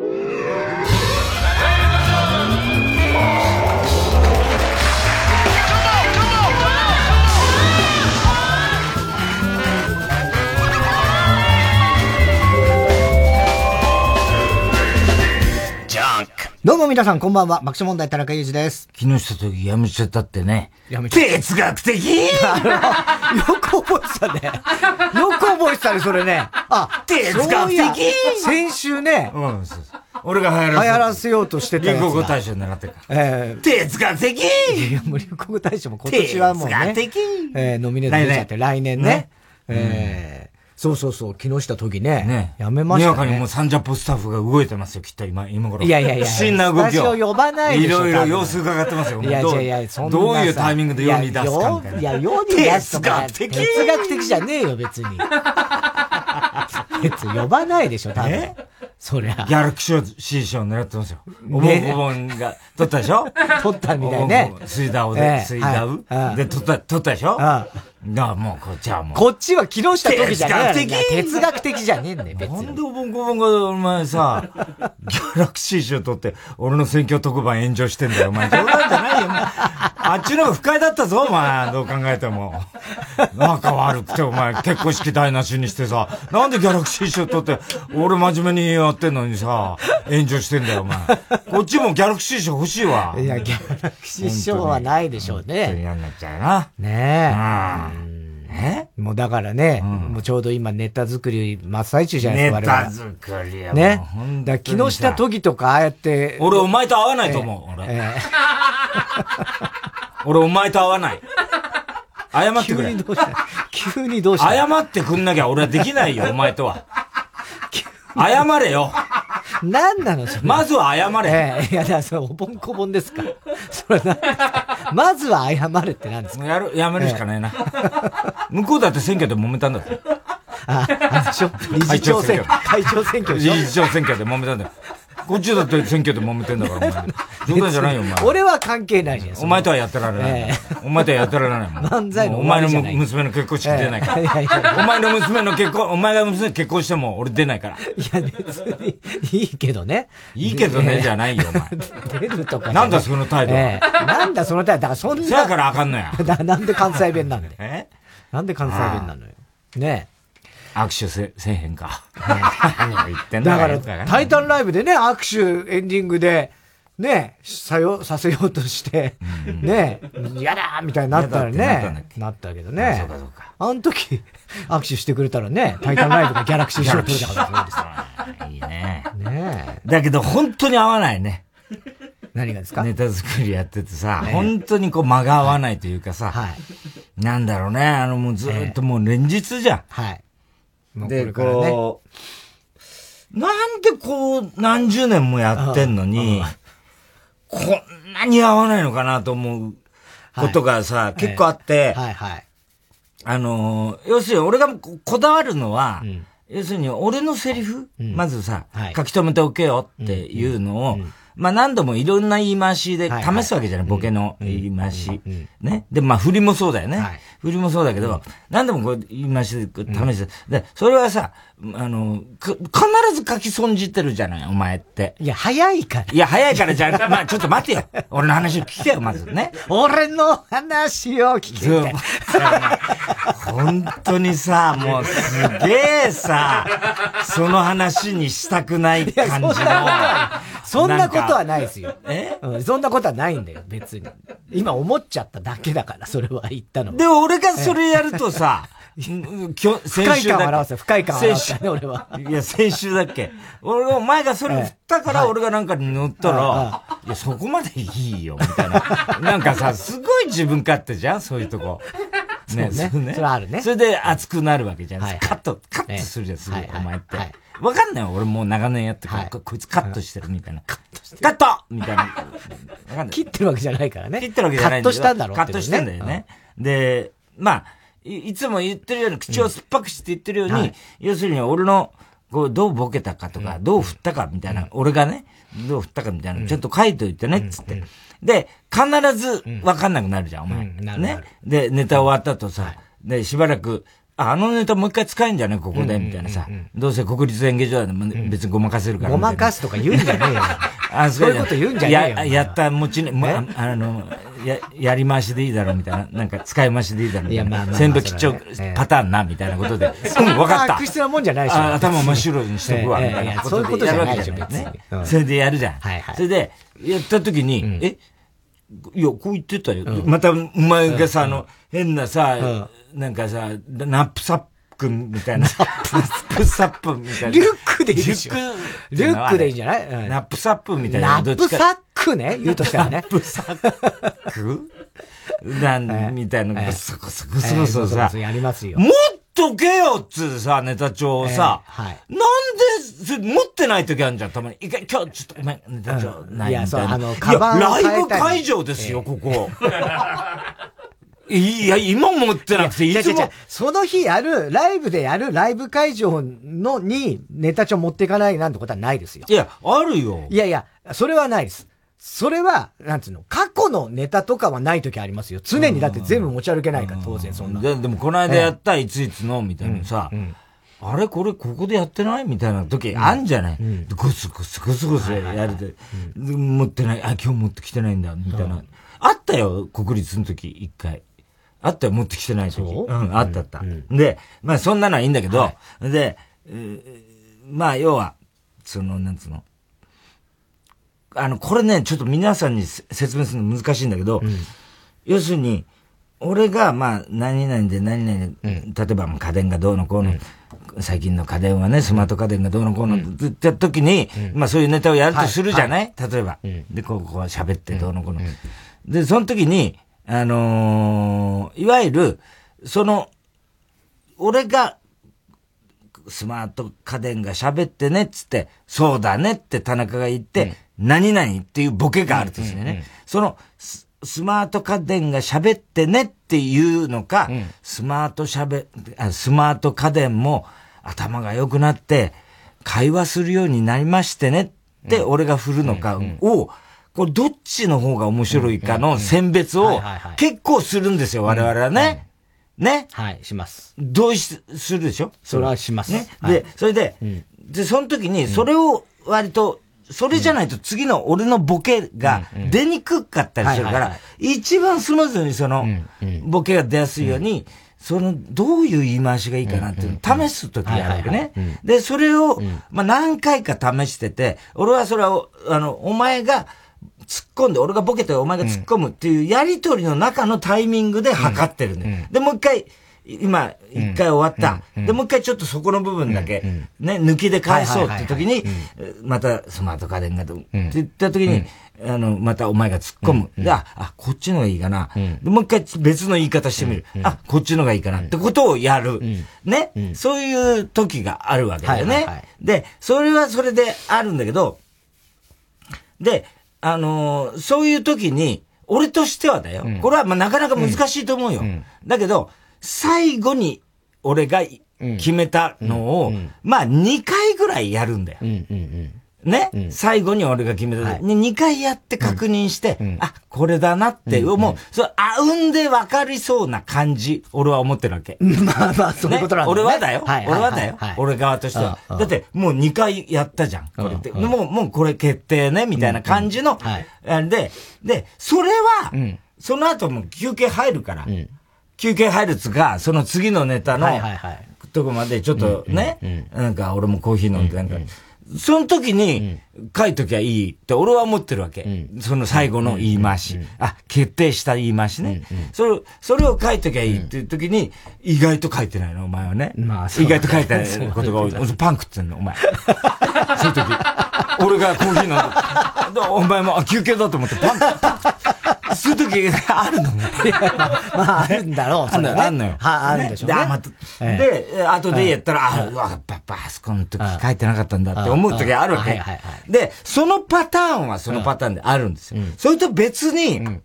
どうも皆さんこんばんは。爆笑問題田中裕二です。木下とやめちゃったってね。やめちゃった。哲学的よ く覚えてたね。よく覚えてたね、それね。あ、哲学的先週ね。うん、そうそう。俺が流行らせ流行らせようとしてたやつ流行語大賞狙ってるから。えー、哲学的いや、もう流行語大賞も今年はもうね。哲学的えー、ノミネート出ちゃって、来年ね。ねえー、そうそうそう、木下都議ね。ね。やめましたね。にわかにもうサンジャポスタッフが動いてますよ、きっと今、今頃。いやいやいや。不審な動きを。呼ばないでしょ。いろいろ様子伺ってますよ。いやいやいや、そんな。どういうタイミングで世に出すかみたいな。いや、世に出すか。哲学的哲学的じゃねえよ、別に。別に呼ばないでしょ、多分。そりゃ。ギャラクシー賞狙ってますよ。おぼんおぼんが取ったでしょ？取ったみたいね。水ダウで、水ダウで取った、取ったでしょ？が、もう、こっちはもう。こっちは木下時じゃねえ。哲学的哲学的じゃねえんだよ、別に。なんでおぼんこぼんが、お前さ、ギャラクシー賞取って、俺の選挙特番炎上してんだよ、お前。冗談じゃないよ、あっちの方が不快だったぞ、お前。どう考えても。仲悪くて、お前、結婚式台無しにしてさ、なんでギャラクシー賞取って、俺真面目にやってんのにさ、炎上してんだよ、お前。こっちもギャラクシー賞欲しいわ。いや、ギャラクシー賞はないでしょうね。本当に嫌になっちゃうな。ねえ。え？もうだからね、もうちょうど今ネタ作り真っ最中じゃないですか、ネタ作りやね。だ木下都議とかああやって。俺お前と会わないと思う、俺。俺お前と会わない。謝ってくれ。急にどうした？急にどうした？謝ってくんなきゃ俺はできないよ、お前とは。謝れよ。何なのそれ？まずは謝れ。ええいや、だそれ、おぼんこぼんですか。それ何ですか？まずは謝れって何ですか？やる、やめるしかないな。向こうだって選挙で揉めたんだって。あ、あでしょ理事長選挙。会長選挙でしょ？理事長選挙で揉めたんだよ。こっちだって選挙で揉めてんだから、お前。冗談じゃないよ、お前。俺は関係ないじゃん。お前とはやってられない。お前とはやってられないもん。漫才のお前の娘の結婚式出ないから。お前の娘の結婚、お前が娘結婚しても俺出ないから。いや、別に、いいけどね。いいけどね、じゃないよ、お前。出るとか。なんだその態度なんだその態度。だからそんな。せやからあかんのや。なんで関西弁なんだよ。え？なんで関西弁なのよ。ねえ。握手せ、せえへんか。何を言ってんだだから、タイタンライブでね、握手エンディングで、ね、さよ、させようとして、ね、嫌だみたいになったらね、なったけどね。そうかそうか。あの時、握手してくれたらね、タイタンライブがギャラクシー賞取れたからそうですよ。いいね。ねだけど本当に合わないね。何がですか？ネタ作りやっててさ、本当にこう間が合わないというかさ、はい、なんだろうね、あのもうずっともう連日じゃん。はい。で、こう、なんでこう、何十年もやってんのに、こんなに合わないのかなと思うことがさ、結構あって、はいはい。あの、要するに俺がこだわるのは、要するに俺のセリフ、まずさ、書き留めておけよっていうのを、まあ何度もいろんな言い回しで試すわけじゃない、ボケの言い回し。ね。で、まあ振りもそうだよね。振りもそうだけど、何度もこう言い回しで試して。で、それはさ、あの、必ず書き損じてるじゃない、お前って。いや、早いから。いや、早いからじゃあ、まあちょっと待てよ。俺の話を聞けよ、まずね。俺の話を聞け本当にさ、もうすげえさ、その話にしたくない感じの。そんなことはないですよ。え、うん、そんなことはないんだよ、別に。今思っちゃっただけだから、それは言ったの。でも俺がそれやるとさ、不快感を表す不快感を表すね、俺は。いや、先週だっけ？俺が、お前がそれ振ったから、俺がなんかに乗ったら、いや、そこまでいいよ、みたいな。なんかさ、すごい自分勝手じゃん、そういうとこ。ね、そね。それあるね。それで熱くなるわけじゃん。カット、カットするじゃん、すぐ、お前って。わかんないよ、俺もう長年やってこいつカットしてるみたいな。カットしてる。カットみたいな。わかんない。切ってるわけじゃないからね。切ってるわけじゃないカットしたんだろカットしてんだよね。で、まあ、いいつも言ってるように、口を酸っぱくして言ってるように、要するに俺の、こう、どうボケたかとか、うん、どう振ったかみたいな、うん、俺がね、どう振ったかみたいな、ちょっと書いといてね、つって。で、必ず分かんなくなるじゃん、お前。ね。で、ネタ終わった後さ、で、しばらく、あのネタもう一回使えんじゃねここで、みたいなさ。どうせ国立演芸場でも別にごまかせるから。ごまかすとか言うんじゃねえよ。あそういうこと言うんじゃねえよ。や、やった持ちね、ああの、や、やり回しでいいだろうみたいな。なんか使い回しでいいだろうみたいな。いや、まあまあ。全部吉兆パターンな、みたいなことで。うん、わかった。悪質なもんじゃないし。頭真っ白にしとくわ、みたいな。そういうことじゃないでしょ、別に。それでやるじゃん。はいはい。それで、やった時に、え？いや、こう言ってたよ。また、お前がさ、あの、変なさ、なんかさ、ナップサップみたいな。ナップサップみたいな。リュックでいいでしょ。リュックでいいんじゃない？ナップサップみたいな。ナップサックね？言うとしたらね。ナップサック？なん、みたいな、ぐそぐそぐそぐそさ。やりますよ。もっとけよっつうさ、ネタ帳をさ、はい、なんで、持ってない時あるじゃん、たまに。一回、今日ちょっと、ネタ帳ないみたいな。いや、そう、あの、カバンいや、ライブ会場ですよ、ここ。いや、今持ってなくて、いつも。その日やる、ライブでやるライブ会場のにネタ帳持っていかないなんてことはないですよ。いや、あるよ。いやいや、それはないです。それは、なんつうの、過去のネタとかはない時ありますよ。常にだって全部持ち歩けないから、当然そんな。ででも、この間やったいついつの、みたいなさ、あれこれここでやってないみたいな時あんじゃない、うん、ゴスゴスゴスゴスやるて、持ってない、あ、今日持ってきてないんだ、みたいな。あったよ、国立の時、一回。あったよ、持ってきてない時。う？ん、あったあった。で、まあそんなのはいいんだけど、で、まあ要は、その、なんつうの、あの、これね、ちょっと皆さんに説明するの難しいんだけど、うん、要するに、俺が、まあ、何々で何々で、うん、例えば家電がどうのこうの、うん、最近の家電はね、スマート家電がどうのこうのって言った時に、まあそういうネタをやるとするじゃない、はい、例えば。で、こう、こう喋ってどうのこうの。で、その時に、あのー、いわゆる、その、俺がスマート家電が喋ってねっつって、そうだねって田中が言って、うん、何々っていうボケがあるとですね。うんうんうん、そのス、スマート家電が喋ってねっていうのか、うん、スマート喋、スマート家電も頭が良くなって、会話するようになりましてねって俺が振るのかを、これどっちの方が面白いかの選別を結構するんですよ、我々はね。ね？はい、します。同意するでしょ？それはします。ね？で、それで、で、その時に、それを割と、それじゃないと次の俺のボケが出にくかったりするから、一番スムーズにその、ボケが出やすいように、その、どういう言い回しがいいかなっていうのを試すときがあるわけね。で、それを、まあ何回か試してて、俺はそれを、あの、お前が、突っ込んで、俺がボケてお前が突っ込むっていうやりとりの中のタイミングで測ってるね。で、もう一回、今、一回終わった。で、もう一回ちょっとそこの部分だけ、ね、抜きで返そうって時に、またスマート家電がと、って言った時に、あの、またお前が突っ込む。で、あ、あ、こっちのがいいかな。で、もう一回別の言い方してみる。あ、こっちのがいいかな。ってことをやる。ね？そういう時があるわけだよね。で、それはそれであるんだけど、で、あのー、そういう時に、俺としてはだよ。うん、これはまあなかなか難しいと思うよ。うん、だけど、最後に俺が決めたのを、まあ2回ぐらいやるんだよ。ね、うん、最後に俺が決めた、はい、2回やって確認して、うん、あ、これだなって思う、そう、あうんで分かりそうな感じ、俺は思ってるわけ。まあまあ、そういうことなんだ、ね、俺はだよ。はい、俺はだよ、はい、俺側としては。だって、もう2回やったじゃん、これって。もう、もうこれ決定ね、みたいな感じの、で、で、それは、その後も休憩入るから、休憩入るつか、その次のネタの、はいはいはい、とこまでちょっとね、なんか俺もコーヒー飲んで、なんか、その時に書いときゃいいって俺は思ってるわけ。うん、その最後の言い回し。あ、決定した言い回しね。それ、それを書いときゃいいっていう時に、意外と書いてないの、お前はね。まあ、意外と書いてないことが多い。パン食ってんの、お前。そういう時。俺がコーヒー飲んで、お前も休憩だと思ってパン、パン、そういう時あるのね。まあ、あるんだろう。あるの、あるのよ。は、あるんでしょうね。で、後でやったら、あ、うわ、パパ、あそこの時書いてなかったんだって思う時あるわけ。で、そのパターンはそのパターンであるんですよ。それと別に、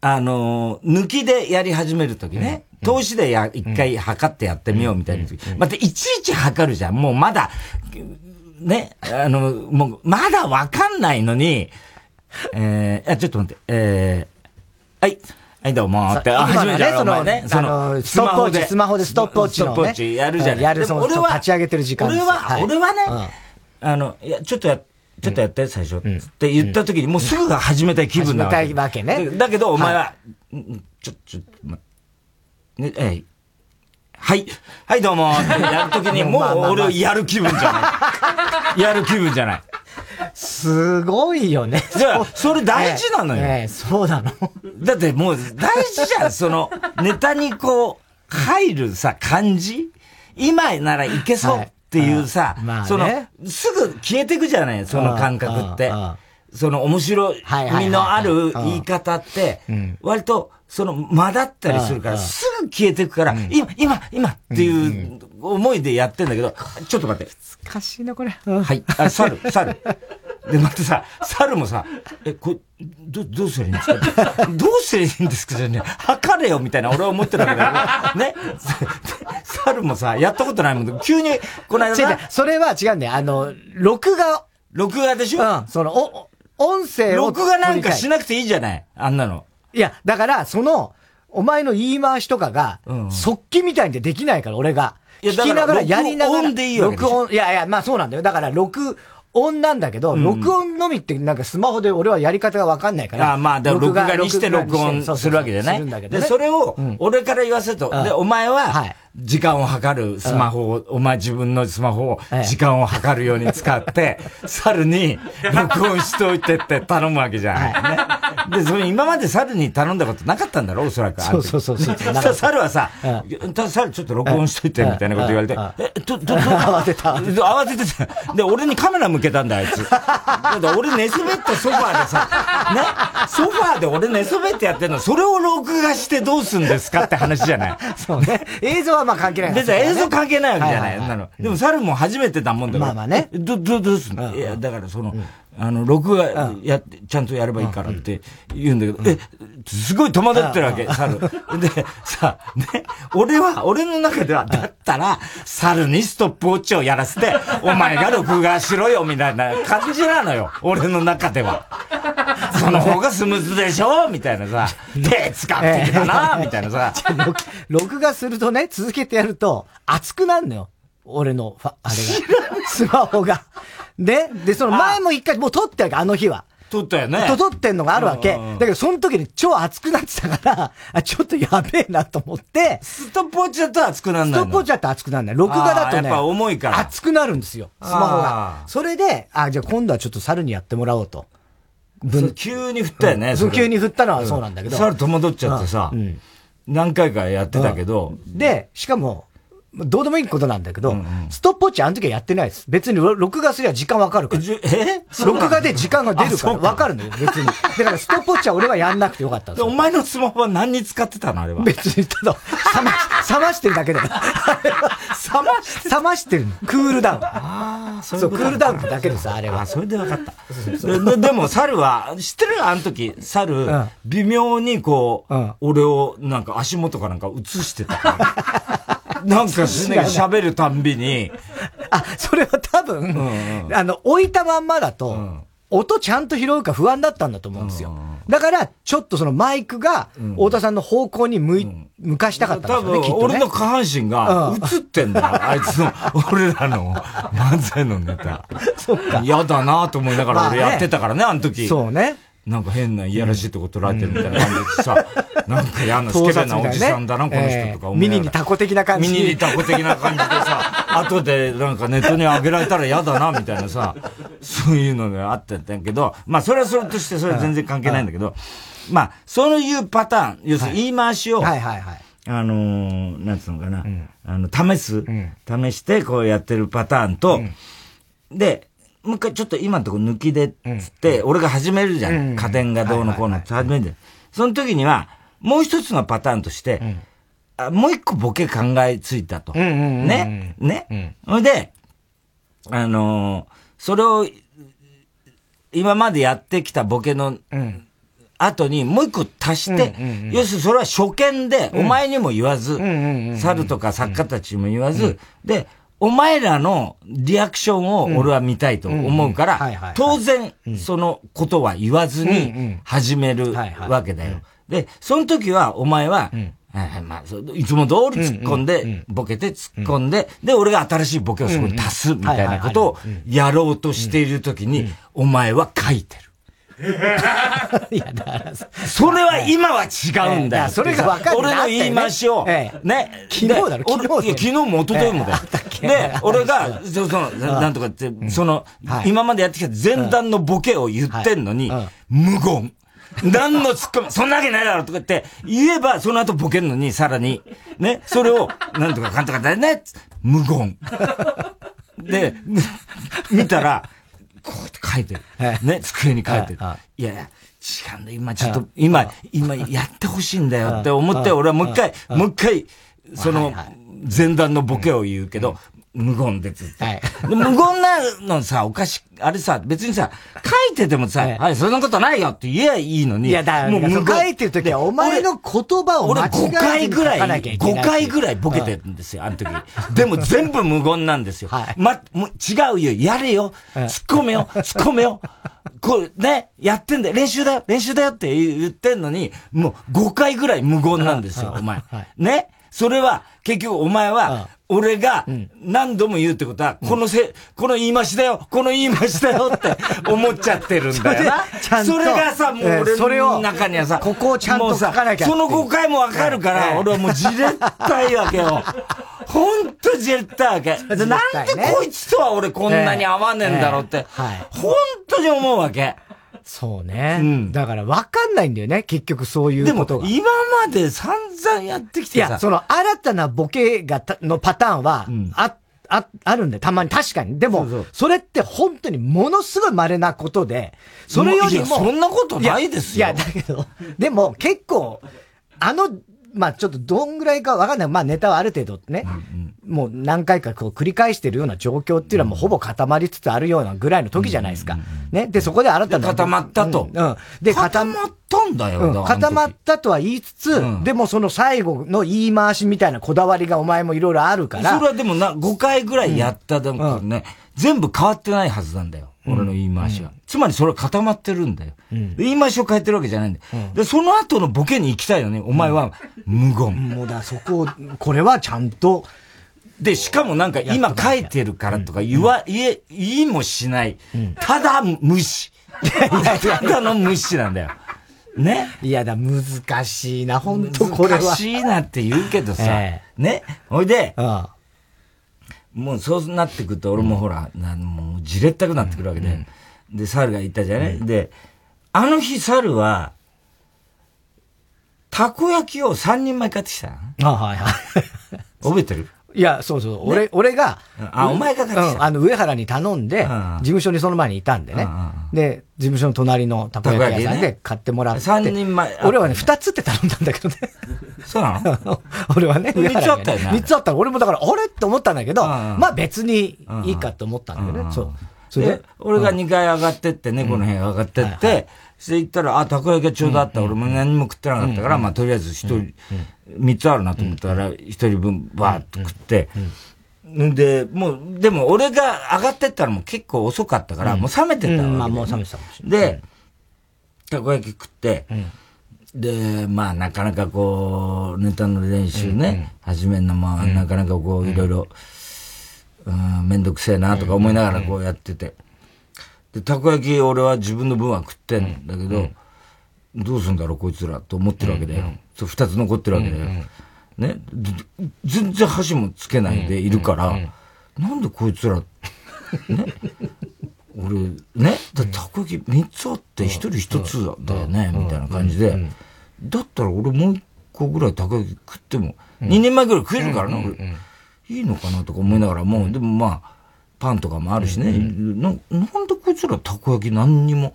あの、抜きでやり始めるときね、投資でや、一回測ってやってみようみたいな時、またいちいち測るじゃん。もうまだ、ね、あの、もう、まだわかんないのに、えー、あ、ちょっと待って、えー、はい。はい、どうもって、初めてそのね、その、ストップウォッチ、スマホでストップウォッチの、ね。ストップウォッチやるじゃない。やる、その、俺は、立ち上げてる時間俺は、俺はね、あの、いや、ちょっとや、ちょっとやって、最初。って言った時に、もうすぐ始めたい気分なわけ。始めたいわけね。だけど、お前は、ちょ、ちょ、ま、ね、えはい。はい、どうも。ってやるときに、もう俺やる気分じゃない。やる気分じゃない。すごいよね。じゃあ、それ大事なのよ。ええそうなの。だってもう大事じゃん。その、ネタにこう、入るさ、感じ？今ならいけそうっていうさ、はいその、すぐ消えてくじゃないその感覚って。その面白みのある言い方って、割と、その間だったりするから、すぐ消えていくから、今、今、今っていう思いでやってんだけど、ちょっと待って。難しいな、これ。はい。あ、猿、猿。で、またさ、猿もさ、え、これ、ど、どうすればいいんですか？どうすればいいんですか？じゃね、測れよみたいな俺は思ってるわけだよね？ね。猿もさ、やったことないもん急に、この間違う、それは違うんだよ。あの、録画。録画でしょ？うん、その、お、音声を。録画なんかしなくていいじゃないあんなの。いや、だから、その、お前の言い回しとかが、速記みたいにできないから、俺が。聞きながらやりながら。録音でいいよ。録音、いやいや、まあそうなんだよ。だから、録音なんだけど、録音のみってなんかスマホで俺はやり方がわかんないから。あまあ、録画にして録音するわけじゃないで、それを、俺から言わせると、で、お前は、時間を測るスマホを、お前自分のスマホを時間を測るように使って、猿に録音しといてって頼むわけじゃん。ね、で、それ今まで猿に頼んだことなかったんだろ？おそらく。そうそうそうそう。猿はさ、猿ちょっと録音しといてみたいなこと言われて、え、ど、ど、ど、慌てた。慌ててた。で、俺にカメラ向けたんだ、あいつ。だ俺寝そべってソファーでさ、ね、ソファーで俺寝そべってやってんの、それを録画してどうすんですかって話じゃない。そうね。映像はまあ関係ない、別に映像関係ないわけじゃない。なの。でも猿も初めてだもんだから。まあまあね。ど、ど、どうすんの？いや、だからその、あの、録画やって、ちゃんとやればいいからって言うんだけど、え、すごい戸惑ってるわけ、猿。で、さ、ね、俺は、俺の中では、だったら、猿にストップウォッチをやらせて、お前が録画しろよ、みたいな感じなのよ。俺の中では。その方がスムーズでしょ？みたいなさ、手使ってきたな、みたいなさ。録画するとね、続けてやると、熱くなるのよ。俺の、あれが。スマホが。で、で、その前も一回もう撮ってるわけ、あの日は。撮ったよね。撮ってんのがあるわけ。だけど、その時に超熱くなってたから、あ、ちょっとやべえなと思って。ストップウォッチだと熱くなんないストップウォッチだと熱くなんない。録画だとね。やっぱ重いから。熱くなるんですよ、スマホが。それで、あ、じゃあ今度はちょっと猿にやってもらおうと。急に振ったよね。うん、急に振ったのはそうなんだけど。猿戸惑っちゃってさ、何回かやってたけど。で、しかも、どうでもいいことなんだけど、うんうん、ストップウォッチあの時はやってないです。別に録画すりゃ時間わかるから。え録画で時間が出るからわかるのよ、別に。だからストップウォッチは俺はやんなくてよかったお前のスマホは何に使ってたのあれは？別に、ただ、冷ま、冷ましてるだけだよ。冷まして、冷ましてるクールダウン。ああ、そう、クールダウンだけでさ、あれは。あ、それでわかった。でも、猿は、知ってる？あの時、猿、うん、微妙にこう、うん、俺をなんか足元かなんか映してたから。なんか喋るたんびに。あ、それは多分、うんうん、あの、置いたまんまだと、うん、音ちゃんと拾うか不安だったんだと思うんですよ。だから、ちょっとそのマイクが、太田さんの方向に向い、向かしたかったんですよね、きっと、ね。俺の下半身が映ってんだよ、あいつの、俺らの漫才のネタ。そっか。嫌だなと思いながら俺やってたからね、あの時。そうね。なんか変ないやらしいとこ取られてるみたいな感じでさ、なんか嫌なスケベなおじさんだな、この人とか思ミニにタコ的な感じ。ミニにタコ的な感じでさ、後でなんかネットに上げられたら嫌だな、みたいなさ、そういうのがあってたんけど、まあそれはそれとしてそれは全然関係ないんだけど、まあそういうパターン、要するに言い回しを、はいはいはい。あのー、なんつうのかな、あの、試す、試してこうやってるパターンと、で、もう一回ちょっと今のとこ抜きで、つって、俺が始めるじゃん。家電がどうのこうのって。始めるじゃん。その時には、もう一つのパターンとして、あもう一個ボケ考えついたと。ね？ね？ほ、いで、あのそれを、今までやってきたボケの、後にもう一個足して、要するにそれは初見で、お前にも言わず、猿とか作家たちにも言わず、で、お前らのリアクションを俺は見たいと思うから、当然、そのことは言わずに始めるわけだよ。で、その時は、お前は、まあ、いつも通り突っ込んで、ボケて突っ込んで、で、俺が新しいボケをそこに足すみたいなことをやろうとしている時に、お前は書いてる。いや、だからそれは今は違うんだよ。それが分かる俺の言い回しを、ね。昨日だろ、昨日。昨日も一昨日もだよ。で、俺が、その、なんとかって、その、今までやってきた前段のボケを言ってんのに、無言。何の突っ込み、そんなわけないだろとか言って、言えば、その後ボケるのに、さらに、ね、それを、なんとかかんとかだよね、無言。で、見たら、こうやって書いてる。ね、机に書いてる。いやいや、違うんだ、今ちょっと、今、今やってほしいんだよって思って、俺はもう一回、もう一回、その、前段のボケを言うけど、無言でずっと。はい、無言なのさ、おかし、あれさ、別にさ、書いててもさ、はい、はい、そんなことないよって言えばいいのに。いや、だから、もう書いてるときは、お前の言葉を俺5回ぐらい、5回ぐらいボケてるんですよ、あの時。でも全部無言なんですよ。はい、ま、もう違うよ、やれよ、突っ込めよ、突っ込めよ。これ、ね、やってんだよ、練習だよ、練習だよって言ってんのに、もう5回ぐらい無言なんですよ、お前。ね？それは、結局お前は、俺が何度も言うってことは、このせ、この言い回しだよ、この言い回しだよって思っちゃってるんだよな。ちゃんと。それがさ、もう俺の中にはさ、ここをちゃんと書かなきゃ。その誤解もわかるから、俺はもうじれったいわけよ。ほんとじれったいわけ。なんでこいつとは俺こんなに合わねえんだろうって、ほんとに思うわけ。そうね。うん。だから分かんないんだよね、結局そういうことが。でも、今まで散々やってきてさ。いや、その新たなボケがのパターンは、うん、あ、あ、あるんだよ。たまに確かに。でも、そうそうそれって本当にものすごい稀なことで、それよりも。そんなことないですよ。いや、いやだけど、でも結構、あのまあちょっとどんぐらいかわかんない。まあネタはある程度ね、うんうん、もう何回かこう繰り返してるような状況っていうのはもうほぼ固まりつつあるようなぐらいの時じゃないですか。ね。で、そこで新たな。固まったと。うん。で、固まったんだよ、うん、固まったとは言いつつ、うん、でもその最後の言い回しみたいなこだわりがお前もいろいろあるから。それはでもな、5回ぐらいやったでもね、全部変わってないはずなんだよ。俺の言い回しは。つまりそれは固まってるんだよ。言い回しを変えてるわけじゃないんだよ。で、その後のボケに行きたいよね。お前は無言。もうだ、そこを、これはちゃんと、で、しかもなんか今書いてるからとか言わ、言え、言いもしない。ただ無視。ただの無視なんだよ。ね？いやだ、難しいな、本当これは。難しいなって言うけどさ。ね？ほいで、もうそうなってくると、俺もほら、うん、もうじれったくなってくるわけで。うん、で、猿が言ったじゃない、うん、で、あの日猿は、たこ焼きを3人前買ってきたあ、はいはい。覚えてる？いや、そうそう。俺、ね、俺が、あ、お前が買ってきた、あの、上原に頼んで、事務所にその前にいたんでね。で、事務所の隣のたこ焼き屋さんで買ってもらって。3人前。俺はね、2つって頼んだんだけどね。そうなの？俺はね、上原に、3つあったよね。3つあった俺もだから、あれ？って思ったんだけど、まあ別にいいかと思ったんだけどね。そう。それで、俺が2階上がってって、猫の部屋上がってって、して行ったら、あ、たこ焼きがちょうどあった。俺も何も食ってなかったから、まあとりあえず一人、3つあるなと思ったら、一人分バーっと食って、で、もう、でも俺が上がってったらもう結構遅かったから、もう冷めてたわけ、まあもう冷めてたかもしれない。で、たこ焼き食って、で、まあなかなかこう、ネタの練習ね、始めるのも、なかなかこう、いろいろ、うん、めんどくせえなとか思いながらこうやってて。で、たこ焼き俺は自分の分は食ってんだけど、どうすんだろうこいつらと思ってるわけだよ。そう二つ残ってるわけだよ。ね、全然箸もつけないでいるから、なんでこいつら、ね、俺、ね、だたこ焼き3つあって1人1つだよね、みたいな感じで、だったら俺もう1個ぐらいたこ焼き食っても、2年前ぐらい食えるからな、俺。いいのかなとか思いながらも、でもまあ、パンとかもあるしね、ななんでこいつらたこ焼き何にも、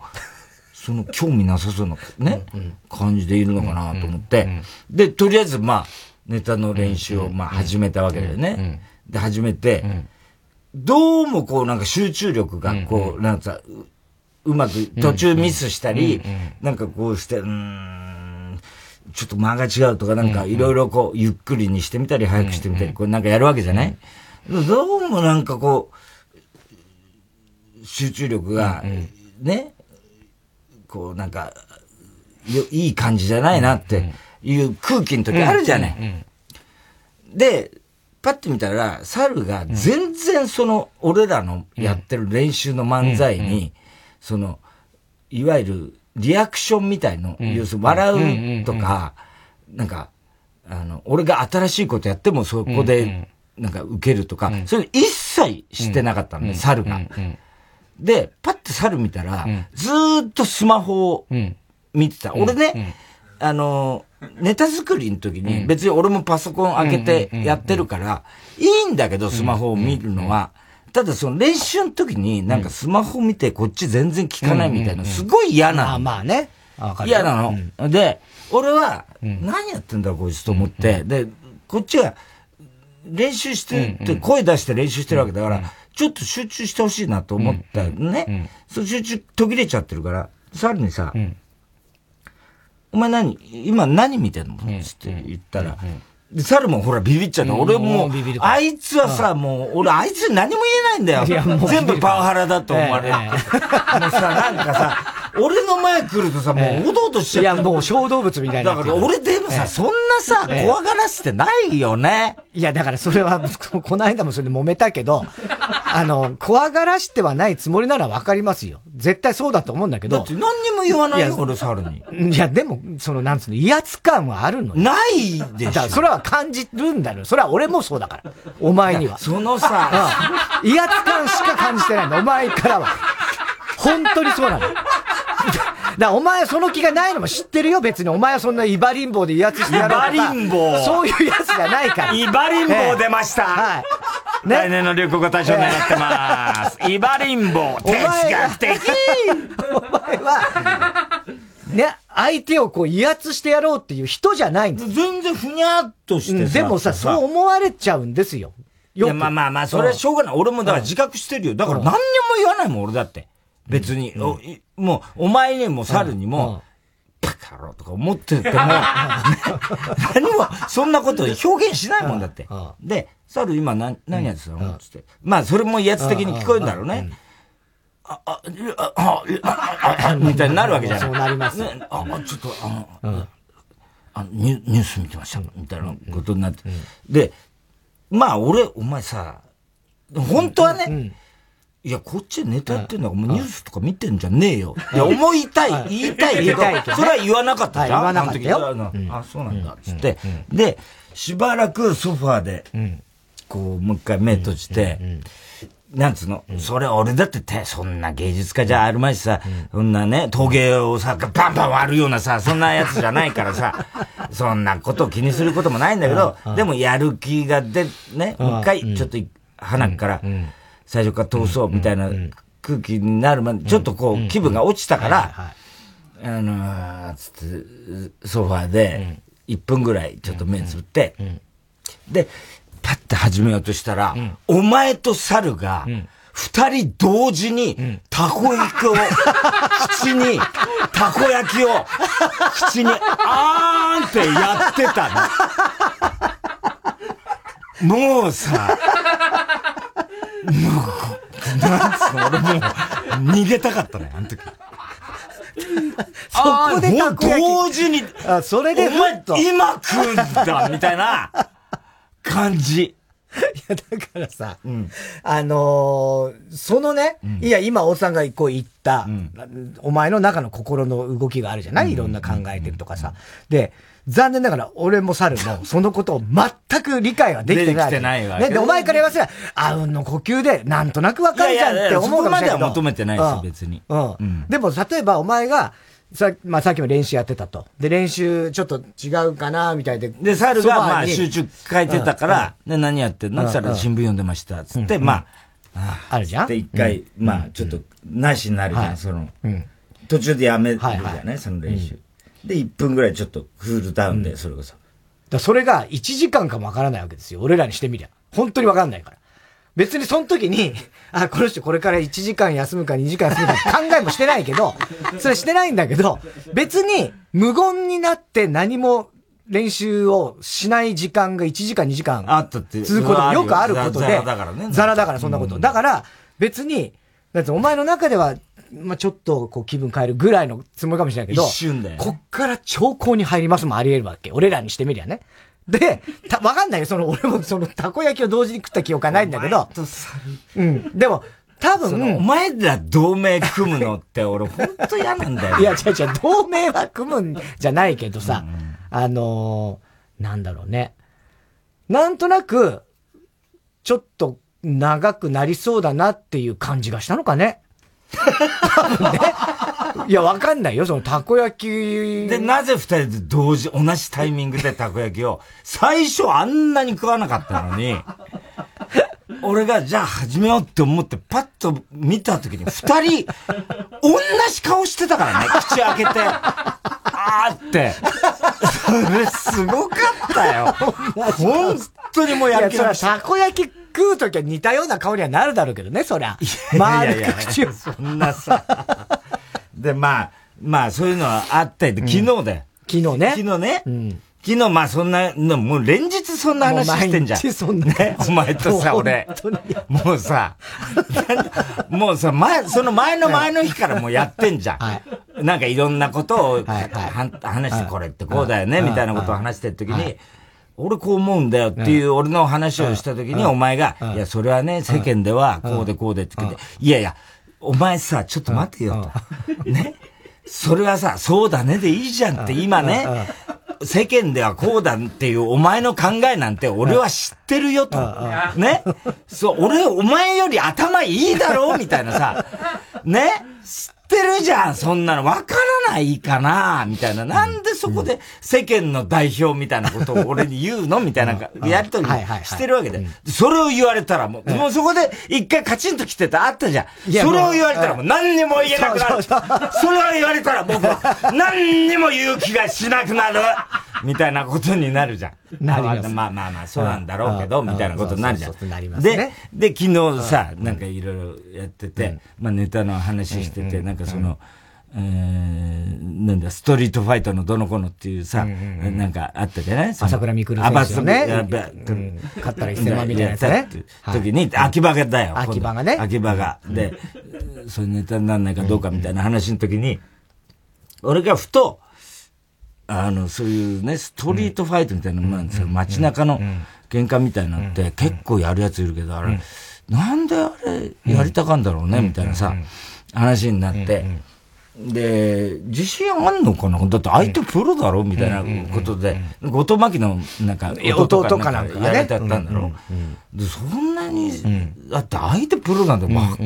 その興味なさそうなね、感じでいるのかなと思って、で、とりあえずまあ、ネタの練習をまあ始めたわけだよね。で、始めて、どうもこうなんか集中力がこう、なんかうまく途中ミスしたり、なんかこうして、うん、ちょっと間が違うとかなんかいろいろこうゆっくりにしてみたり早くしてみたり、こうなんかやるわけじゃない？どうもなんかこう、集中力が、ね、こうなんか、いい感じじゃないなっていう空気の時あるじゃない。で、パッと見たら、猿が全然その、俺らのやってる練習の漫才に、その、いわゆるリアクションみたいの、要するに笑うとか、なんか、あの、俺が新しいことやってもそこで、なんか受けるとか、それ一切してなかったのね、猿が。で、パッて猿見たら、ずーっとスマホを見てた。俺ね、あの、ネタ作りの時に、別に俺もパソコン開けてやってるから、いいんだけど、スマホを見るのは。ただその練習の時になんかスマホ見てこっち全然聞かないみたいな、すごい嫌なの。まあね。嫌なの。で、俺は、何やってんだこいつと思って、で、こっちは練習してって声出して練習してるわけだから、ちょっと集中してほしいなと思ったね。そう集中途切れちゃってるから、さらにさ、お前何今何見てんの？つって言ったら、で、猿もほらビビっちゃうの。俺もう、あいつはさ、もう、俺あいつ何も言えないんだよ。全部パワハラだと思われる。もうさ、なんかさ、俺の前来るとさ、もう、おどおどしちゃう。いや、もう小動物みたいな。だから俺でもさ、そんなさ、怖がらせてないよね。いや、だからそれは、この間もそれで揉めたけど、あの、怖がらしてはないつもりならわかりますよ。絶対そうだと思うんだけど。だって何にも言わないよ、俺、猿に。いや、でも、その、なんつうの、威圧感はあるのないでしょ。それは感じるんだよ。それは俺もそうだから。お前には。そのさ、うん、威圧感しか感じてないの。お前からは。本当にそうなの。だお前その気がないのも知ってるよ、別に。お前はそんなイバリンボで威圧してやろうとか。イバリンボそういうやつじゃないから。イバリンボ出ました。はい。ね、来年の流行語大賞狙ってます。イバリンボ、哲学的お前は、ね、相手をこう威圧してやろうっていう人じゃないんです。全然ふにゃっとしてさ、でもさ、そう思われちゃうんですよ。よいや、まあまあまあ、それはしょうがない。俺もだから自覚してるよ。だから何にも言わないもん、俺だって。別に。もう、お前にも猿にも、バカろとか思ってても、何も、そんなこと表現しないもんだって。で、猿今何、何やってたの？つって。まあ、それも威圧的に聞こえるんだろうね。あ、あ、あ、あ、あ、みたいになるわけじゃない。そうなります。あ、ちょっと、あの、あニュース見てました、みたいなことになって。で、まあ、俺、お前さ、本当はね、いや、こっちネタやってんだから、もうニュースとか見てんじゃねえよ。いや、思いたい、言いたいけど、それは言わなかったじゃん。言わなかったよ。あ、そうなんだ、つって。で、しばらくソファーで、こう、もう一回目閉じて、なんつうの、それ俺だってて、そんな芸術家じゃあるまいしさ、そんなね、陶芸をさ、バンバン割るようなさ、そんなやつじゃないからさ、そんなことを気にすることもないんだけど、でもやる気が出、ね、もう一回、ちょっと、鼻から、最初から通そうみたいな空気になるまで、ちょっとこう気分が落ちたから、あのー、つって、ソファーで、1分ぐらいちょっと目つぶって、で、パッて始めようとしたら、お前と猿が、二人同時に、たこ焼きを、口に、たこ焼きを、口に、あーんってやってたの。もうさ、俺もう、逃げたかったね、あの時。そこでたこ焼き。同時に、あ、それでお前、今食うんだ、みたいな感じ。いや、だからさ、うん、あのー、そのね、うん、いや、今、大さんがこう言った、うん、お前の中の心の動きがあるじゃない、いろんな考えてるとかさ。で、残念ながら、俺も猿も、そのことを全く理解はできてない。できてないわけ。ね、で、お前から言わせれば、あうんの呼吸で、なんとなくわかるじゃんって思うかもしれないそこまでは求めてないです、別に。うん。うん。でも、例えばお前が、さ、まあ、さっきも練習やってたと。で、練習ちょっと違うかな、みたいで。で、猿が、まあ、集中書いてたから、で、何やってんの？って言ったら、新聞読んでました。つって、まあ、あるじゃんで、一回、まあ、ちょっと、なしになるじゃん、その、途中でやめるじゃない、その練習。で、1分ぐらいちょっとクールダウンで、それこそ。だそれが1時間かもわからないわけですよ。俺らにしてみりゃ。本当にわかんないから。別にその時に、あ、この人これから1時間休むか2時間休むか考えもしてないけど、それしてないんだけど、別に無言になって何も練習をしない時間が1時間2時間あったって続くこともよくあることで、ザラだからね。ザラだからそんなこと。だから別に、だってお前の中ではまあちょっとこう気分変えるぐらいのつもりかもしれないけど、一瞬で、ね、こっから兆候に入りますもあり得るわけ。俺らにしてみりゃね。で、た、わかんないよ。その、俺もその、たこ焼きを同時に食った記憶はないんだけど。うん。でも、多分。お前ら同盟組むのって俺ほんと嫌なんだよ。いや、違う違う、同盟は組むんじゃないけどさ、うん、あのー、なんだろうね。なんとなく、ちょっと長くなりそうだなっていう感じがしたのかね。多分ね。いや、わかんないよ、そのたこ焼き。で、なぜ二人で同時、同じタイミングでたこ焼きを、最初あんなに食わなかったのに、俺がじゃあ始めようって思ってパッと見た時に二人、同じ顔してたからね、口開けて。あーって。それすごかったよ。本当にもうやる気なたこ焼き食うときは似たような顔にはなるだろうけどね、そりゃ。丸く口を。そんなさ。で、まあ、まあそういうのはあったりで、昨日で。昨日ね。昨日ね。うん昨日、まあそんな、もう連日そんな話してんじゃん。毎日そんな。ね、お前とさ、俺。もうさ、もうさ、前、その前の前の日からもうやってんじゃん。はい、なんかいろんなことを、はいはい、話してこれってこうだよね、みたいなことを話してる時に、俺こう思うんだよっていう俺の話をした時にお前が、いや、それはね、世間ではこうでこうでって言って、いやいや、お前さ、ちょっと待てよと。ね？それはさ、そうだねでいいじゃんって今ね、世間ではこうだっていうお前の考えなんて俺は知ってるよと。ね？そう、俺、お前より頭いいだろ みたいなさ。ね？知ってるじゃんそんなの。わからないかな？みたいな。なんでそこで世間の代表みたいなことを俺に言うの？みたいなやりとりしてるわけで。それを言われたらもう、もうそこで一回カチンと来てたあったじゃん。それを言われたらもう何にも言えなくなる。それを言われたら僕は何にも言う気がしなくなる。みたいなことになるじゃん。なります。まあまあまあ、そうなんだろうけど、みたいなことになるじゃん。で、で、昨日さ、なんかいろいろやってて、まあネタの話してて、なんかその、えー、なんだ、ストリートファイトのどの子のっていうさ、なんかあったじゃない？朝倉未来選手のね。勝ったら1000万みたいなやつね。時に、秋葉がだよ。秋葉がね。秋葉が。で、そういうネタにならないかどうかみたいな話の時に、俺がふと、あの、そういうね、ストリートファイトみたいなのもなんですよ。街中の喧嘩みたいなのって結構やるやついるけど、あれ、なんであれやりたかんだろうね、みたいなさ、話になって、で、自信あんのかな？だって相手プロだろ？みたいなことで、後藤真希のなんか、弟かなんかやれてやったんだろ？で、そんなに、だって相手プロなんて、まあ、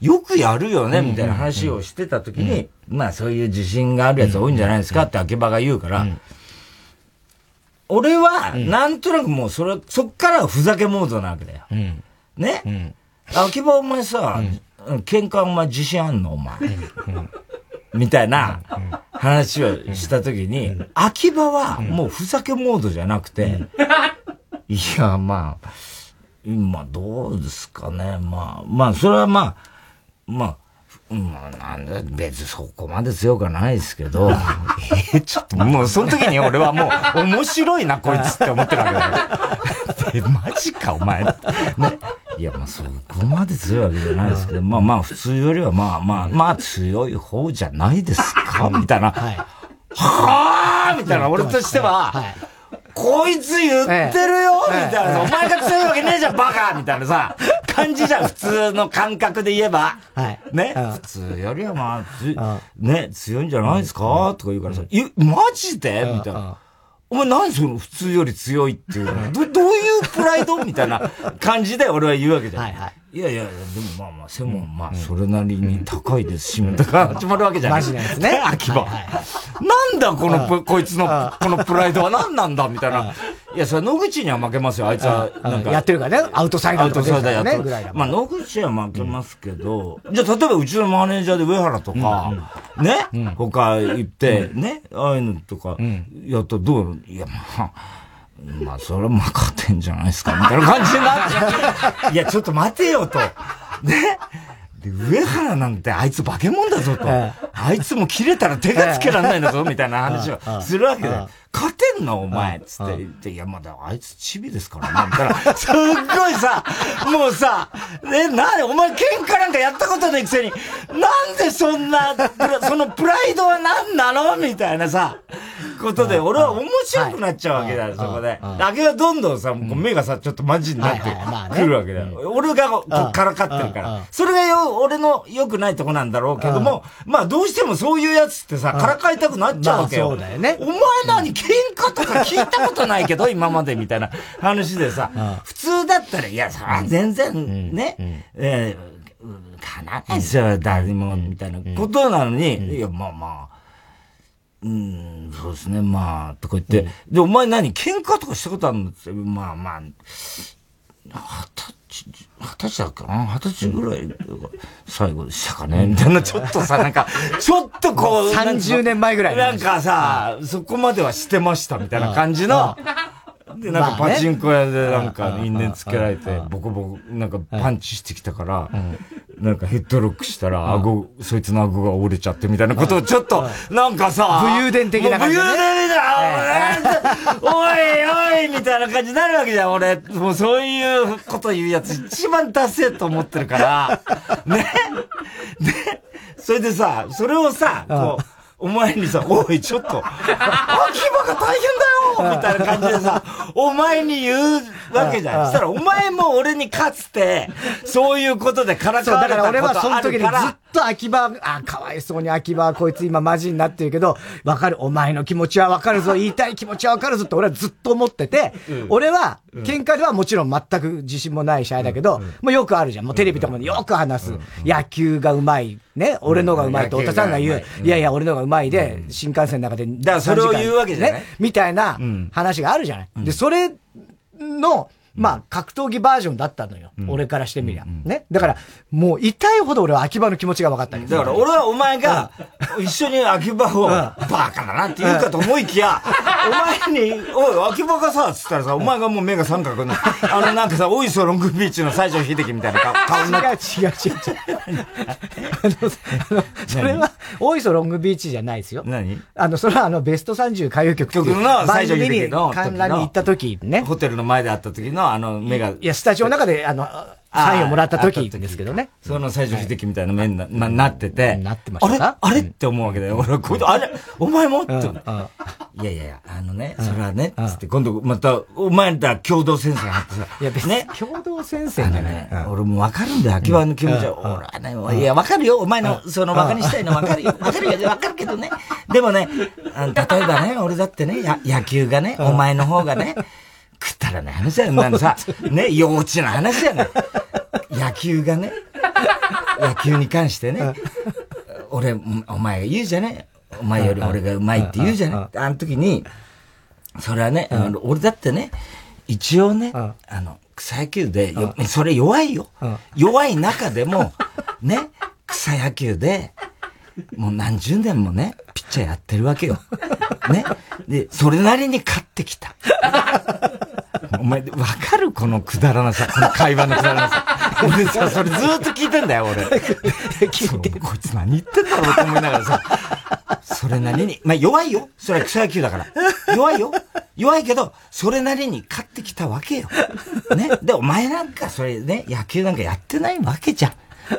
よくやるよね？みたいな話をしてた時に、まあそういう自信があるやつ多いんじゃないですか？って秋葉が言うから、俺は、なんとなくもうそれ、そっからふざけモードなわけだよ。ね、秋葉お前さ、喧嘩お前自信あんの？お前。みたいな話をしたときに、秋葉はもうふざけモードじゃなくて、いや、まあ、今どうですかね。まあ、まあ、それはまあ、まあ、まあ、なんだ、別にそこまで強くはないですけど、えちょっともうその時に俺はもう面白いな、こいつって思ってるわけだよ。マジか、お前。ね。いや、まあそこまで強いわけじゃないですけど、まあまあ普通よりはまあまあ、まあ強い方じゃないですか、みたいな。はい。はあみたいな、俺としては、はい。こいつ言ってるよ、みたいな、お前が強いわけねえじゃん、バカみたいなさ、感じじゃん、普通の感覚で言えば。はい。ね？普通よりはまあ、ね、強いんじゃないですかとか言うからさ、え、マジで？みたいな。お前何その普通より強いっていうのど、どういうプライドみたいな感じで俺は言うわけじゃん。はいはい。いやいや、でもまあまあ、背もまあ、それなりに高いですし、とか始まるわけじゃない。マジなやつね。秋葉。なんだこの、こいつの、このプライドは何なんだみたいな。いや、それ野口には負けますよ。あいつは、なんか。やってるからね。アウトサイダーとか。アウトサイダーやってる。まあ、野口は負けますけど、じゃあ、例えばうちのマネージャーで上原とか、ね、他行って、ね、ああいうのとか、やったらどういや、まあ、まあ、それはまあ勝てんじゃないですか、みたいな感じになっちゃう。いや、ちょっと待てよと。ね。で、上原なんてあいつ化け物だぞと。あいつも切れたら手がつけられないんだぞ、みたいな話をするわけだよ。勝てんの？お前つって。言って、いや、まだあいつチビですからな、みたいな。すっごいさ、もうさ、え、なに？お前喧嘩なんかやったことないくせに、なんでそんな、そのプライドは何なの？みたいなさ、ことで、俺は面白くなっちゃうわけだよ、そこで。だけどどんどんさ、目がさ、ちょっとマジになってくるわけだよ。俺がこうからかってるから。それがよ、俺の良くないとこなんだろうけども、まあどうしてもそういうやつってさ、からかいたくなっちゃうわけよ。そうだよね。お前何喧嘩とか聞いたことないけど、今までみたいな話でさ、普通だったら、いや、さ、全然ね、えー、かなないですよ、誰も、みたいなことなのに、いや、まあまあ、うん、そうですね、まあ、とか言って、で、お前何、喧嘩とかしたことあるのって、まあまあ、二十歳、二十歳だっけな？二十歳ぐらい、最後でしたかね？みたいな、ちょっとさ、なんか、ちょっとこう、30年前ぐらい。なんかさ、そこまではしてましたみたいな感じの、で、なんかパチンコ屋でなんか因縁つけられて、ボコボコ、なんかパンチしてきたから、なんかヘッドロックしたら、顎、そいつの顎が折れちゃってみたいなことをちょっと、なんかさ、武勇伝的な感じ、武勇伝だおいおいみたいな感じになるわけじゃん、俺。もうそういうこと言うやつ一番達成と思ってるから、ね。で、それでさ、それをさ、こう、お前にさ、おい、ちょっと、秋葉が大変だよ みたいな感じでさ、お前に言うわけじゃん。そしたら、お前も俺にかつて、そういうことでからかわれたことあるから。だから俺はその時にずっと秋葉、あ、かわいそうに秋葉はこいつ今マジになってるけど、わかる、お前の気持ちはわかるぞ、言いたい気持ちはわかるぞって俺はずっと思ってて、うん、俺は、喧嘩ではもちろん全く自信もないしあれだけど、うん、もうよくあるじゃん。もうテレビとかでよく話す。野球がうまい。ね、俺のがうまいと、太田さんが言う、い。やいや、俺のがうまいで、新幹線の中で、だからそれを言うわけじゃない、ね、みたいな話があるじゃない。で、それの、まあ、格闘技バージョンだったのよ。うん、俺からしてみりゃ、うん。ね。だから、もう痛いほど俺は秋葉の気持ちが分かっただから俺はお前が、一緒に秋葉を、バカだなって言うかと思いきや、お前に、おい、秋葉がさ、つったらさ、お前がもう目が三角 の、あのなんかさ、おいそロングビーチの西城秀樹みたいな顔にな。違 う違う違う違う。あの、それは、おいそロングビーチじゃないですよ。何？あの、それはあの、ベスト30歌謡曲曲の西城秀樹の観覧に行った時ね。ホテルの前で会った時のあの、目が。いや、スタジオの中で、あの、サインをもらった時ですけどね。その最初秀樹みたいな面な、ま、なってて。なってましたあれ？あれ？って思うわけだよ。俺、こいつ、あれ？お前も？って。いやいやいや、あのね、それはね、つって今度また、お前ら共同戦線やってさ。いや別に、ね？共同戦線じゃない。俺もわかるんだよ、秋葉の気持ちは。俺はね、いや、わかるよ。お前の、その、馬鹿にしたいのわかるよ。わかるよ。わかるけどね。でもね、例えばね、俺だってね、野球がね、お前の方がね、くったらない話だよ。なんさ、ね、幼稚な話じゃない。野球がね、野球に関してね、俺、お前が言うじゃね。お前より俺がうまいって言うじゃね。あの時に、それはね、俺だってね、一応ね、あの、草野球で、それ弱いよ。弱い中でも、ね、草野球で、もう何十年もね、ピッチャーやってるわけよ。ね。で、それなりに勝ってきた。お前、わかる？このくだらなさ、この会話のくだらなさ。俺さ、それずっと聞いてんだよ、俺。聞いてこいつ何言ってんだろうと思いながらさ。それなりに、まあ弱いよ。それは草野球だから。弱いよ。弱いけど、それなりに勝ってきたわけよ。ね。で、お前なんか、それね、野球なんかやってないわけじゃん。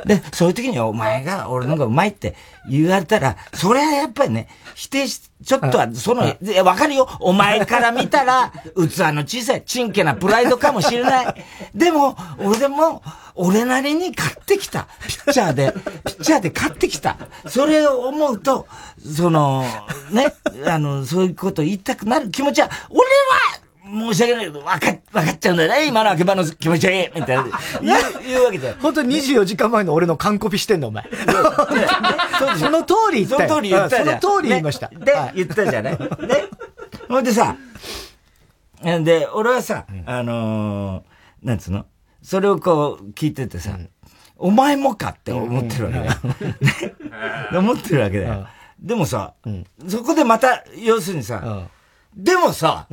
で、そういう時にお前が俺の方がうまいって言われたら、それはやっぱりね、否定し、ちょっとは、その、わかるよ。お前から見たら、器の小さい、ちんけなプライドかもしれない。でも、俺も、俺なりに勝ってきた。ピッチャーで、ピッチャーで勝ってきた。それを思うと、その、ね、あの、そういうこと言いたくなる気持ちは、俺は、申し訳ないけど、わか、わかっちゃうんだよね。今の秋葉の気持ちはいい。みたいな。言う、言うわけじゃん。本当に24時間前の俺の完コピしてんの、お前。その通り言ったその通り言ったじゃん。その通り言いました。で、言ったじゃない。で、ほんでさ、で、俺はさ、あのなんつうの？それをこう聞いててさ、お前もかって思ってるわけだよ。思ってるわけだよ。でもさ、そこでまた、要するにさ、でもさ、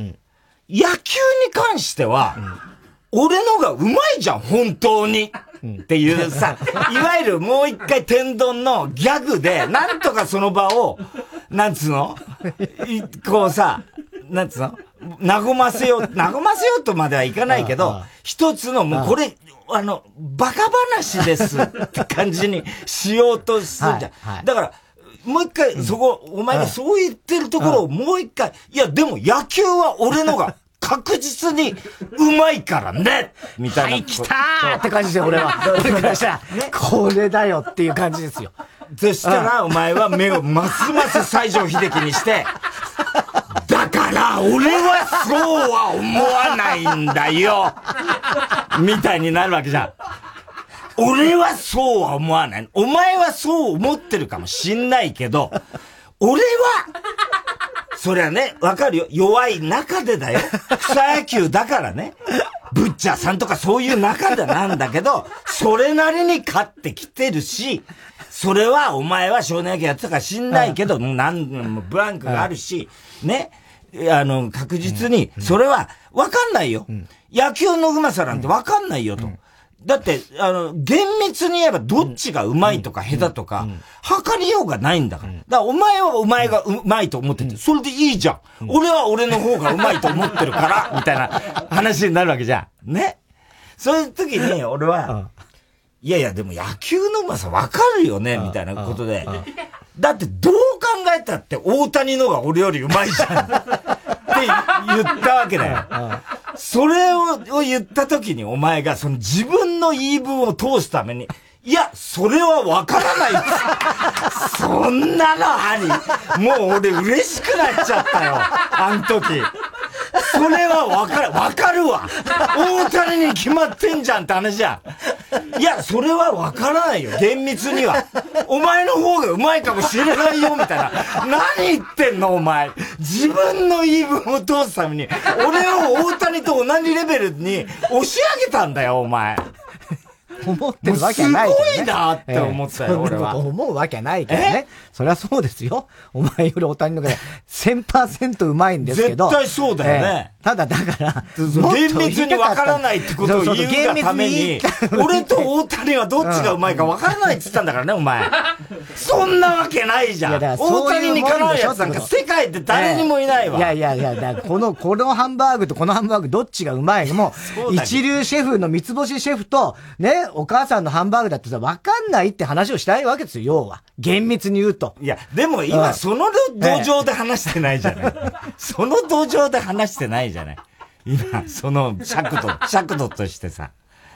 野球に関しては、俺のがうまいじゃん、本当に。っていうさ、いわゆるもう一回天丼のギャグで、なんとかその場を、なんつうの？こうさ、なんつうの？和ませよう、和ませようとまではいかないけど、一つのもうこれ、あの、バカ話ですって感じにしようとするじゃん。だから、もう一回、そこ、お前がそう言ってるところをもう一回、いや、でも野球は俺のが 確実にうまいからねみたいな。はい、来たーって感じで俺は。俺からしたら、これだよっていう感じですよ。そしたら、お前は目をますます西城秀樹にして、だから俺はそうは思わないんだよみたいになるわけじゃん。俺はそうは思わない。お前はそう思ってるかもしんないけど、俺は、そりゃね、わかるよ。弱い中でだよ。草野球だからね。ブッチャーさんとかそういう中でなんだけど、それなりに勝ってきてるし、それはお前は少年野球やってたか知んないけど、なんもブランクがあるし、ね。あの、確実に、それは、わかんないよ。野球のうまさなんてわかんないよと。だって、あの、厳密に言えばどっちがうまいとか下手とか、測りようがないんだから。だからお前はお前がうまいと思ってて、それでいいじゃん。俺は俺の方がうまいと思ってるから、みたいな話になるわけじゃん。ね。そういう時に、俺は、いやいや、でも野球のうまさわかるよね、みたいなことで。だってどう考えたって大谷のが俺よりうまいじゃん。って言ったわけだよ。それを言った時にお前がその自分の言い分を通すために、いや、それはわからない。そんなのあり。もう俺嬉しくなっちゃったよ。あん時。それはわかる、わかるわ。大谷に決まってんじゃんって話じゃん。いや、それはわからないよ。厳密には。お前の方がうまいかもしれないよ、みたいな。何言ってんの、お前。自分の言い分を通すために、俺を大谷と同じレベルに押し上げたんだよ、お前。思ってるわけないけど、ね。すごいなって思ったよ、俺は。思うわけないけどね。そりゃそうですよ。お前より大谷のが1000%うまいんですけど。絶対そうだよね。ただだから、厳密にわからないってことを言うがために、俺と大谷はどっちがうまいかわからないって言ったんだからね、お前。そんなわけないじゃん。大谷にかなうやつなんか世界で誰にもいないわ。いやいやいや、だこの、このハンバーグとこのハンバーグどっちがうまいのも、一流シェフの三つ星シェフと、ね、お母さんのハンバーグだってさ、わかんないって話をしたいわけですよ、要は。厳密に言うと。いや、でも今、その土壌で話してないじゃない。その土壌で話してないじゃない。今、その尺度、尺度としてさ。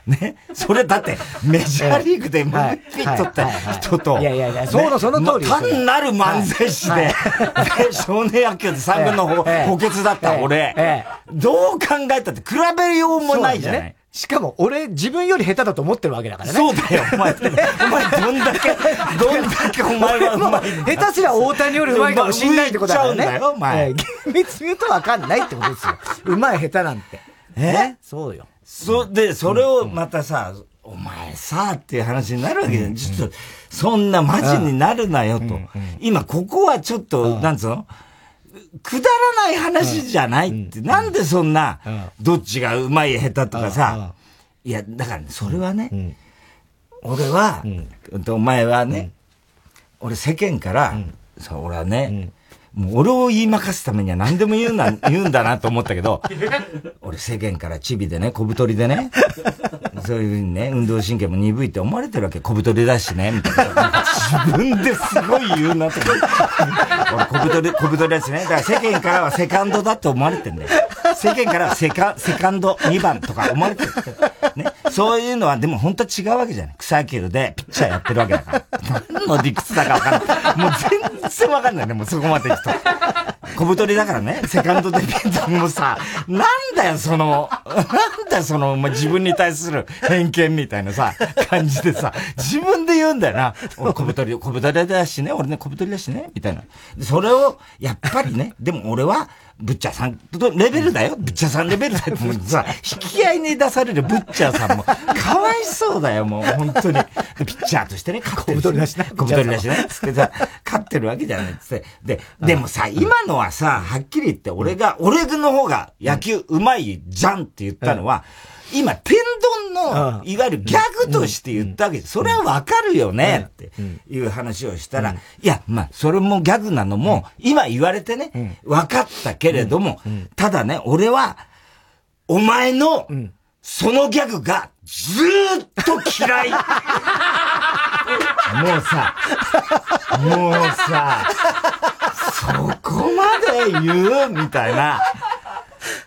ね？それだって、メジャーリーグで MVP 取った人と、いやいやいや、そうの、その通り。単なる漫才師で、少年野球で3軍の補欠だった俺、どう考えたって比べようもないじゃない。しかも、俺、自分より下手だと思ってるわけだからね。そうだよ、お前。お前、どんだけ、どんだけお前はうまい下手すら大谷よりうまいかもしんないってことだからね。だよ、お前。厳密に言うとわかんないってことですよ。うまい下手なんて。えそうよ。そ、で、それをまたさ、お前さ、っていう話になるわけじゃん。ちょっと、そんなマジになるなよと。今、ここはちょっと、なんつうの？くだらない話じゃないって、なんでそんな、どっちがうまい下手とかさ、いや、だからね、それはね、俺は、お前はね、俺世間から、そう、俺はね、もう俺を言いまかすためには何でも言うな、言うんだなと思ったけど、俺世間からチビでね、小太りでね、そういうふうにね、運動神経も鈍いって思われてるわけ。小太りだしね、みたいな。自分ですごい言うなって。俺小太り、小太りだしね。だから世間からはセカンドだって思われてんだよ。世間からはセカ、セカンド2番とか思われてる。ね。そういうのはでも本当は違うわけじゃない。草野球でピッチャーやってるわけだから。何の理屈だかわかんない。もう全然わかんないね、もうそこまで行くと。小太りだからね、セカンドデビュートもさ、なんだよ、その、なんだよ、その、ま自分に対する偏見みたいなさ、感じでさ、自分で言うんだよな。俺小太り、小太りだしね、俺ね、小太りだしね、みたいな。それを、やっぱりね、でも俺は、ブッチャーさんとレベルだよ。ブッチャーさんレベルだよ。もうさ、引き合いに出されるブッチャーさんも、かわいそうだよ、もう、本当に。ピッチャーとしてね、勝ってる。小太りだしね。小太りだしね。つってさ、勝ってるわけじゃないっつって。で、でもさ、今のはさ、はっきり言って俺が、俺の方が野球うまいじゃんって言ったのは、今、天丼の、いわゆるギャグとして言ったわけです。それはわかるよね、っていう話をしたら、いや、まあ、それもギャグなのも、今言われてね、分かったけれども、ただね、俺は、お前の、そのギャグがずーっと嫌い。もうさ、もうさ、そこまで言う？みたいな。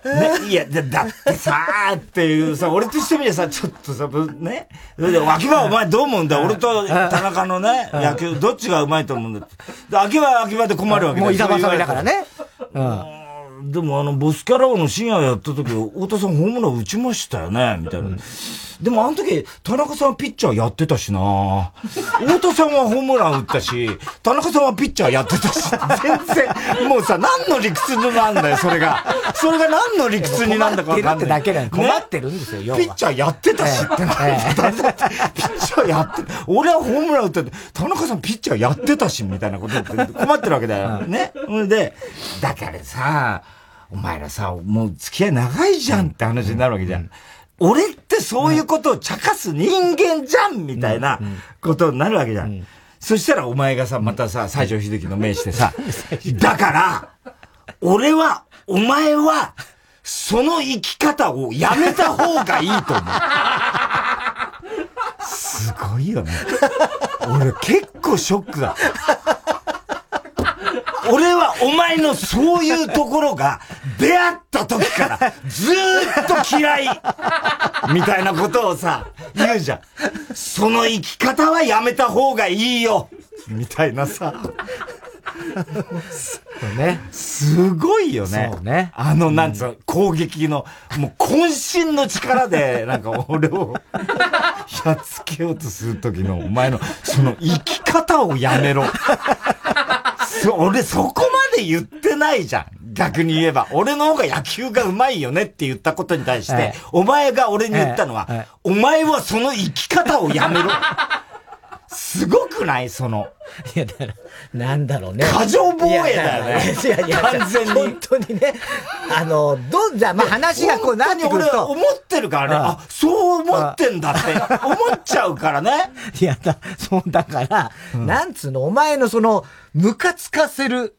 ね、いや、だってさーっていうさ、俺としてみればさ、ちょっとさ、ね。秋葉お前どう思うんだ？俺と田中のね、野球、どっちがうまいと思うんだ？って。秋葉は秋葉で困るわけだもう板挟みだからね。うん。でもあの、ボスキャラ王の深夜やった時、太田さんホームラン打ちましたよね、みたいな。うんでもあの時、田中さんピッチャーやってたしな太田さんはホームラン打ったし、田中さんはピッチャーやってたし、全然、もうさ、何の理屈なんだよ、それが。それが何の理屈になんだか分かんない。だけだよ。困ってるんですよ、ピッチャーやってたしってな、ええ、ピッチャーやって、俺はホームラン打ってて、田中さんピッチャーやってたし、みたいなこと困ってるわけだよ。ね。んで、だからさ、お前らさ、もう付き合い長いじゃんって話になるわけじゃん。俺ってそういうことを茶化す人間じゃんみたいなことになるわけじゃん。そしたらお前がさ、またさ、西城秀樹の名してさ、だから、俺は、お前は、その生き方をやめた方がいいと思う。すごいよね。俺結構ショックだ。俺はお前のそういうところが出会った時からずーっと嫌いみたいなことをさ、言うじゃん。その生き方はやめた方がいいよみたいなさ。ね。すごいよね。そうね。あの、なんつうの、攻撃の、もう渾身の力で、なんか俺を、やっつけようとするときの、お前の、その生き方をやめろ。そ、俺そこまで言ってないじゃん。逆に言えば。俺の方が野球がうまいよねって言ったことに対して、お前が俺に言ったのは、お前はその生き方をやめろ。すごくない？その。いや、だから、なんだろうね。過剰防衛だよね。いやいや、完全に。本当にね。あの、どんじゃ、まあ話がこうなってくると。俺思ってるからね。あ、そう思ってんだって思っちゃうからね。いや、だ、そうだから、なんつうの、お前のその、ムカつかせる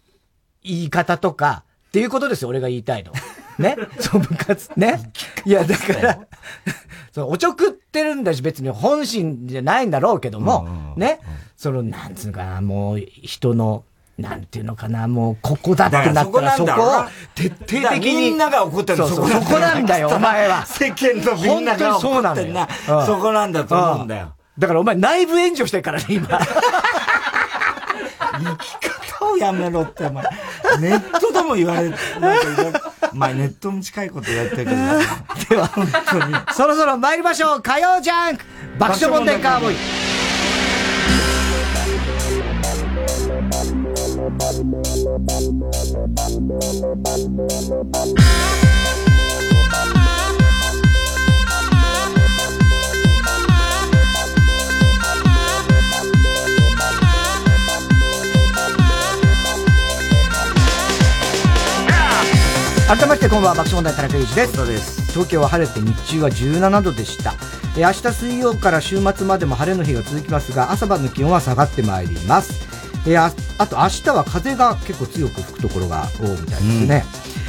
言い方とか、っていうことですよ、俺が言いたいの。ね？そう、部活、ね？いや、だから、そう、おちょくってるんだし、別に本心じゃないんだろうけども、ね、その、なんつうのかな、もう、人の、なんていうのかな、もう、ここだってなったら、そこを、徹底的に。みんなが怒ってるそこそこなんだよ、お前は。世間のみんなが怒ってんな。そこなんだと思うんだよ。だからお前内部援助してるからね、今。生き方をやめろって、お前。ネットでも言われて、なんかまあネットも近いことやってるけど。では、本当に。そろそろ参りましょう。火曜ジャンク爆笑問題カーボーイ。改めましてこんばんは爆笑問題田中裕二です。そうです。東京は晴れて日中は17度でした。え明日水曜から週末までも晴れの日が続きますが朝晩の気温は下がってまいります。えああと明日は風が結構強く吹くところが多いみたいですね、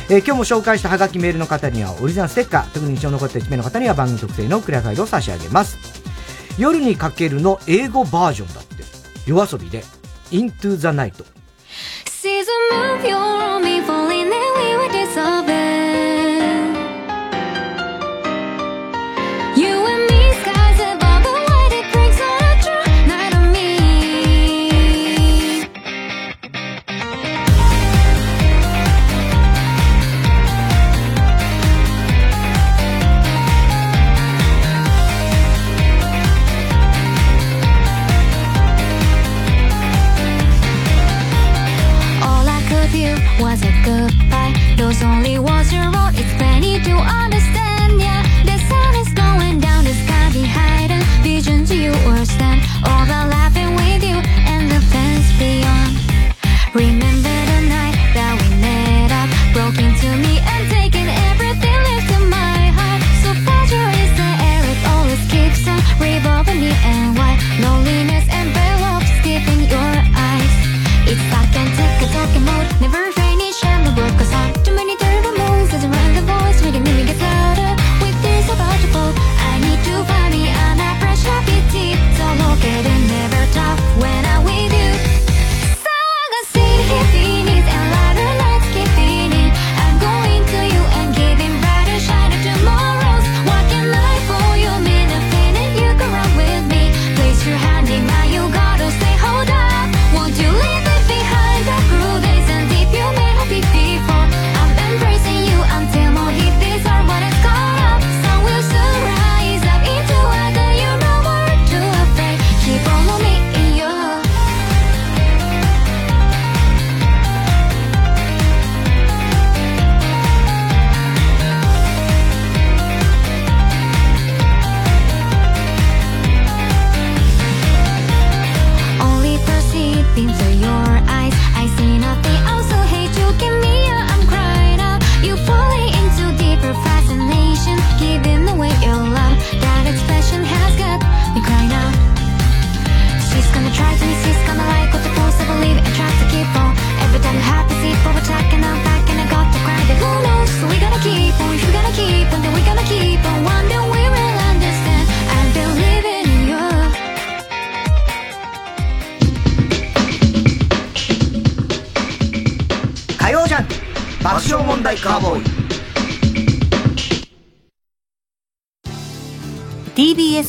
うん、え今日も紹介したハガキメールの方にはオリジナルステッカー特に印象に残った1名の方には番組特製のクリアファイルを差し上げます。夜にかけるの英語バージョンだって。夜遊びで。Into the Night 爆 Cause you're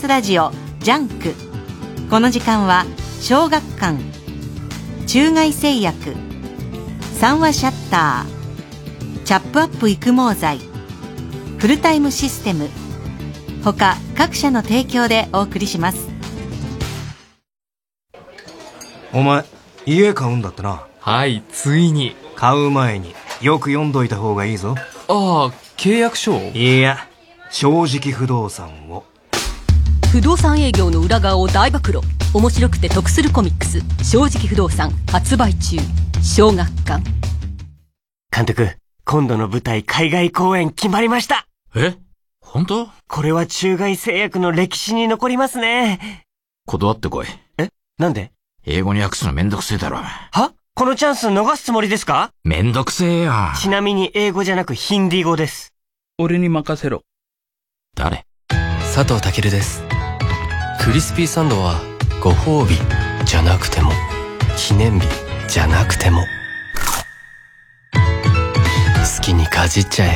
TBS ラジオジャンク。この時間は小学館中外製薬三和シヤッターチャップアップ育毛剤フルタイムシステム他各社の提供でお送りします。お前家買うんだってな。はいついに。買う前によく読んどいた方がいいぞ。ああ契約書いや正直不動産を不動産営業の裏側を大暴露。面白くて得するコミックス「正直不動産」発売中。小学館。監督今度の舞台海外公演決まりました。え？本当？これは中外製薬の歴史に残りますね。断ってこい。え？なんで？英語に訳すのめんどくせえだろ。は？このチャンス逃すつもりですか？めんどくせえよちなみに英語じゃなくヒンディー語です。俺に任せろ。誰？佐藤健ですクリスピーサンドはご褒美じゃなくても記念日じゃなくても。好きにかじっちゃえ。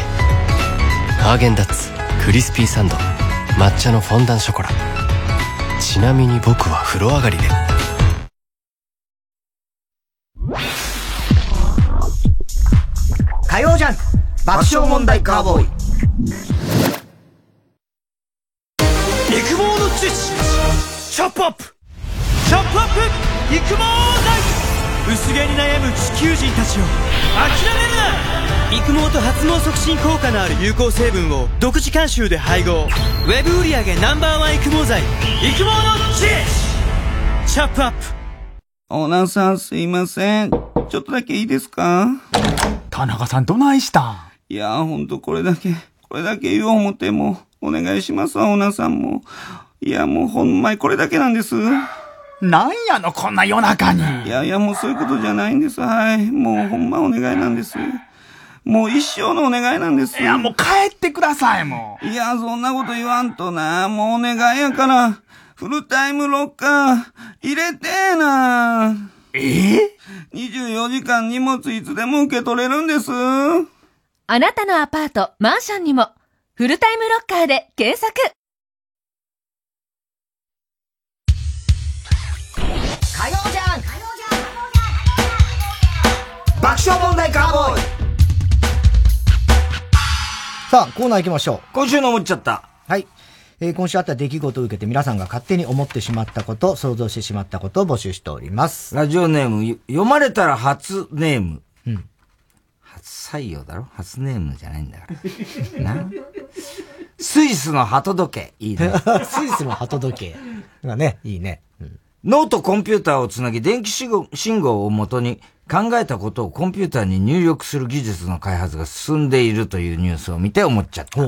ハーゲンダッツクリスピーサンド抹茶のフォンダンショコラ。ちなみに僕は風呂上がりで。火曜ジャン爆笑問題カーボーイ。育毛の知識チャップアップ。チャップアップ育毛剤。薄毛に悩む地球人たちを諦めるな。育毛と発毛促進効果のある有効成分を独自監修で配合。ウェブ売上 Ｎｏ.1 育毛剤。育毛の知識チャップアップ。オーナーさんすいません。ちょっとだけいいですか？田中さんどないしたん？いや、ほんとこれだけ、これだけ言おう思っても、お願いしますわ、オーナーさんも。いや、もうほんまにこれだけなんです。なんやの、こんな夜中に。いやいや、もうそういうことじゃないんです。はい。もうほんまお願いなんです。もう一生のお願いなんです。いや、もう帰ってください、もう。いや、そんなこと言わんとな。もうお願いやから。フルタイムロッカー、入れてーなえ？え ?24 時間荷物いつでも受け取れるんです。あなたのアパート、マンションにも、フルタイムロッカーで検索火曜じゃん爆笑問題カーボーイさあ、コーナー行きましょう。今週の思っちゃった。はい。えー、今週あった出来事を受けて皆さんが勝手に思ってしまったこと、想像してしまったことを募集しております。ラジオネーム、読まれたら初ネーム。採用だろ？初ネームじゃないんだから。な？スイスの鳩時計。いいね。スイスの鳩時計。がね、いいね。うん、脳とコンピューターをつなぎ電気信号信号をもとに考えたことをコンピューターに入力する技術の開発が進んでいるというニュースを見て思っちゃった。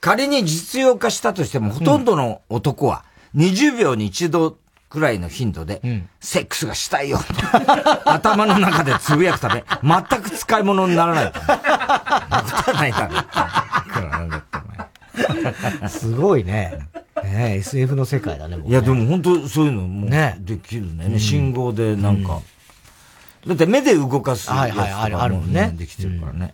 仮に実用化したとしても、ほとんどの男は20秒に一度くらいの頻度で、セックスがしたいよ、頭の中でつぶやくため、全く使い物にならない。ことないだろ。すごいね。ね SF の世界だね、ねいや、でも本当そういうのもできるね。ね信号でなんか、うん、だって目で動かすやつとかも、ね、あるもんね。できてるからね。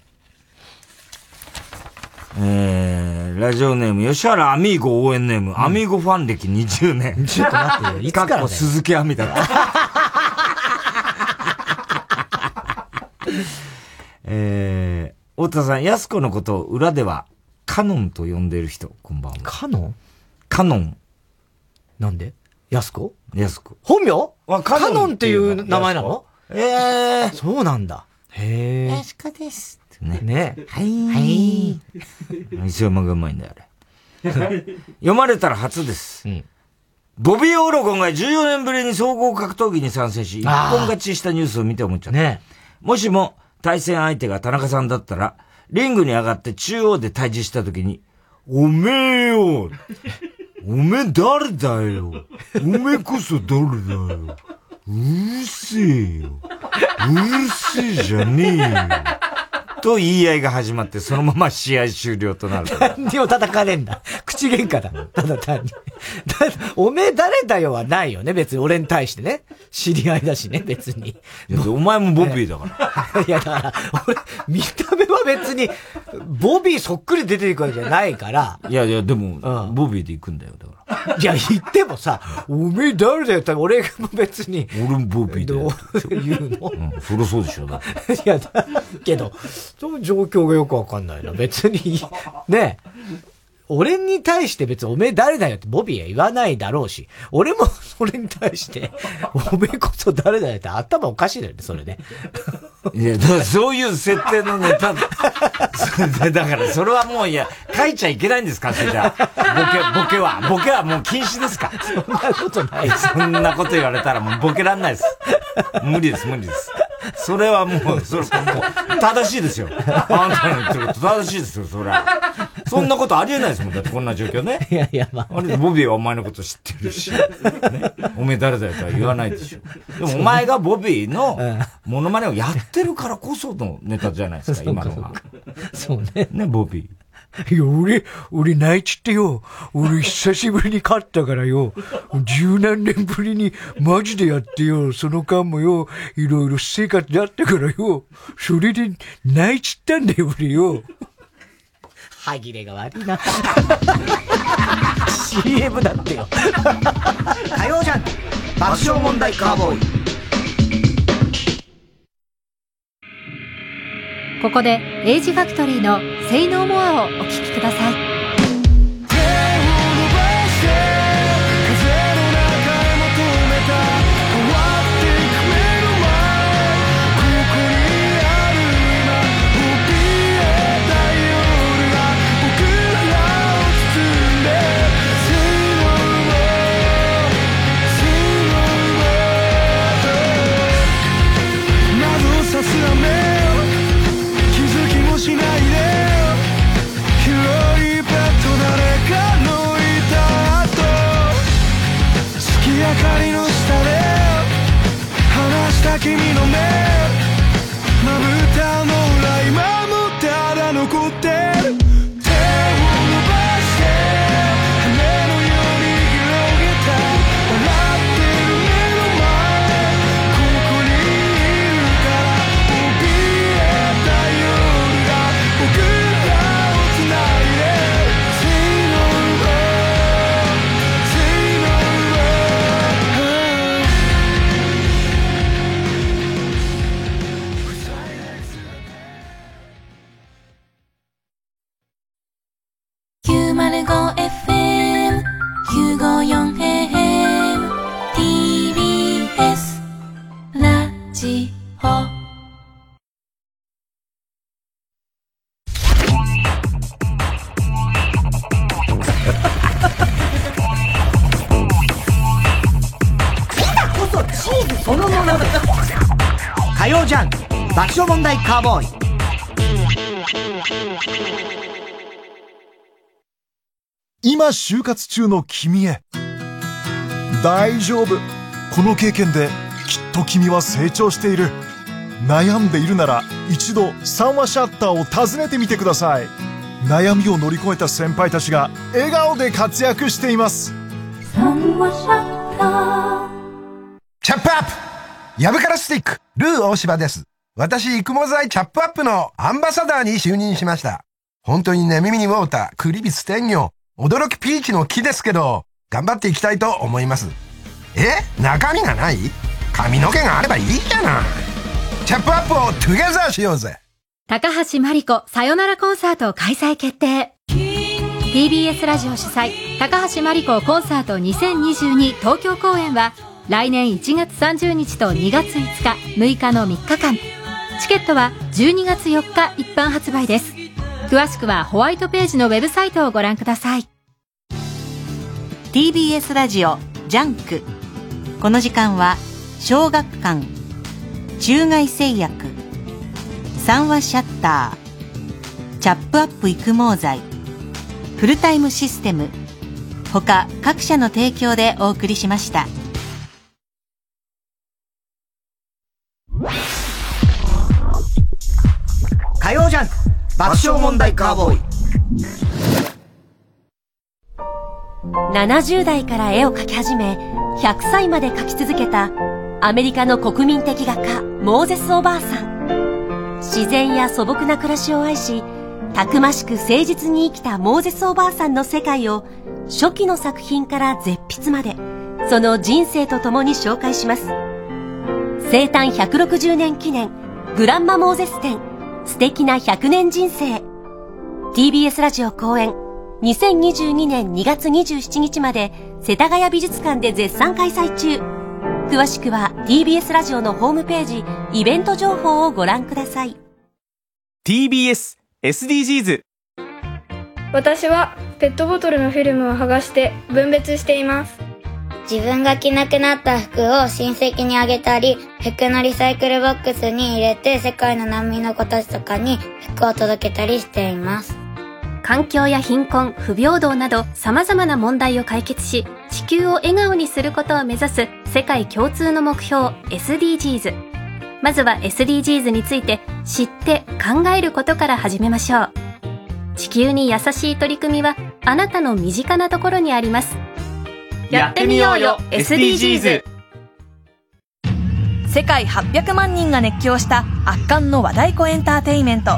えー、ラジオネーム、吉原アミーゴ応援ネーム、うん、アミーゴファン歴20年。ちょっと待ってよ、いつから、ね、鈴木亜美だ えー、太田さん、安子のことを裏では、カノンと呼んでいる人、こんばんは。カノン？カノン。なんで？安子？安子。本名？あ、カノンっていう名前なの？ええー、そうなんだ。へえ。安子です。ね。ねはい。はい。磯山がうまいんだよ、あれ。読まれたら初です。うん。ボビー・オロゴンが14年ぶりに総合格闘技に参戦し、一本勝ちしたニュースを見て思っちゃった。ねもしも対戦相手が田中さんだったら、リングに上がって中央で対峙した時に、おめえよおめえ誰だよおめえこそ誰だようるせえようるせえじゃねえよと言い合いが始まって、そのまま試合終了となる。何を叩かれんだ。口喧嘩だ。ただ単に。おめえ誰だよはないよね、別に俺に対してね。知り合いだしね、別に。お前もボビーだから。いや、だから、俺、見た目は別に、ボビーそっくり出ていくわけじゃないから。いやいや、でも、うん、ボビーで行くんだよ、だから。いや、言ってもさ、おめえ誰だよって俺も別に。俺もボビーだよ。言うの？うん、そりゃそうでしょ、だって。いや、だけど、その状況がよくわかんないな。別に、ね。俺に対して別におめえ誰だよってボビーは言わないだろうし、俺もそれに対して、おめえこそ誰だよって頭おかしいだよね、それね。いや、だからそういう設定のネタ、だからそれはもういや、書いちゃいけないんですかそれじゃボケ、ボケは。ボケはもう禁止ですかそんなことない。そんなこと言われたらもうボケらんないです。無理です、無理です。それはもう、それもう、正しいですよ。あんたの言ってること正しいですよ、それは。そんなことありえないですもん、だってこんな状況ね。いやいや、まあ。あれ、ボビーはお前のこと知ってるし、ね、おめえ誰だよとは言わないでしょ。でもお前がボビーのモノマネをやってるからこそのネタじゃないですか、今のが。そうね。ね、ボビー。いや、俺、俺泣いちってよ。俺久しぶりに勝ったからよ。十何年ぶりにマジでやってよ。その間もよ、いろいろ私生活であったからよ。それで泣いちったんだよ、俺よ。歯切れが悪いな。CM だってよ。火曜じゃん爆笑問題カーボーイ。ここでエイジファクトリーの「性能モア」をお聴きください。今就活中の君へ。大丈夫。この経験できっと君は成長している。悩んでいるなら一度三話シャッターを訪ねてみてください。悩みを乗り越えた先輩たちが笑顔で活躍しています。三話シャッター。チャップアップ。ヤブカラスティック。ルー大柴です。私、育毛剤チャップアップのアンバサダーに就任しました。本当にね、耳にウォーター、クリビス天魚、驚きピーチの木ですけど、頑張っていきたいと思います。え？中身がない？髪の毛があればいいじゃない。チャップアップをトゥゲザーしようぜ。高橋真理子さよならコンサート開催決定。TBS ラジオ主催、高橋真理子コンサート2022東京公演は、来年1月30日と2月5日、6日の3日間。チケットは12月4日一般発売です詳しくはホワイトページのウェブサイトをご覧ください。TBS ラジオジャンク。この時間は小学館中外製薬三和シヤッターチャップアップ育毛剤フルタイムシステム他各社の提供でお送りしました。火曜ジャンク爆笑問題カーボーイ70代から絵を描き始め、100歳まで描き続けたアメリカの国民的画家、モーゼスおばあさん。自然や素朴な暮らしを愛し、たくましく誠実に生きたモーゼスおばあさんの世界を初期の作品から絶筆まで、その人生とともに紹介します。生誕160年記念、グランマモーゼス展、素敵な100年人生。TBS ラジオ公演、2022年2月27日まで、世田谷美術館で絶賛開催中。詳しくは TBS ラジオのホームページ、イベント情報をご覧ください。TBS SDGs 私はペットボトルのフィルムを剥がして分別しています自分が着なくなった服を親戚にあげたり服のリサイクルボックスに入れて世界の難民の子たちとかに服を届けたりしています。環境や貧困不平等など様々な問題を解決し地球を笑顔にすることを目指す世界共通の目標 SDGs まずは SDGs について知って考えることから始めましょう。地球に優しい取り組みはあなたの身近なところにあります。やってみようよ。SDGs 世界800万人が熱狂した圧巻の和太鼓エンターテインメント。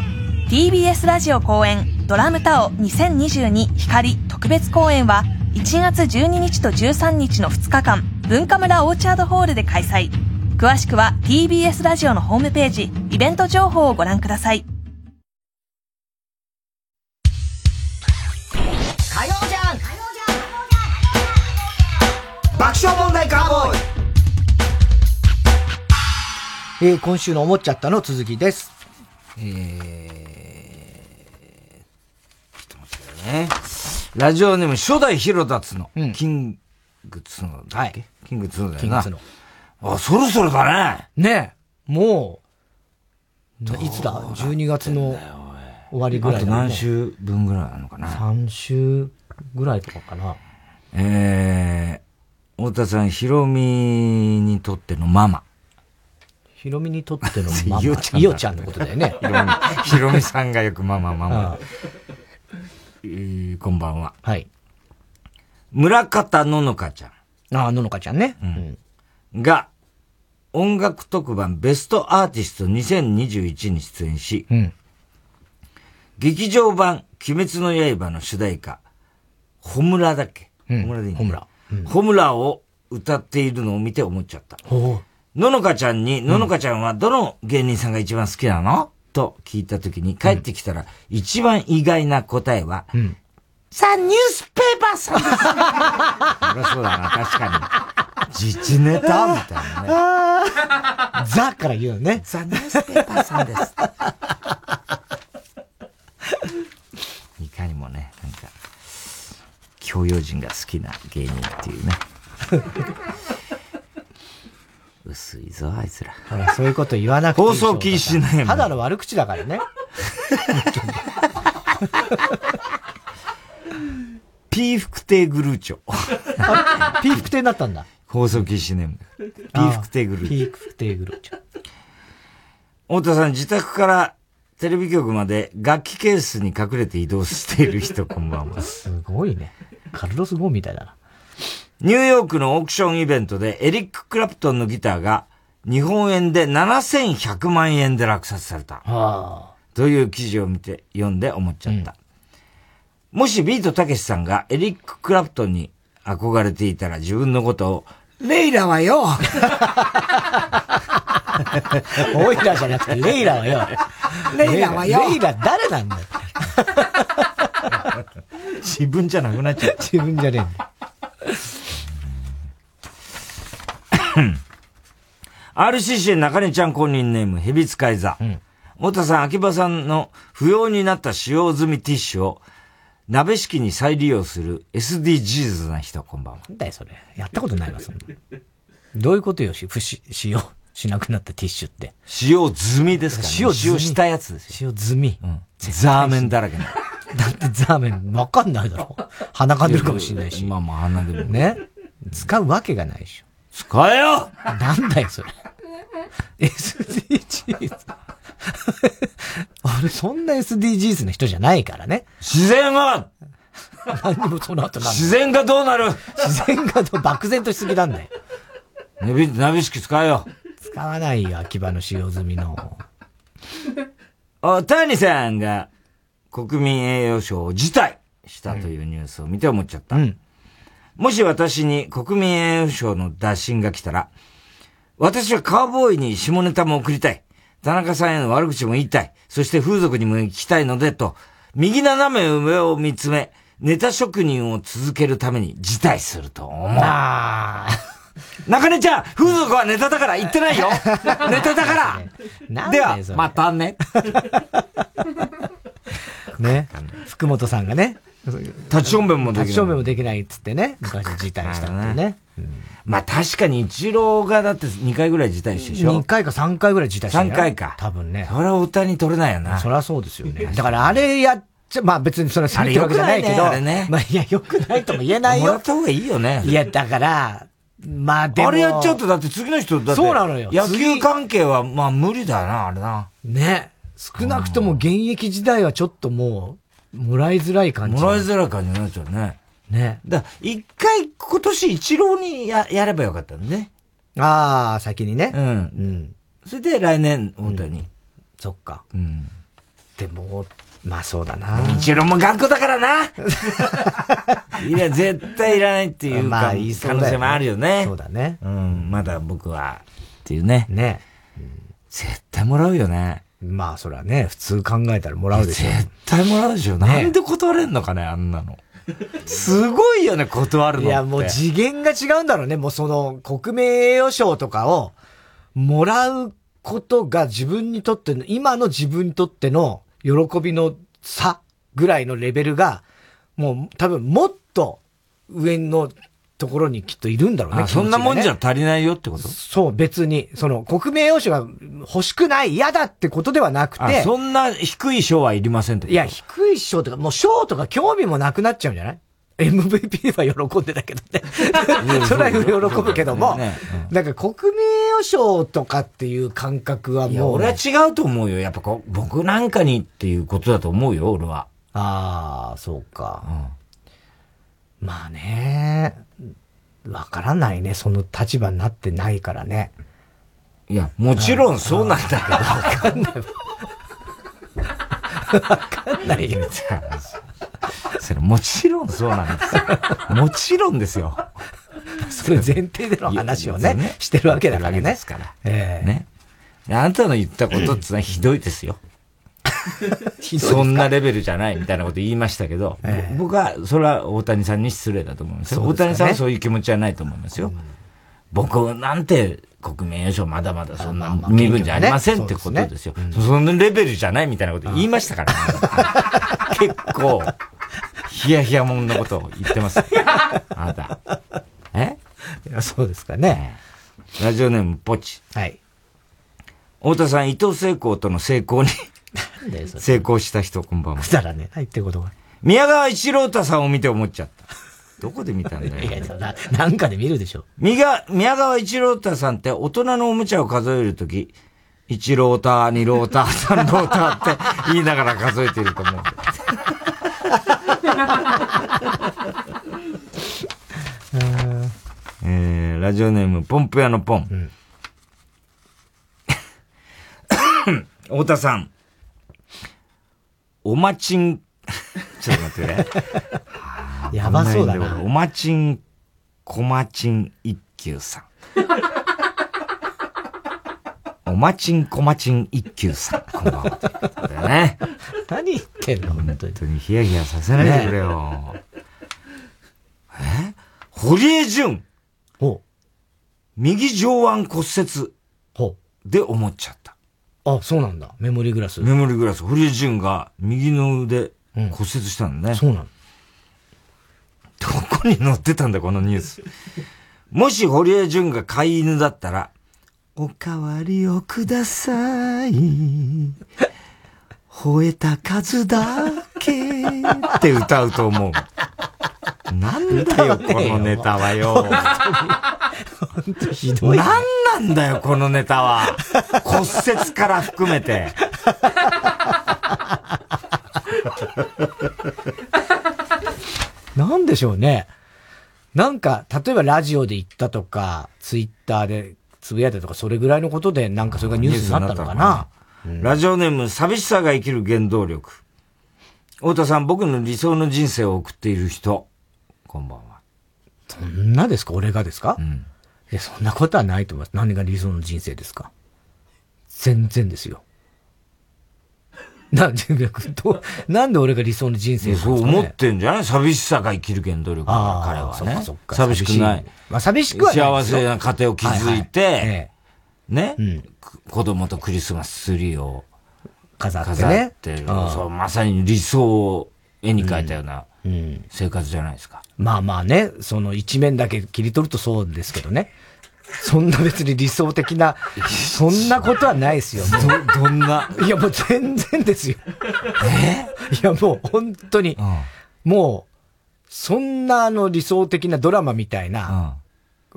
TBS ラジオ公演ドラムタオ2022光特別公演は1月12日と13日の2日間文化村オーチャードホールで開催。詳しくは TBS ラジオのホームページイベント情報をご覧ください爆笑問題カーボーイえー、今週の思っちゃったの続きです。えー、ちょっと待ってね。ラジオネーム初代ヒロダツの、キングツノだっけ、キングツノだよな。キングツあ、そろそろだね。ねえ、もう、いつだ ?12 月の終わりぐらいあと何週分ぐらいなのかな。3週ぐらいとかかな。えー、太田さん、ヒロミにとってのママ。ヒロミにとってのママ。イオちゃんだイオちゃんのことだよね。ヒロミ、ヒロミさんがよくママママ。えーこんばんは。はい。村方ののかちゃん。ああ、ののかちゃんね。うん。が、音楽特番ベストアーティスト2021に出演し、うん。劇場版鬼滅の刃の主題歌、ホムラだっけ、うんホムラでいい、ね、ホムラ。ホムラを歌っているのを見て思っちゃった。ののかちゃんに、ののかちゃんはどの芸人さんが一番好きなの？と聞いたときに帰ってきたら、一番意外な答えは、さあ、ニュースペーパーさんです。そりゃそうだな、確かに。自治ネタみたいなね。ザから言うのね。ザ・ニュースペーパーさんです。いかにもね、教養人が好きな芸人っていうね。薄いぞ、あいつら。ほら、そういうこと言わなくていい放送禁止ね。ただの悪口だからね。ピーフクテーグルーチョ。ピーフクテーになったんだ。放送禁止ネーム。ピーフクテーグルーチョ。ピーフクテーグルーチョ。太田さん、自宅からテレビ局まで楽器ケースに隠れて移動している人、こんばんは。すごいね。カルロス・ゴーンみたいだな。ニューヨークのオークションイベントでエリック・クラプトンのギターが日本円で7100万円で落札された。という記事を見て読んで思っちゃった。もしビートたけしさんがエリック・クラプトンに憧れていたら自分のことを、レイラはよオイラじゃなくてレイラはよ。レイラはよレイラ誰なんだよ。自分じゃなくなっちゃった。自分じゃねえ。RCC 中根ちゃん公認ネーム、ヘビ使い座。太田さん、秋葉さんの不要になった使用済みティッシュを鍋敷に再利用する SDGs な人、こんばんは。なんだよ、それ。やったことないわ、そんな。どういうことよ、し、不し、使用しなくなったティッシュって。使用済みですからね使用済み使用したやつです使用済み。ザーメンだらけな。だってザーメン、わかんないだろ。鼻かんでるかもしれないし。まあまあ鼻でる。ね？使うわけがないでしょ。使えよなんだよ、それ。SDGs。俺、そんな SDGs の人じゃないからね。自然は何にもその後なん自然がどうなる？自然がどう、漠然としすぎなんだよ。ナビ、ナビ式使えよ。使わないよ、秋葉の使用済みの。あ、谷さんが国民栄誉賞を辞退したというニュースを見て思っちゃった。うん、もし私に国民栄誉賞の打診が来たら、私はカーボーイに下ネタも送りたい。田中さんへの悪口も言いたい。そして風俗にも行きたいので、と、右斜め上を見つめ、ネタ職人を続けるために辞退すると思う。あ中根ちゃん、風俗はネタだから言ってないよ。ネタだからでは、またね。ね。福本さんがね。立ち正面もできない。立ち正面もできないっつってね。昔辞退したってね。まあ確かに一郎がだって2回ぐらい辞退してでしょ ?2 回か3回ぐらい辞退して3回か。多分ね。それは歌に取れないよな。そりゃそうですよね。だからあれやっちゃ、まあ別にそれは責めてるわけじゃないけど。あれね。まあいや、よくないとも言えないよ。もらった方がいいよね。いや、だから、まあでも。あれやっちゃうと、だって次の人、だって。そうなのよ。野球関係は、まあ無理だな、あれな。ね。少なくとも現役時代はちょっともう、もらいづらい感じ。もらいづらい感じになっちゃうね。ね。だ一回今年一郎にややればよかったんね。ああ、先にね。うん。うん。それで来年、本当に。うん、そっか。うん。でも、まあそうだな。一郎も頑固だからな いや、絶対いらないっていうか、まあ、いい可能性もあるよね。そうだね。うん、まだ僕は、っていうね。ね。うん、絶対もらうよね。まあそれはね、普通考えたらもらうでしょ。絶対もらうでしょ。ね、なんで断れんのかね、あんなの。すごいよね、断るのいや、もう次元が違うんだろうね。もうその、国名栄誉賞とかを、もらうことが自分にとっての、今の自分にとっての喜びの差ぐらいのレベルが、もう多分もっと上のところにきっといるんだろうね。ねそんなもんじゃ足りないよってこと？そう、別に。その、国名誉賞が欲しくない、嫌だってことではなくて。そんな低い賞はいりませんっていや、低い賞とか、もう賞とか興味もなくなっちゃうんじゃない？MVP は喜んでたけどね。それは喜ぶけども、なんか国名誉賞とかっていう感覚はもう。俺は違うと思うよ。やっぱこ僕なんかにっていうことだと思うよ、俺は。ああ、そうか。うん、まあね。わからないね。その立場になってないからね。いや、もちろんそうなんだけど。わかんない。わかんないよ。それもちろんそうなんですよ。もちろんですよ。それ前提での話をね、ねしてるわけだからね。ですから。ええー、ね。あんたの言ったことってのはひどいですよ。そんなレベルじゃないみたいなこと言いましたけど、えー、僕は、それは大谷さんに失礼だと思いますよ。大谷さんはそういう気持ちはないと思いますよ。うん、僕なんて国民栄誉賞まだまだそんな身分じゃありませんってことですよ。そのレベルじゃないみたいなこと言いましたからね。結構、ヒヤヒヤもんのことを言ってます。あなた。え？いや、そうですかね。ラジオネーム、ポチ。はい。太田さん、伊藤聖光との成功に成功した人、こんばんは。くだらねはい、ってことは。宮川一郎太さんを見て思っちゃった。どこで見たんだよ。いや、な、なんかで見るでしょ。宮宮川一郎太さんって大人のおもちゃを数えるとき、一郎太、二郎太、三郎太って言いながら数えていると思う。えー、ラジオネーム、ポンプ屋のポン。うん、太田さん。おまちん、ちょっと待ってね。やばそうだな。おまちん、こまちん一休さん。おまちんこまちん一休 さん。こんばんは。ね。何言ってんの本当にヒヤヒヤさせないでくれよ。ね、え堀江淳。ほ右上腕骨折。ほで思っちゃった。あ、そうなんだ。メモリーグラス。メモリーグラス。堀江淳が右の腕骨折したんだね。そうなの。どこに載ってたんだ、このニュース。もし堀江淳が飼い犬だったら、おかわりをください。吠えた数だけって歌うと思う。なんだよ、このネタはよ。本当ひどい。なんなんだよ、このネタは。骨折から含めて。でしょうね。なんか、例えばラジオで言ったとか、ツイッターでつぶやいたとか、それぐらいのことで、なんかそれがニュースになったのかな。ラジオネーム、寂しさが生きる原動力。太田さん、僕の理想の人生を送っている人。こんばんは。そんなですか？俺がですか？うん。え、そんなことはないと思います。何が理想の人生ですか？全然ですよ。なんで、どなんで俺が理想の人生、ね、そう思ってんじゃない？寂しさが生きる原動力あ彼はね。寂しくない。まあ寂しくは幸せな家庭を築いて、はいはいええ、ね、うん、子供とクリスマスツリーを飾ってね。ってそう、まさに理想を絵に描いたような生活じゃないですか。うん、まあまあね、その一面だけ切り取るとそうですけどね。そんな別に理想的な、そんなことはないですよ。ど、どんな？いやもう全然ですよ。え？いやもう本当に、うん、もう、そんなあの理想的なドラマみたいな、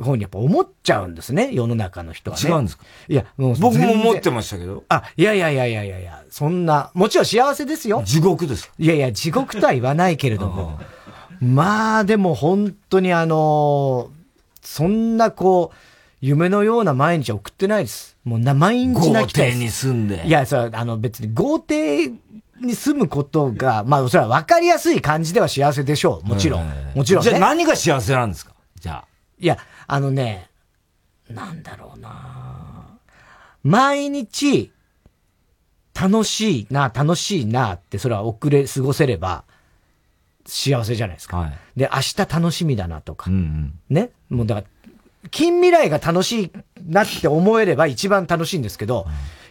方にやっぱ思っちゃうんですね、世の中の人はね。違うんですか？いや、もう僕も思ってましたけど。あ、いやいやいやいやいやいや、そんな、もちろん幸せですよ。地獄ですいやいや、地獄とは言わないけれども。まあ、でも本当にあのそんなこう、夢のような毎日は送ってないです。もうな、毎日泣きたい豪邸に住んで。いや、それあの別に豪邸に住むことが、まあ、それは分かりやすい感じでは幸せでしょう。もちろん。もちろん、ね、じゃあ何が幸せなんですか？じゃあ。いや、あのね、なんだろうな毎日、楽しいな、楽しいなって、それは遅れ、過ごせれば、幸せじゃないですか。はい、で、明日楽しみだなとか。うんうん、ね。もうだから、近未来が楽しいなって思えれば一番楽しいんですけど、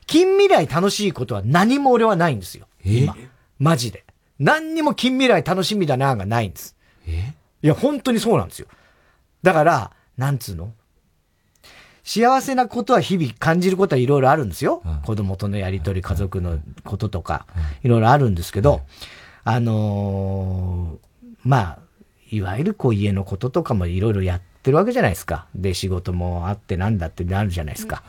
近未来楽しいことは何も俺はないんですよ。今。マジで。何にも近未来楽しみだながないんです。え？いや、本当にそうなんですよ。だから、なんつうの？幸せなことは日々感じることはいろいろあるんですよ。うん、子供とのやりとり、家族のこととか、いろいろあるんですけど、あのー、まあ、いわゆるこう家のこととかもいろいろやってるわけじゃないですか。で、仕事もあってなんだってなるじゃないですか。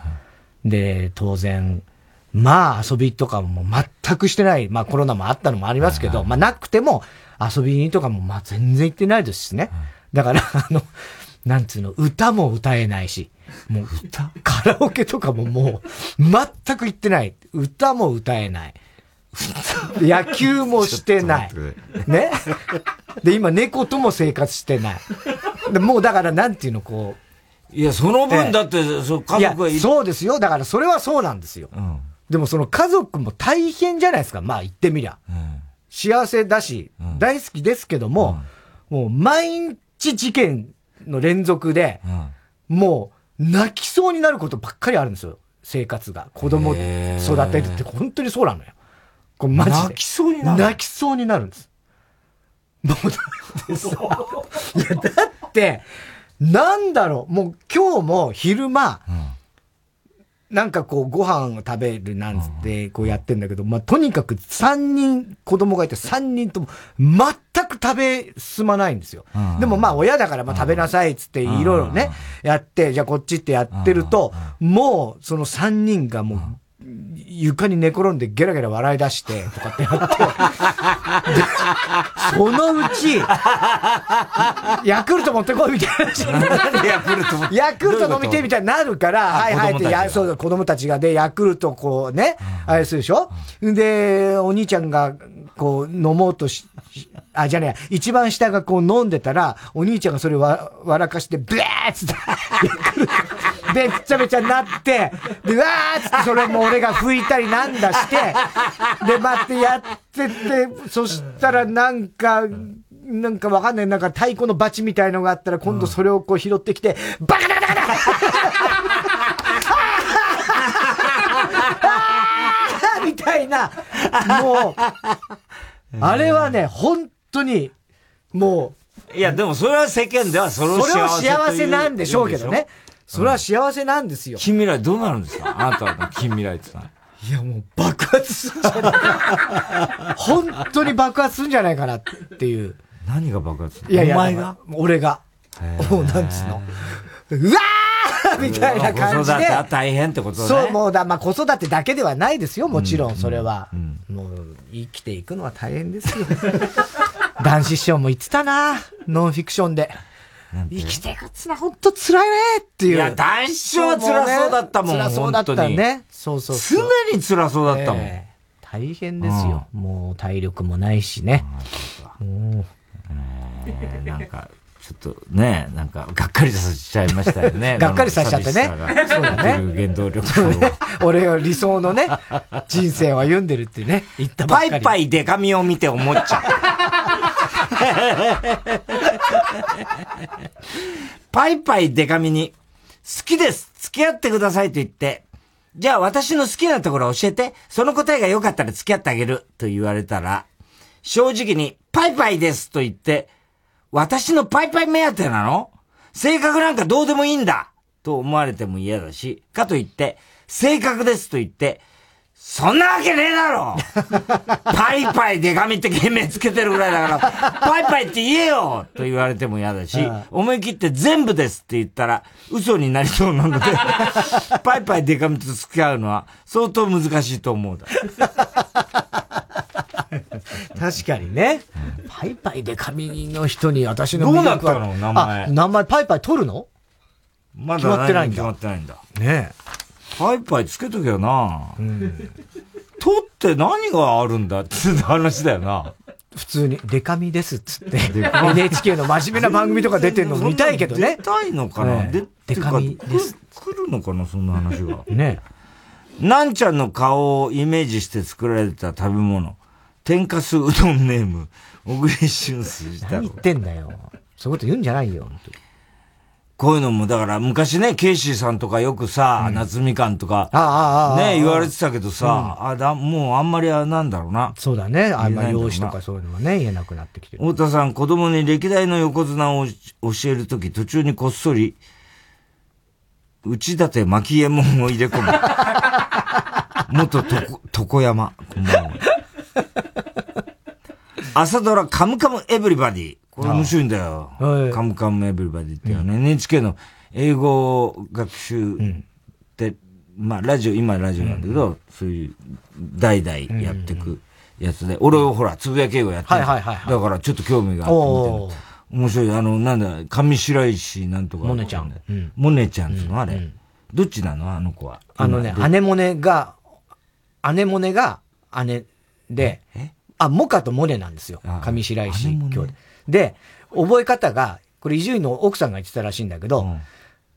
で、当然、まあ遊びとかも全くしてない。まあコロナもあったのもありますけど、まあなくても遊びにとかもまあ全然行ってないですしね。だから、あの、なんつうの、歌も歌えないし、もう歌、カラオケとかももう全く行ってない。歌も歌えない。野球もしてない。ね？で、今猫とも生活してない。でもうだからなんていうの、こう。いや、その分だって、そう、家族はいそうですよ。だからそれはそうなんですよ。うん、でもその家族も大変じゃないですか。まあ言ってみりゃ。うん、幸せだし、うん、大好きですけども、もう毎日事件の連続で、もう泣きそうになることばっかりあるんですよ。生活が。子供育てるって本当にそうなのよ。これマジで。泣きそうになる？泣きそうになるんです。もう、でさ、いや、だって、なんだろう、もう今日も昼間、うんなんかこう、ご飯を食べるなんつって、こうやってんだけど、まあ、とにかく3人子供がいて3人とも全く食べ進まないんですよ。でもまあ、親だからまあ食べなさいっつっていろいろね、やって、じゃあこっちってやってると、もうその3人がもう床に寝転んでゲラゲラ笑い出して、とかってやって、そのうち、ヤクルト持ってこいみたいなヤクルトヤクルト飲みてみたいになるから、はいはいって、や、そう、子供たちがで、ヤクルトこうね、あれするでしょ？で、お兄ちゃんが、こう、飲もうとし、あ、じゃね一番下がこう飲んでたら、お兄ちゃんがそれわ、笑かして、ブーッつって、べっちゃべちゃになって、で、わーっつってそれも俺が拭いたりなんだして、で、待ってやってて、そしたらなんか、なんかわかんない、なんか太鼓のバチみたいのがあったら、今度それをこう拾ってきて、バカバカバカバカみたいな、もう、あれはね、本当に、もう。いや、でもそれは世間ではそれを幸せそれは幸せなんでしょうけどね。それは幸せなんですよ。近未来どうなるんですか？あなたの近未来ってさ。いや、もう爆発するんじゃないか 本当に爆発するんじゃないかなっていう。何が爆発するいやいや、お前が？俺が。もう、なんつうの？うわーみたいな感じで。子育て大変ってことね。そう、もうだ、まあ子育てだけではないですよ、もちろん、それは。もう、生きていくのは大変ですよ。男子師匠も言ってたな、ノンフィクションで。生きていくつら、ほんと辛いねっていう。いや、男子は辛そうだったもん、辛そうだったね。そうそう常に辛そうだったもん。大変ですよ。もう体力もないしね。えー、なんか、ちょっとね、なんか、がっかりさせちゃいましたよね。がっかりさせちゃってね。そうだね。原動力を。俺は理想のね、人生を歩んでるってね、言ったばっかり。パイパイデカミを見て思っちゃう。パイパイデカミに、好きです。付き合ってくださいと言って、じゃあ私の好きなところ教えて、その答えが良かったら付き合ってあげる。と言われたら、正直に、パイパイですと言って、私のパイパイ目当てなの？性格なんかどうでもいいんだ。と思われても嫌だし、かといって、性格ですと言って、そんなわけねえだろ パイパイデカミって懸命つけてるぐらいだから、パイパイって言えよと言われても嫌だし、思い切って全部ですって言ったら嘘になりそうなので、パイパイデカミと付き合うのは相当難しいと思うだ。確かにね。パイパイデカミの人に私のどうなったの？名前。名前パイパイ取るの？まだ決まってないんだ。決まってないんだ。ねえ。パイパイつけとけよな。うん。取って何があるんだって話だよな。普通に、デカミですっつって、NHK の真面目な番組とか出てんの見たいけどね。出たいのかな、ね、デカミです。来るのかな？そんな話が。ねなんちゃんの顔をイメージして作られた食べ物。天かすうどんネーム、小栗旬水だろ。何言ってんだよ。そういうこと言うんじゃないよ、こういうのも、だから昔ね、ケイシーさんとかよくさ、うん、夏みかんとか、ね、言われてたけどさ、うん、あだ、もうあんまりなんだろうな。そうだね。あんまり容姿とかそういうのはね、言えなくなってきてる。太田さん、子供に歴代の横綱を教えるとき、途中にこっそり、内立巻右衛門を入れ込む。元とこ、床山。こんばんは。朝ドラカムカムエブリバディ。これ面白いんだよ。カムカムエブリバディっていうのはね、NHK の英語学習って、まあラジオ、今ラジオなんだけど、そういう代々やってくやつで、俺をほら、つぶやき英語やってる。だからちょっと興味があって面白い。あの、なんだ、上白石なんとか。モネちゃん。モネちゃんつのあれ。どっちなの？あの子は。あのね、姉モネが、姉モネが姉で、あ、モカとモネなんですよ。上白石兄弟。で、覚え方が、これ伊集院の奥さんが言ってたらしいんだけど、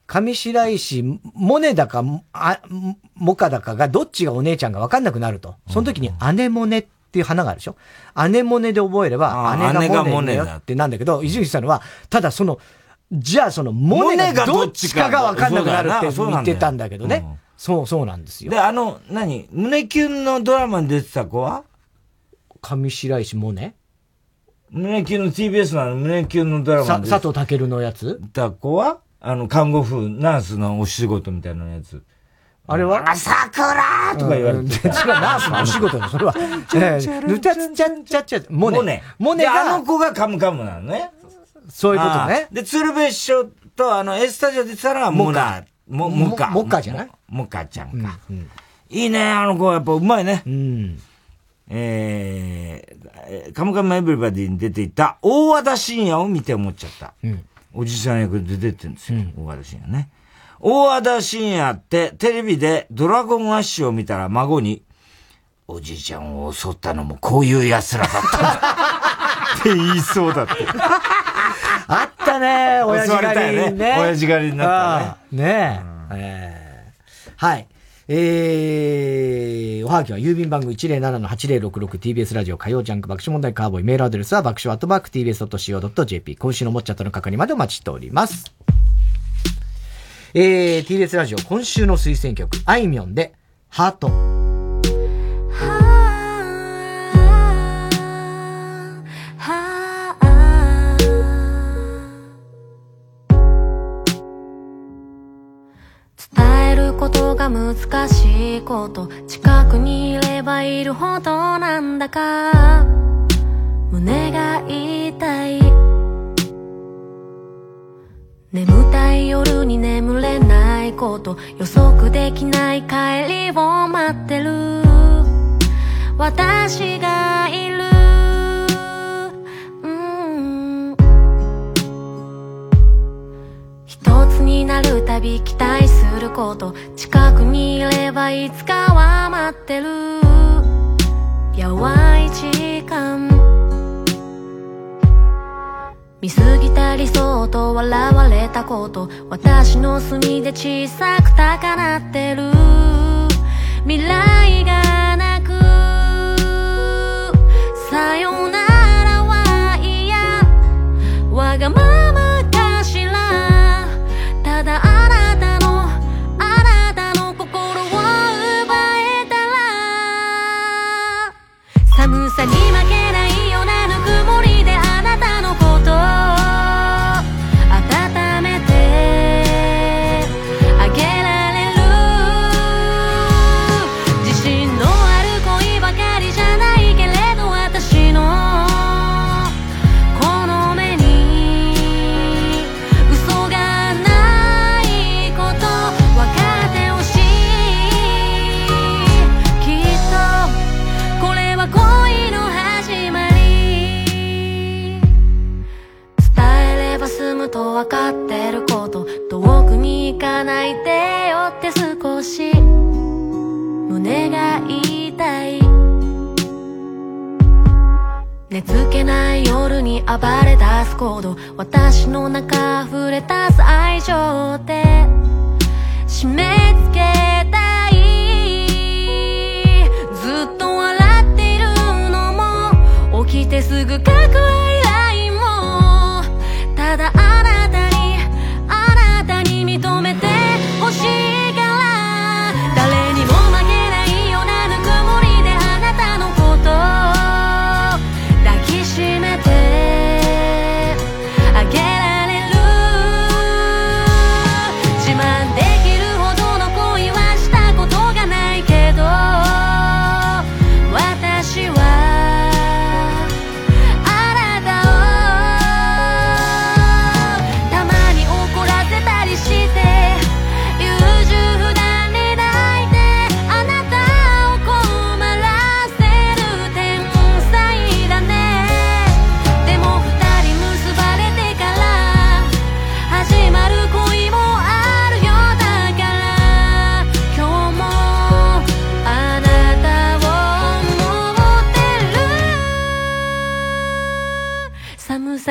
上白石、モネだか、あ、モカだかがどっちがお姉ちゃんが分かんなくなると。その時に姉モネっていう花があるでしょ？姉モネで覚えれば、姉がモネだよってなんだけど、伊集院さんは、ただその、じゃあその、モネがどっちかが分かんなくなるって言ってたんだけどね。そう、そうなんですよ。で、あの、何？胸キュンのドラマに出てた子は？上白石萌音胸キュンの TBS の胸キュンのドラマで。佐藤健のやつ？た子はあの、看護婦、ナースのお仕事みたいなやつ。あれは？桜とか言われて。違う、ナースのお仕事の、それは。ぬちゃつちゃちゃちゃ、モネ。モネ。モネが。あの子がカムカムなのね。そういうことね。で、鶴瓶師匠と、あの、エスタジオで言ったら、モナ。モ、モカ。モカじゃないモカちゃんか。いいね、あの子、やっぱうまいね。うん。えー、カムカムエブリバディに出ていた大和田信也を見て思っちゃった。うん、おじさん役で出てるんですよ、うん、大和田信也ね。大和田信也ってテレビでドラゴンアッシュを見たら孫に、おじいちゃんを襲ったのもこういう奴らだったんだ。って言いそうだって。あったね、親父狩りね。親父狩りになったね。ねえ。うん、えー、はい。えー、おはぎは郵便番号 107-8066TBS ラジオ火曜ジャンク爆笑問題カーボイメールアドレスは爆笑アットマーク TBS.CO.JP 今週のもっちゃとの係までお待ちしております。えー、TBS ラジオ今週の推薦曲、あいみょんで、ハート。が難しいこと。近くにいればいるほどなんだか。胸が痛い。眠たい夜に眠れないこと。予測できない帰りを待ってる。私がいる、になるたび期待すること近くにいればいつかは待ってる。やわい時間。見過ぎた理想と笑われたこと私の隅で小さく高鳴ってる。未来がなくさよならは嫌わがままに暴れ出す行動。私の中溢れ出す愛情で締め付け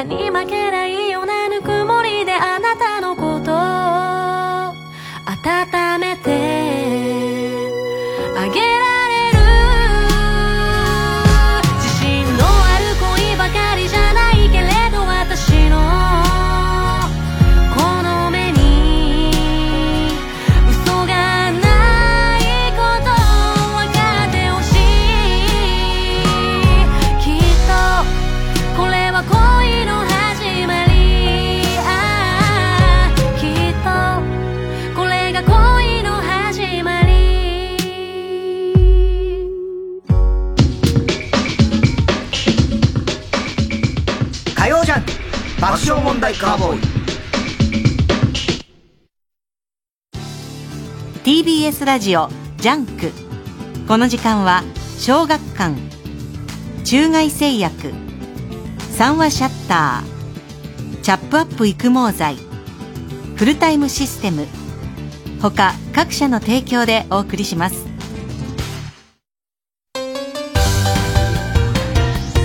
に負けラジオジャンク。この時間は小学館中外製薬三和シヤッターチャップアップ育毛剤フルタイムシステム他各社の提供でお送りします。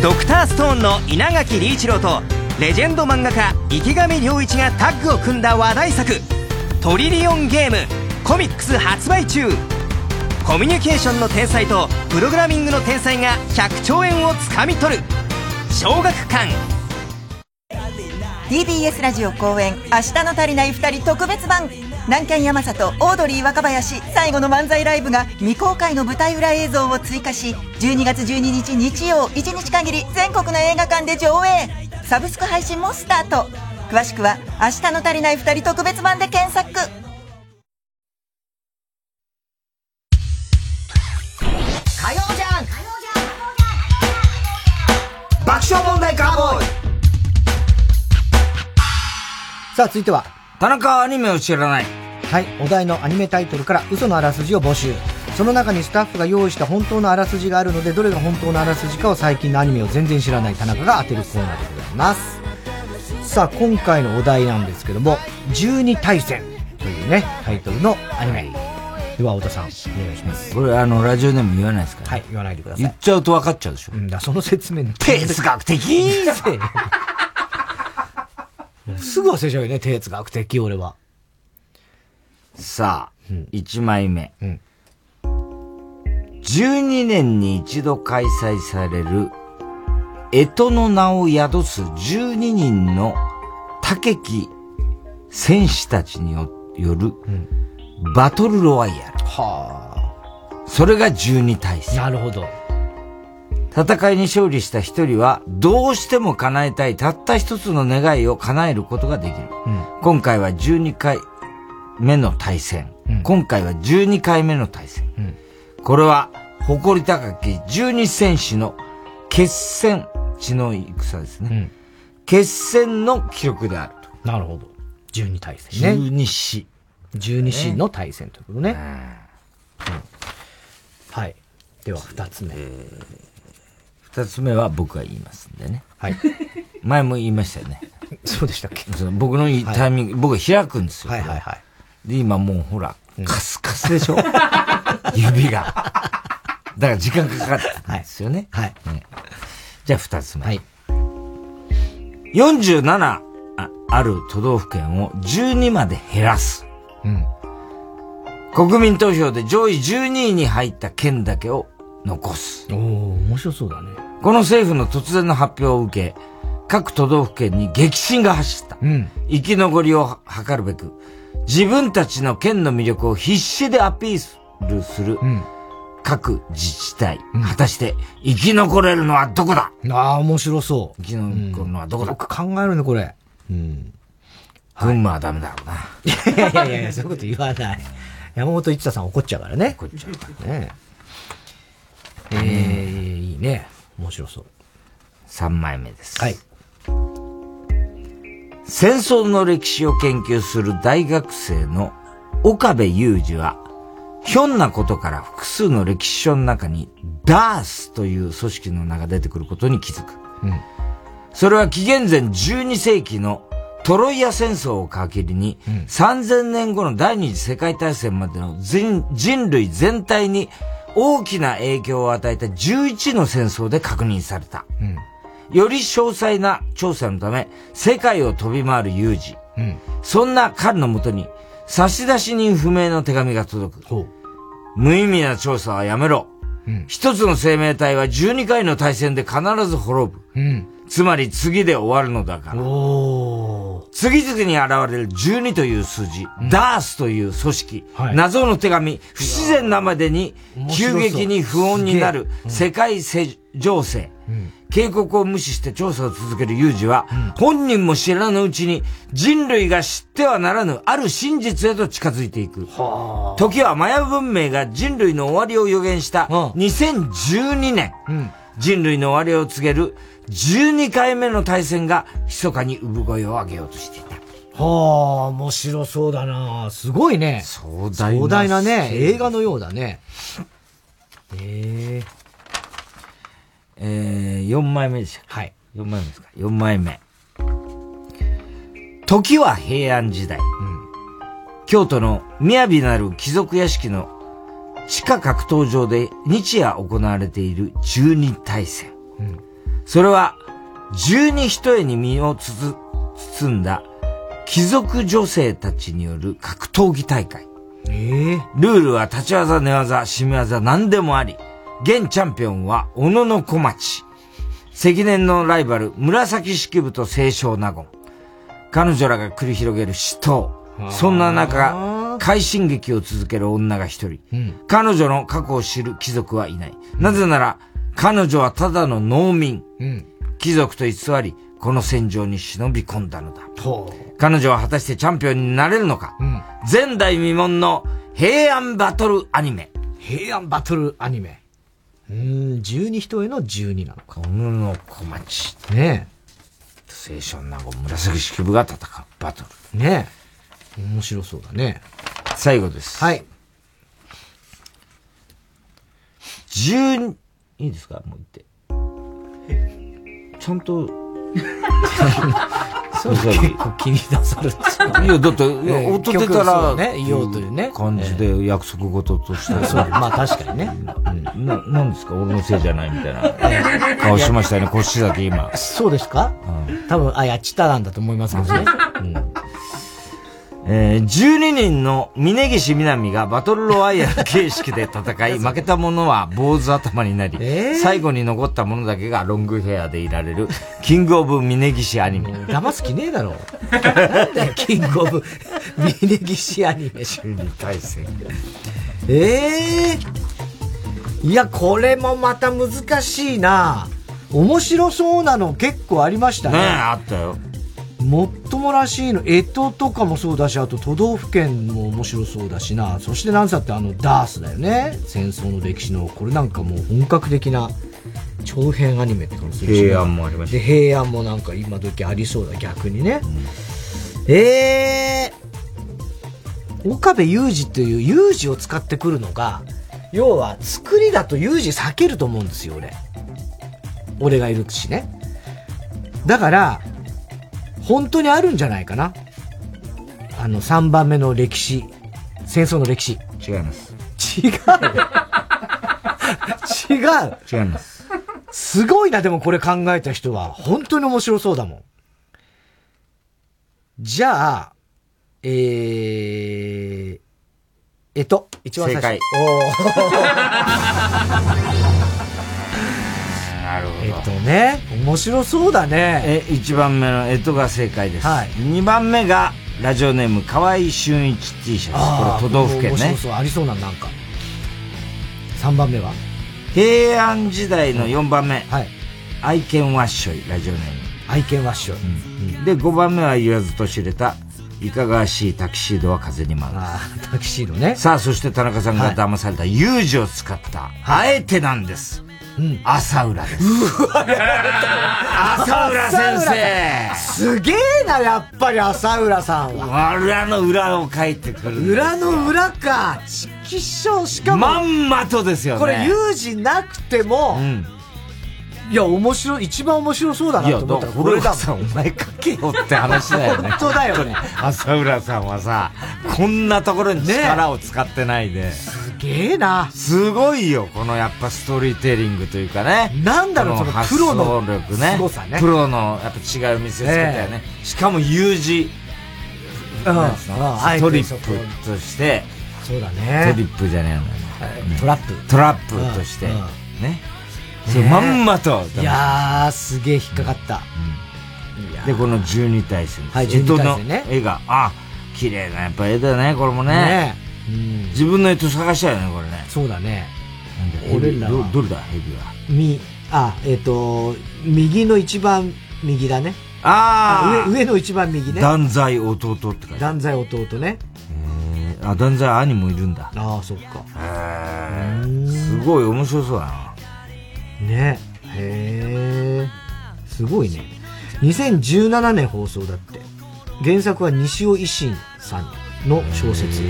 ドクターストーンの稲垣理一郎とレジェンド漫画家池上良一がタッグを組んだ話題作「トリリオンゲーム」コミックス発売中。コミュニケーションの天才とプログラミングの天才が100兆円をつかみ取る。小学館。TBS ラジオ公演「明日の足りない2人」特別版。南キャン山里オードリー若林最後の漫才ライブが未公開の舞台裏映像を追加し12月12日日曜1日限り全国の映画館で上映。サブスク配信もスタート。詳しくは「明日の足りない2人」特別版で検索。さあ、続いては。田中アニメを知らない。はい、お題のアニメタイトルから嘘のあらすじを募集。その中にスタッフが用意した本当のあらすじがあるので、どれが本当のあらすじかを最近のアニメを全然知らない田中が当てるコーナーでございます。さあ、今回のお題なんですけども、12対戦。いうね、タイトルのアニメ。では、太田さん、お願いします。これ、あの、ラジオネーム言わないですかはい、言わないでください。言っちゃうと分かっちゃうでしょ。うんだ、その説明哲学的すぐ忘れちゃうよね、哲学的、俺は。さあ、1枚目。12年に一度開催される、干支の名を宿す12人の武き戦士たちによる、バトルロワイヤル。はあ。それが12対戦。なるほど。戦いに勝利した一人は、どうしても叶えたいたった一つの願いを叶えることができる。うん、今回は12回目の対戦。うん、今回は12回目の対戦。うん、これは、誇り高き12戦士の決戦、血の戦ですね。決戦の記録であると。なるほど。12対戦ね。12死。12死の対戦ということね。はい。では、二つ目。えー二つ目は僕が言いますんでね。はい。前も言いましたよね。そうでしたっけ？僕のタイミング、はい、僕が開くんですよ。はいはいはい。で、今もうほら、カスカスでしょ？指が。だから時間かかったんですよね。はい。はい、ね、じゃあ二つ目。はい。47ある都道府県を12まで減らす。うん。国民投票で上位12位に入った県だけを残す。おお面白そうだね。この政府の突然の発表を受け、各都道府県に激震が走った。うん、生き残りを図るべく、自分たちの県の魅力を必死でアピールする、各自治体、うん、果たして生き残れるのはどこだ？ああ、面白そう。生き残るのはどこだ、よく考えるね、これ。うん。群馬はダメだろうな。いやいやいや、そういうこと言わない。山本一太さん怒っちゃうからね。怒っちゃうからね。えー、いいね。面白そう。3枚目です。はい。戦争の歴史を研究する大学生の岡部雄二は、ひょんなことから複数の歴史書の中にダースという組織の名が出てくることに気づく。うん、それは紀元前12世紀のトロイア戦争を皮切りに、うん、3000年後の第二次世界大戦までの人類全体に大きな影響を与えた11の戦争で確認された。うん、より詳細な調査のため、世界を飛び回る有事。うん、そんな彼のもとに、差出人不明の手紙が届く。無意味な調査はやめろ。うん、一つの生命体は12回の対戦で必ず滅ぶ。うん、つまり次で終わるのだから。次々に現れる12という数字、うん、ダースという組織、はい、謎の手紙、不自然なまでに急激に不穏になる世界情勢、うん、警告を無視して調査を続ける有事は、うん、本人も知らぬうちに人類が知ってはならぬある真実へと近づいていく。時はマヤ文明が人類の終わりを予言した2012年、人類の終わりを告げる12回目の対戦が密かに産声を上げようとしていた。はあ、面白そうだなすごいね。壮大な。壮大なね。映画のようだね。ええー。えー、4枚目でした。はい。4枚目ですか？4枚目。時は平安時代。うん、京都の雅なる貴族屋敷の地下格闘場で日夜行われている十二大戦。うんそれは、十二一重に身を包んだ貴族女性たちによる格闘技大会。えー、ルールは立ち技、寝技、締め技何でもあり、現チャンピオンは小野の小町。積年のライバル、紫式部と清少納言。彼女らが繰り広げる死闘。そんな中、快進撃を続ける女が一人、うん、彼女の過去を知る貴族はいない。なぜなら、彼女はただの農民、うん、貴族と偽り、この戦場に忍び込んだのだ。彼女は果たしてチャンピオンになれるのか、うん、前代未聞の平安バトルアニメ。平安バトルアニメ。うん、十二人への十二なのか。小野の小町。ねえ。青春なご紫式部が戦うバトル。ねえ。面白そうだね。最後です。はい。十、いいですか？もう言って。ちゃんと、それ結構気に出されていや、だって、音出たら、ね、言おうというね。感じで約束事として。そう、まあ確かにね。な、なんですか？俺のせいじゃないみたいな。顔しましたよね、腰崎今。そうですか？多分、あ、やっちたなんだと思いますけどね。うんえー、12人の峯岸みなみがバトルロワイヤル形式で戦い、負けた者は坊主頭になり、えー、最後に残った者だけがロングヘアでいられる、キングオブ峯岸アニメ。騙す気ねえだろ。なんだよ、キングオブ峯岸アニメ。12対戦。ええー、いや、これもまた難しいな面白そうなの結構ありましたね。ねあったよ。もっともらしいの、干支とかもそうだし、あと都道府県も面白そうだしな。そしてなんつってあの、ダースだよね。戦争の歴史の、これなんかもう本格的な長編アニメって感じするし、平安もありました。で、平安もなんか今時ありそうだ、逆にね。うん、えー、岡部雄二っていう雄二を使ってくるのが、要は作りだと雄二避けると思うんですよ、俺。俺がいるしね。だから、本当にあるんじゃないかな？あの、3番目の歴史、戦争の歴史。違います。違う 違う違います。すごいな、でもこれ考えた人は。本当に面白そうだもん。じゃあ、えー、えっと、一番最初。お なるほど。えっとね、面白そうだね。え、1番目のえっとが正解です。はい。2番目が、ラジオネーム、河合俊一 T シャツ。これ都道府県ね。そうそう、ありそうな、なんか。3番目は？平安時代の4番目。はい。愛犬ワッショイ、ラジオネーム。愛犬ワッショイ。うん。で、5番目は言わずと知れた、いかがわしいタキシードは風に舞う。ああ、タキシードね。さあ、そして田中さんが騙された有事を使った、あえてなんです。うん、朝浦です。朝浦先生すげえな、やっぱり朝浦さんは。裏の裏を書いてくる。裏の裏か。色章、しかも。まんまとですよね。これ、有事なくても、うんいや、面白い、一番面白そうだなと思ったら、これださん、お前書けよって話だよね。本当だよね。浅浦さんはさ、こんなところに力を使ってないで。ね、すげえな。すごいよ、このやっぱストーリーテリングというかね。なんだろう、そのプロの力ね。ね。プロの、やっぱ違う見せつけたよね。しかも U 字。うん、トリップとして、そうだね。トリップじゃねえの、トラップ。トラップとして、ね。そう、まんまと。いやー、すげえ引っかかった。で、この12対戦。はい、12対戦ね。絵が、あ、綺麗な、やっぱ絵だね、これもね。自分の絵と探したよね、これね。そうだね。俺らど、どれだ、ヘビは。み、あ、えっ、と、右の一番右だね。ああ上、上の一番右ね。断罪弟って書いて断罪弟ね。えあ、断罪兄もいるんだ。ああ、そっか。へえ。すごい面白そうだな。ね。へえすごいね。2017年放送だって。原作は西尾維新さんの小説。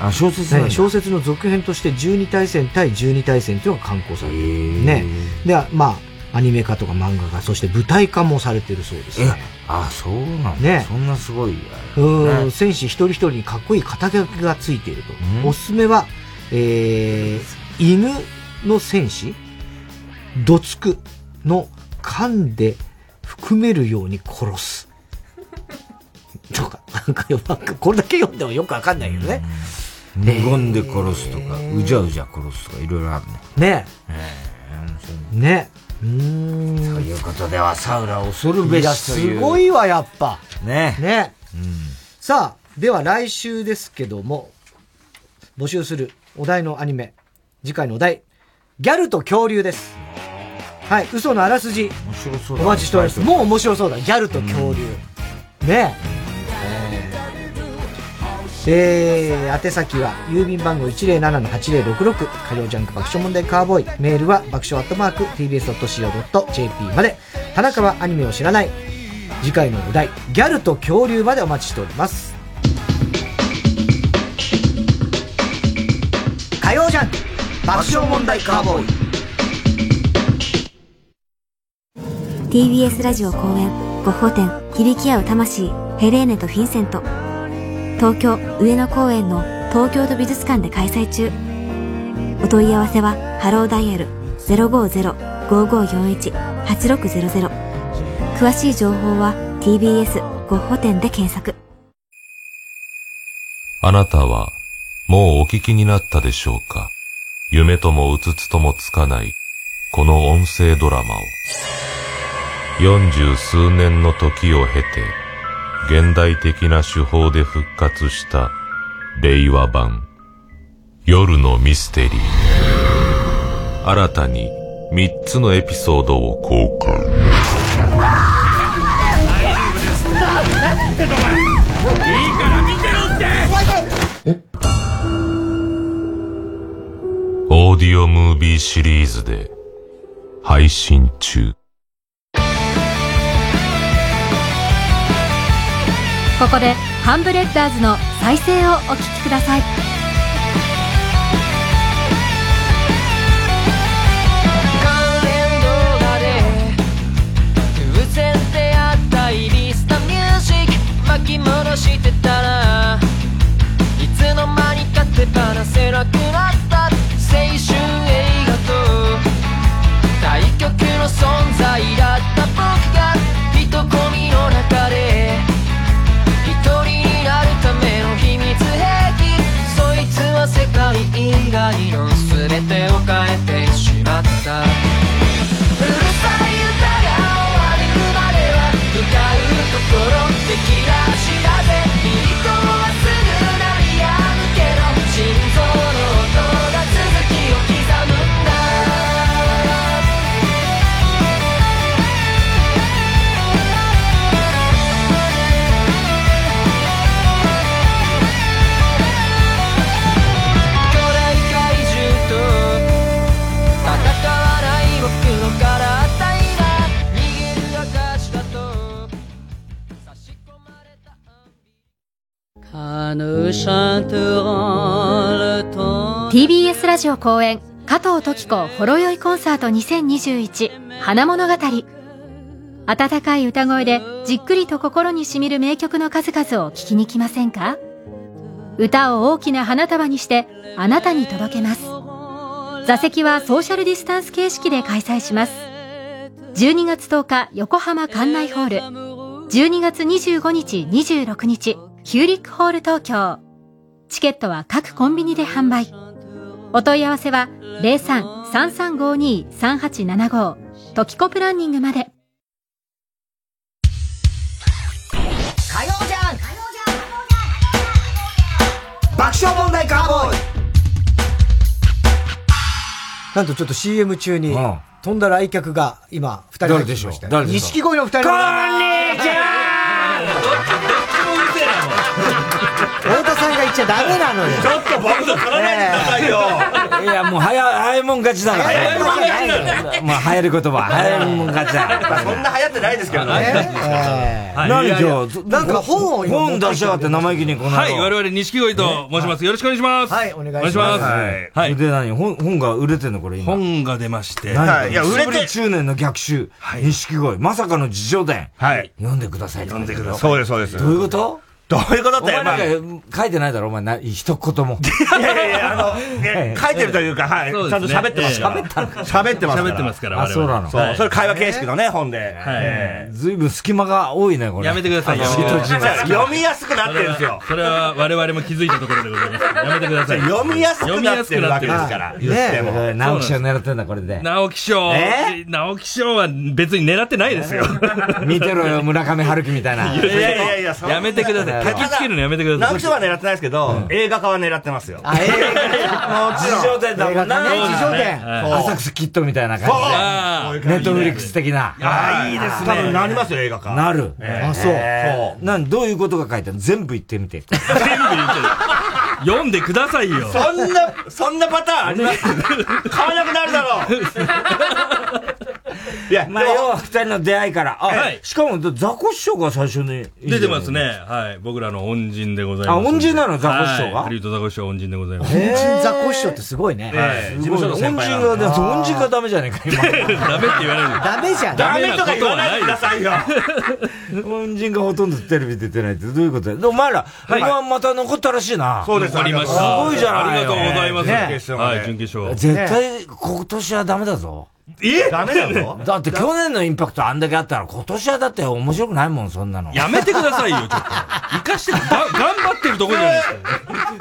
あ小説ね小説の続編として12対戦対12対戦というのが刊行されてる。ね。でまあアニメ化とか漫画化そして舞台化もされてるそうですねあそうなんだ、ね、そんなすごい、ね、うん戦士一人一人にかっこいい肩書きがついていると、おすすめは、えー、犬の戦士どつくの噛んで含めるように殺す。とか、なんかよく、これだけ読んでもよくわかんないけどね。無言で殺すとか、うじゃうじゃ殺すとか、いろいろあるね。ねえ。ねうん。ということでは、サウラ恐るべしという。すごいわ、やっぱ。ねね、うん、さあ、では来週ですけども、募集するお題のアニメ、次回のお題、ギャルと恐竜です。はい、嘘のあらすじ。面白そうお待ちしております。もう面白そうだ。ギャルと恐竜。ねえ。えー、宛先は、郵便番号107-8066、火曜ジャンク爆笑問題カーボーイ。メールは爆笑アットマーク tbs.co.jp まで。田中はアニメを知らない。次回のお題、ギャルと恐竜までお待ちしております。火曜ジャンク爆笑問題カーボーイ。TBS ラジオ公演ゴッホ展響き合う魂ヘレーネとフィンセント。東京上野公園の東京都美術館で開催中。お問い合わせはハローダイヤル050-5541-8600詳しい情報は TBS ゴッホ展で検索。あなたはもうお聞きになったでしょうか？夢ともうつつともつかないこの音声ドラマを。四十数年の時を経て現代的な手法で復活した令和版夜のミステリー。新たに3つのエピソードを公開。いいから見てろってオーディオムービーシリーズで配信中ここでハンブレッダーズの再生をお聴きください。巻き戻してたら以外の全てを変えてしまった。TBS ラジオ公演加藤登紀子ほろ酔いコンサート2021花物語。温かい歌声でじっくりと心にしみる名曲の数々を聴きに来ませんか？歌を大きな花束にしてあなたに届けます。座席はソーシャルディスタンス形式で開催します。12月10日横浜館内ホール。12月25日26日。ヒューリックホール東京。チケットは各コンビニで販売。お問い合わせは03-3352-3875トキコプランニングまで。火曜じゃん。爆笑問題カーボーイ。なんとちょっと CM 中に、飛んだ来客が今、二人入ってきました。でしょう？錦鯉の二人こんにちは太田さんが言っちゃダメなのよ。ちょっと僕と絡まないでくださいよ。いや、もう早、早いもん勝ちだから。早いもん勝ちじゃないもう流行る言葉、早いもん勝ちだ。そんな流行ってないですけどね。何今日、なんか本を本出しやがって生意気にこのはい、我々錦鯉と申します。よろしくお願いします。はい、お願いします。はい。で、何？本、本が売れてんのこれ今。本が出まして。はい。いや、売れて。中年の逆襲。錦鯉。まさかの自叙伝。はい。読んでください。読んでください。そうです、そうです。どういうこと？どういうことって、お前なんか書いてないだろ、お前な、一言も。いやいやいや、あの、書いてるというか、はい。ちゃんと喋ってますから。喋った喋ってますから。喋ってますから、あ、そうなの？そう、それ会話形式のね、本で。はい。ずいぶん隙間が多いね、これ。やめてくださいよ。読みやすくなってるんですよ。それは我々も気づいたところでございます。やめてください。読みやすくなってるわけですから。言っても。直木賞狙ってんだ、これで。直木賞。直木賞は別に狙ってないですよ。見てろよ、村上春樹みたいな。いやいやいや、やめてください。焚きつけるのやめてください。直木賞は狙ってないですけど、映画化は狙ってますよ。あ、映画もちろん。自叙伝だもんな。自叙伝。浅草キッドみたいな感じで。ネットフリックス的な。ああ、いいですね。多分なりますよ、映画化。なる。あ、そう。そう。なん、どういうことが書いてあるの？全部言ってみて。全部言ってる。読んでくださいよ。そんな、そんなパターンあります？買わなくなるだろう。いや、まあ、要は二人の出会いから。あ、はい。しかも、ザコ師匠が最初に。出てますね。はい。僕らの恩人でございます。あ、恩人なのザコ師匠が？ハリウッドザコ師匠恩人でございます。恩人ザコ師匠ってすごいね。事務所の恩人が、恩人がダメじゃねえか、今。ダメって言わないダメじゃん。ダメとか言わないでくださいよ。恩人がほとんどテレビ出てないってどういうことだよ。お前ら、今また残ったらしいな。そうです、ありました。すごいじゃないありがとうございます。はい、準決勝。絶対、今年はダメだぞ。え？ダメだぞ。だって去年のインパクトあんだけあったら今年はだって面白くないもん、そんなの。やめてくださいよ、ちょっと。生かして、が、頑張ってるとこじゃないですか。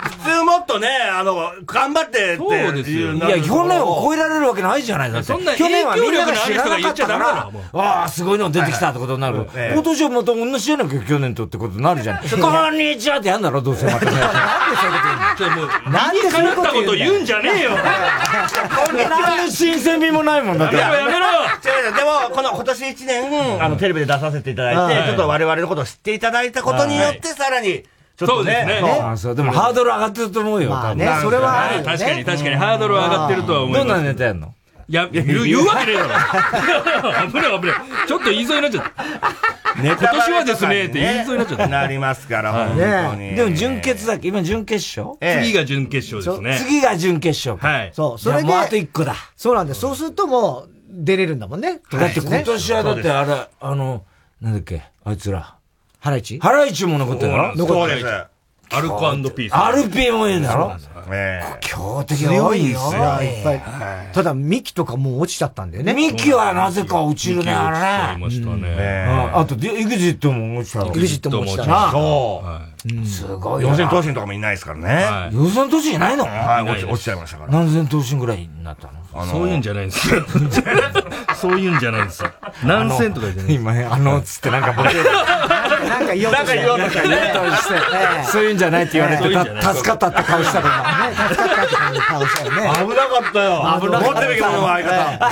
普通もっとね、あの、頑張ってって。そうですよ。いや、去年を超えられるわけないじゃないだって。そんな去年はみんなが知らなかったか影響力のある人が言っちゃダメだら、ああ、すごいの出てきたってことになる。今年はまた同じじゃなきゃ去年とってことになるじゃん。こんにちはってやんだろ、どうせまたね。なんでそういうこと言うの？なんでそういうこと言うんじゃねえよ。なんで新鮮味もないもんだって。やめろやめろ。違う違う。でも、この今年1年、あの、テレビで出させていただいて、ちょっと我々のことを知っていただいたことによって、さらに、ちょっとね。あそう、でもハードル上がってると思うよ。まあね、それはあるよね。確かに確かに。ハードルは上がってるとは思います。ど。んなネタやんの？いや、言う、言うわけねえだろ。危ない危ない。ちょっと言いそうになっちゃった。今年はですね、って言いそうになっちゃった。なりますから、本当に。でも準決だっけ？今準決勝？次が準決勝ですね。次が準決勝はい。そう、それで。もうあと1個だ。そうなんです。そうするともう、出れるんだもんね。だって今年はだってあれ、あの、なんだっけ、あいつら。ハライチ？ハライチも残ってるのそうです。アルコピース。アルピーもいいんだろ？え強敵が多いよ。いっぱい。ただ、ミキとかもう落ちちゃったんだよね。ミキはなぜか落ちるね、あれありましたね。あと、エグジットも落ちたろ。エグジットも落ちたな。そう。すごい四千頭身とかもいないですからね。四千頭身いないの？はい、落ち、落ちちゃいましたから。何千頭身ぐらいになったの？そういうんじゃないんですよ。そういうんじゃないんですよ。何千とか言ってね。今、あの、つってなんか僕、なんか言おうとして。なんか言おうとして、そういうんじゃないって言われて、助かったって顔したからね、助かったって顔したよね。危なかったよ。危なかった。持ってるけど、相方。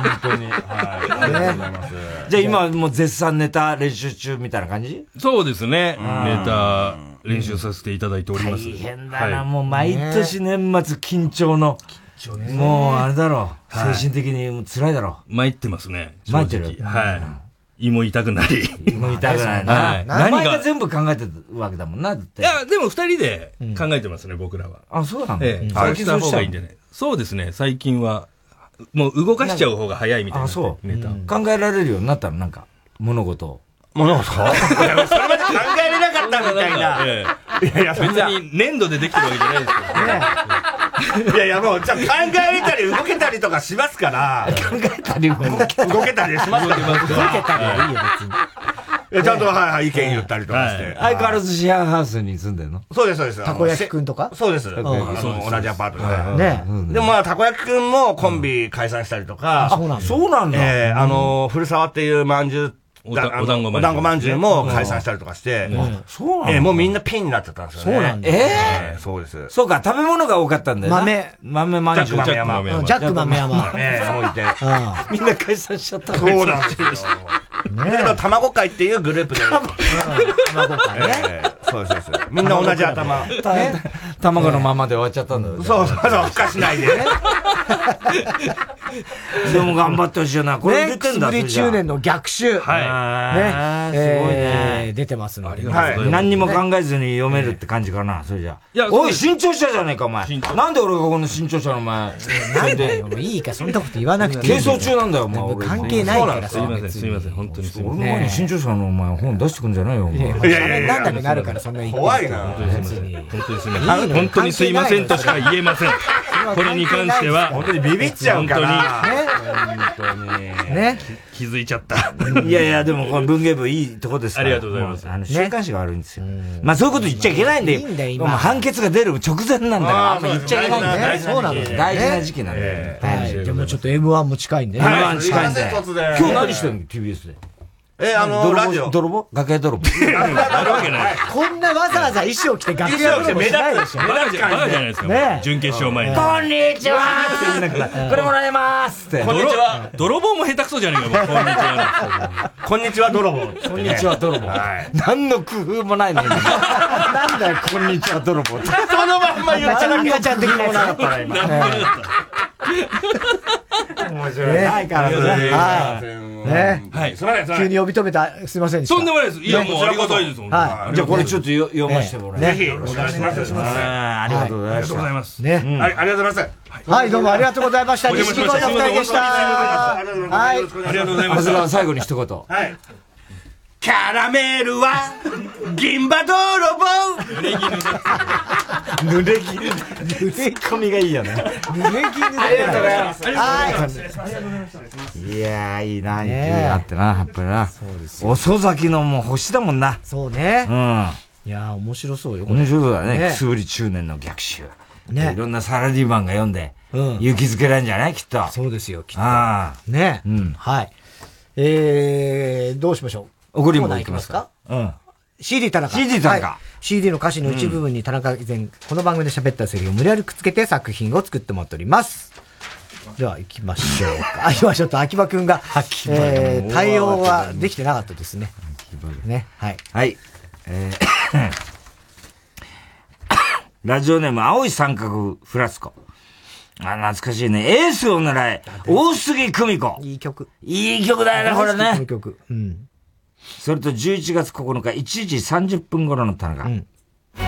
本当に。はい。ありがとうございます。じゃあ今もう絶賛ネタ練習中みたいな感じ？そうですね。ネタ練習させていただいております。大変だな、もう毎年年末緊張の。もうあれだろう。精神的に辛いだろう。参ってますね。参ってる。はい。胃も痛くなり。胃も痛くなり。はい。何が？全部考えてるわけだもんな、って。いや、でも二人で考えてますね、僕らは。あ、そうなの？ええ。最近した方がいいんじゃない？そうですね、最近は。もう動かしちゃう方が早いみたいな。あ、そう。ネタ考えられるようになったの？なんか、物事を。物事？それまで考えれなかったみたいな。いやいや、別に粘土でできてるわけじゃないですけどね。いやいや、もう、じゃ考えれたり動けたりとかしますから。考えたり動動けたりしますから。動けたりはいいよ、別に。ちゃんと、はいはい、意見言ったりとかして。相変わらずシェアハウスに住んでるの？そうです、そうです。たこ焼きくんとか？そうです。同じアパートで。ねでもまあ、たこ焼きくんもコンビ解散したりとか。そうなんだ。そうなんだ。ええ、あの、古沢っていうまんじゅう、お団子まんじゅう。お団子まんじゅうも解散したりとかして。そうな。ええ、もうみんなピンになっちゃったんですよね。そうなんだ。ええそうです。そうか、食べ物が多かったんだよ豆。豆まんじゅう。ジャック豆山。ジャック豆山。ええ、もういて。みんな解散しちゃったそうなんですよ。ねえ。卵会っていうグループで。卵会ね。そうそうです。みんな同じ頭。卵のままで終わっちゃったんだよ。そうそうそう、ふかしないでね。でも頑張ってほしいな。これ出てんだ、ね。中年の逆襲。はい。ね。すごいね。出てますのい。何にも考えずに読めるって感じかな、それじゃ。おい、新潮社じゃねえか、お前。なんで俺がこの新潮社のお前。なんでよ、いいか、そんなこと言わなくていい。軽装中なんだよ、お前。関係ないからすいません、すいません、本当にすいません。俺の前に新潮社のお前本出してくんじゃないよ、お前。いやいやいや。なんだかなるから、そんな怖いな。本当にすいません。本当にすいません。本当にすいませんとしか言えません。これに関しては。本当にビビっちゃうから。本当に。ね。気づいちゃった。いやいや、でも、この文芸部いいとこですから。ありがとうございます。あの、週刊誌が悪いんですよ。まあ、そういうこと言っちゃいけないんで、いいんだよ、今。判決が出る直前なんだから、あんま言っちゃいけないんだよ。そうなんです大事な時期なんで。はい。じゃあもうちょっと M1 も近いんで。M1 近いんで。今日何してんの ?TBS で。え、あの、ラジオ。泥棒？楽屋泥棒。なるわけない。こんなわざわざ衣装着て楽屋泥棒しないでしょ。バカじゃないですか。ね準決勝前に。こんにちはって言いながら、これもらえますって。こんにちは。泥棒も下手くそじゃねえか、こんにちは。こんにちは、泥棒。こんにちは、泥棒。何の工夫もないのに。なんだよ、こんにちは、泥棒って。そのまんま言っちゃガチャンガチャン的なやつ。な面白い。はい、からはい。ね。はい。急に呼び止めた、すいませんでした。とんでもないです。いや、もうありがたいです。はい。じゃあこれちょっと読ませてもらぜひ、よろしくお願いします。ありがとうございます。ありがとうございます。ね。ありがとうございます。はい、どうもありがとうございました。錦鯉の二人でした。はい。ありがとうございます。まずは最後に一言。はい。キャラメルは、銀歯泥棒濡れ衣だ。濡れ衣。濡れ込みがいいよね。濡れ衣ありがとうございます。はい。いやー、いいな、勢いあってな、やっぱりな。そうです遅咲きのもう星だもんな。そうね。うん。いやー、面白そうよ。面白そうだね。くすぶり中年の逆襲。ね。いろんなサラリーマンが読んで、勇気づけられるんじゃない？きっと。そうですよ、きっと。ああ。ね。うん。はい。えー、どうしましょう？送りもいきますかうん。CD 田中。CD 田中。CD の歌詞の一部分に田中以前、この番組で喋ったセリフを無理やりくっつけて作品を作ってもらっております。では行きましょうか。あ、今ちょっと秋葉くんが、えー、対応はできてなかったですね。ね。はい。はい。えー ラジオネーム、青い三角フラスコ。あ、懐かしいね。エースを狙え、大杉久美子。いい曲。いい曲だよね、これね。この曲。うん。それと11月9日、1時30分頃の田中。うん、コー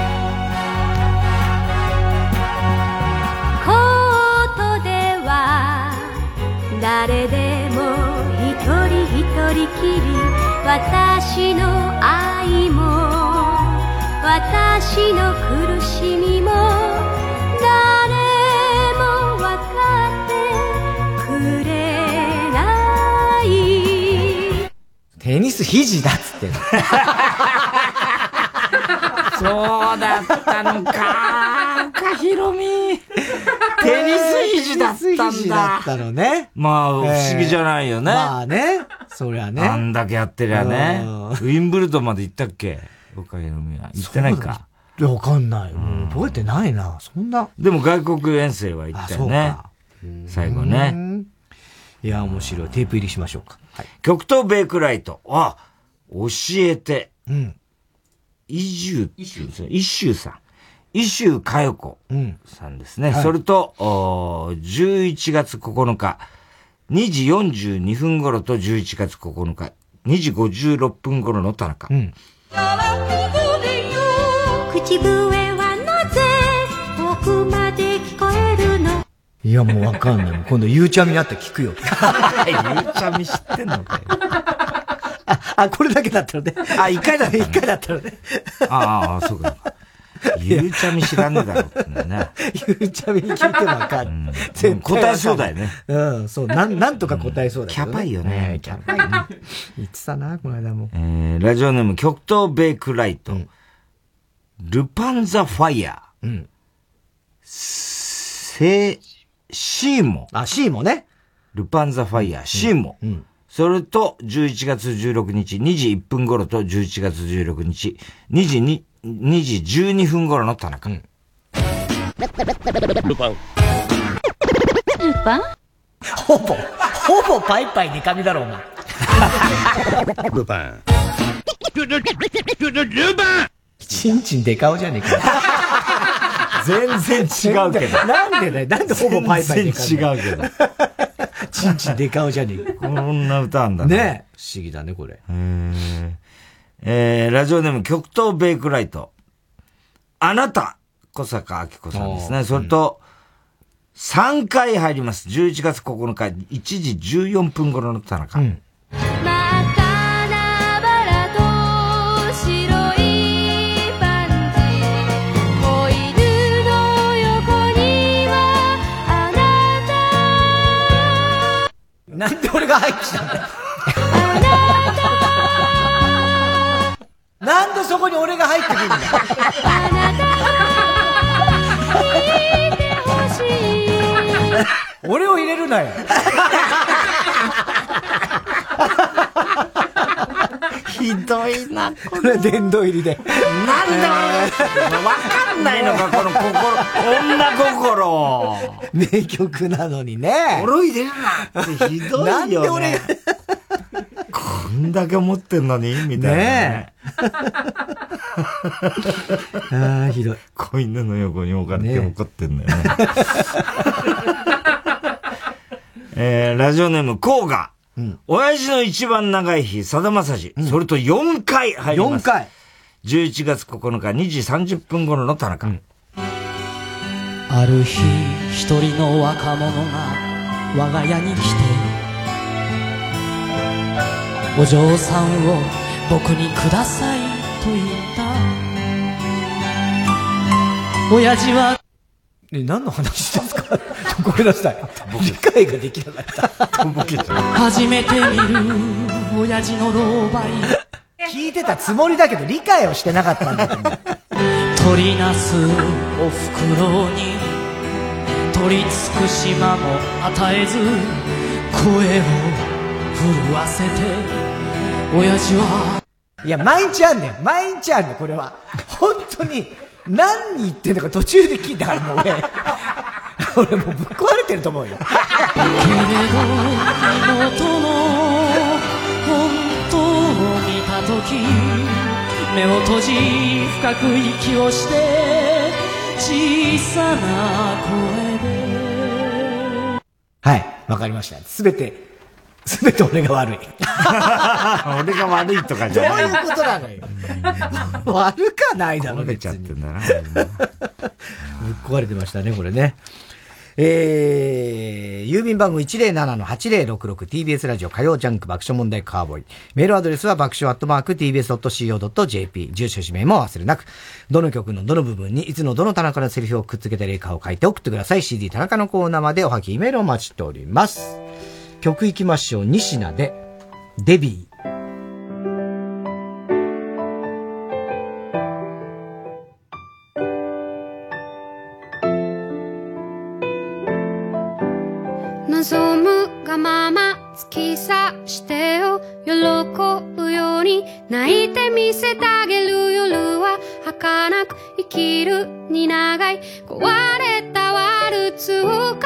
トでは、誰でも一人一人きり、私の愛も、私の苦しみも、誰テニス肘だっつってんの。そうだったのかかひろみ。テニス肘だったんだ。肘だったのね。まあ、不思議じゃないよね。まあね。そりゃね。あんだけやってりゃね。ウィンブルドンまで行ったっけ？岡ひろみは。行ってないか。いや、わかんない。覚えてないな。そんな。でも外国遠征は行ったよね。最後ね。いや、面白い。テープ入りしましょうか。はい、極東ベイクライト。あ、教えて。うん。伊集、伊集さん。伊集佳代子さんですね。うんはい、それと、11月9日、2時42分頃と11月9日、2時56分頃の田中。うん。口笛いや、もうわかんない。今度、ゆうちゃみになって聞くよ。ゆうちゃみ知ってんのかよ。あ、あ、これだけだったのね。あ、一回だ一回だったのね。ああ、そうか。ゆうちゃみ知らねえだろってね。ゆうちゃみに聞いてもわかる。絶対答えそうだよね。うん、そう。なん、なんとか答えそうだよね。キャパいよね。キャパい。言ってたな、この間も。えー、ラジオネーム、極東ベイクライト。ルパンザファイヤー。うん。せ、シーモ。あ、シーモね。ルパンザファイヤー、シーモ。うん。それと、11月16日、2時1分頃と11月16日、2時に、2時12分頃の田中。うん。ルパン。ルパン？ほぼ、ほぼパイパイデカミだろ、お前。ルパン。ル、ル、ル、ル、ルパンチンチンデカオじゃねえか。全然違うけど。なんでだよ。なんでほぼパイパイデカ全然違うけど。チンチンデカオじゃねえか。こんな歌あんだね。ね不思議だね、これ。ええー、ラジオネーム極東ベイクライト。あなた、小坂明子さんですね。それと、3回入ります。11月9日、1時14分頃の田中。うんなんで俺が入ってきたんだよ。なんでそこに俺が入ってくるんだよ。俺を入れるなよ。ひどいな、これ 殿堂入りで。なんだわかんないのか、この心、女心。名曲なのにね。俺を入れるなってひどいよね。なんで俺、こんだけ思ってんのにみたいなね。ああ、ひどい。子犬の横に置かれて怒ってんだよね。えー、ラジオネーム、コーガ。うん。親父の一番長い日、さだまさじ。それと4回入ります。4回。11月9日2時30分頃の田中。うん、ある日、一人の若者が我が家に来て、お嬢さんを僕にくださいと言った。親父は、え、何の話ですか？ごめんなさい。理解ができなかった。初めて見る親父の老媒。聞いてたつもりだけど理解をしてなかったんだと思う。取りなすお袋に取りつく島も与えず声を震わせて親父はいや、毎日あんねん。毎日あんねん、これは。本当に、何言ってんのか途中で聞いたからもう俺。俺もうぶっ壊れてると思うよ。けれど、妹の本当を見た時目を閉じ深く息をして小さな声ではい、わかりました。すべて、すべて俺が悪い。俺が悪いとかじゃない。どういうことなのよ。悪かないだろ、別に。ちゃってんだな。ぶっ壊れてましたね、これね。えー、郵便番号 107-8066TBS ラジオ火曜ジャンク爆笑問題カーボーイ。メールアドレスは爆笑アットマーク TBS.CO.JP。住所氏名も忘れなく。どの曲のどの部分にいつのどの田中のセリフをくっつけた例かを書いて送ってください。CD 田中のコーナーまでおはぎメールをお待ちしております。曲いきましょう。西名で、デビー。望むがまま突き刺してよ喜ぶように泣いてみせてあげる夜は儚く生きるに長い壊れたワルツを奏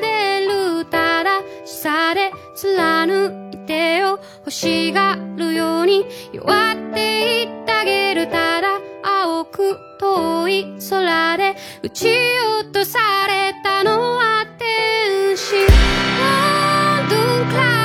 でるただしさで貫いてよ欲しがるように弱っていってあげるただ青く遠い空で撃ち落とされたのは天使 gedung kelas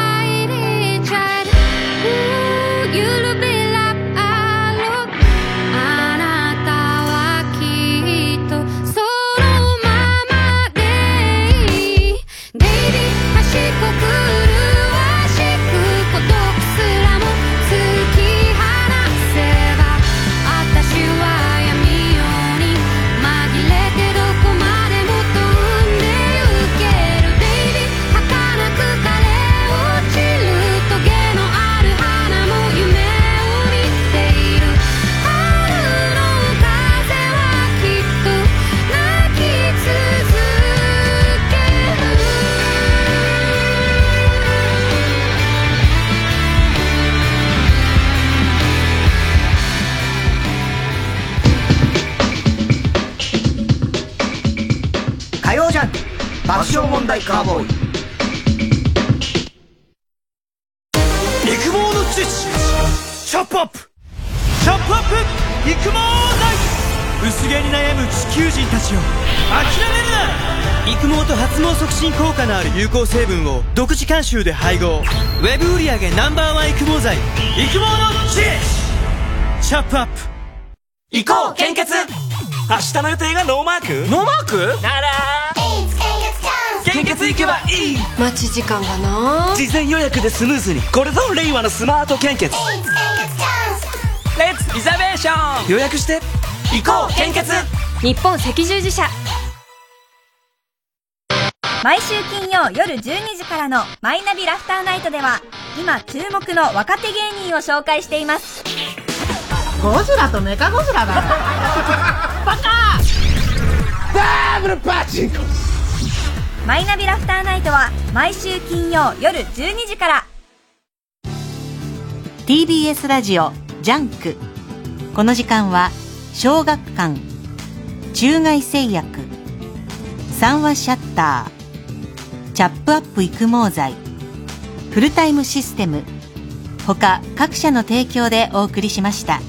爆笑問題カーボーイ。育毛の知識チャップアップ。チャップアップ。育毛剤薄毛に悩む地球人たちを。諦めるな。育毛と発毛促進効果のある有効成分を独自監修で配合。ウェブ売上 Ｎｏ.1 育毛剤。育毛の知識チャップアップ。行こう献血。明日の予定がノーマーク？ノーマーク？なら献血行けばいい。待ち時間がな？事前予約でスムーズにこれぞ令和のスマート献血。 Let's reservation 予約して行こう献血。日本赤十字社。毎週金曜夜12時からの「マイナビラフターナイト」では今注目の若手芸人を紹介しています。ゴジラとメカゴジラだよ。バカダブルパチンコマイナビラフターナイトは毎週金曜夜12時から TBS ラジオジャンクこの時間は小学館中外製薬三和シヤッターチャップアップ育毛剤フルタイムシステム他各社の提供でお送りしました。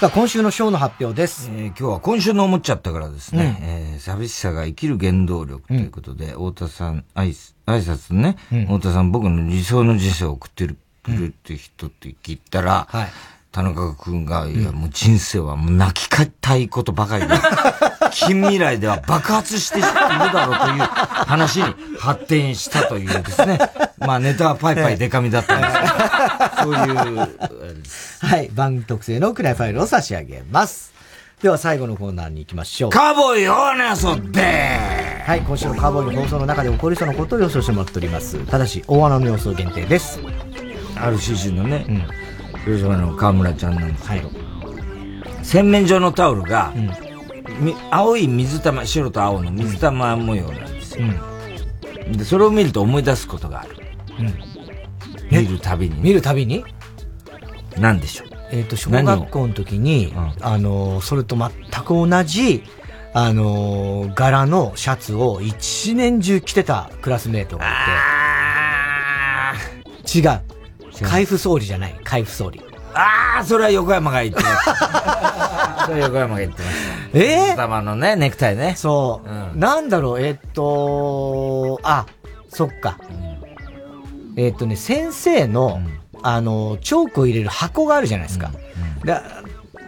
さあ、今週のショーの発表です。えー今日は今週の思っちゃったからですね、えー寂しさが生きる原動力ということで、太田さん、挨挨拶ね、太田さん僕の理想の人生を送ってる、くれるって人って聞いたら、田中君が、いや、もう人生はもう泣きたいことばかりで、近未来では爆発しているだろうという話に発展したというですね。まあネタはパイパイデカミだったんですけど、そういう、はい。番組特製のクライファイルを差し上げます。では最後のコーナーに行きましょう。カーボーイよねそってはい、今週のカーボーイの放送の中で起こりそうなことを予想してもらっております。ただし、大穴の予想限定です。RCC のね、広島の河村ちゃんなんですけど、洗面所のタオルが、み青い水玉、白と青の水玉模様なんですよ。で、それを見ると思い出すことがある。見るたびに。見るたびに？なんでしょう？えっ、と、小学校の時に、あのー、それと全く同じ、あのー、柄のシャツを一年中着てたクラスメートがいて、違う。海部総理じゃない、海部総理。ああ、それは横山が言ってました。それは横山が言ってました。え水玉のね、ネクタイね。そう。なんだろう、えっと、あ、そっか。えっとね、先生の、あの、チョークを入れる箱があるじゃないですか。で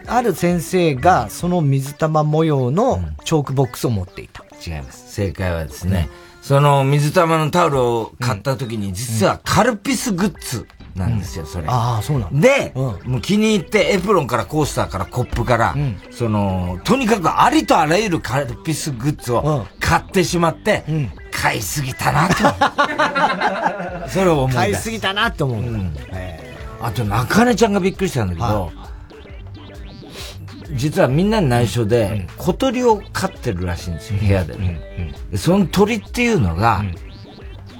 ある先生が、その水玉模様のチョークボックスを持っていた。違います。正解はですね、その水玉のタオルを買った時に、実はカルピスグッズなんですよ、それ。ああ、そうなんだ。で、もう気に入ってエプロンからコースターからコップから、その、とにかくありとあらゆるカルピスグッズを買ってしまって、買いすぎたなと。それを思い出す。買いすぎたなって思う。あと、中根ちゃんがびっくりしたんだけど、実はみんなに内緒で、小鳥を飼ってるらしいんですよ、部屋で。ね。でその鳥っていうのが、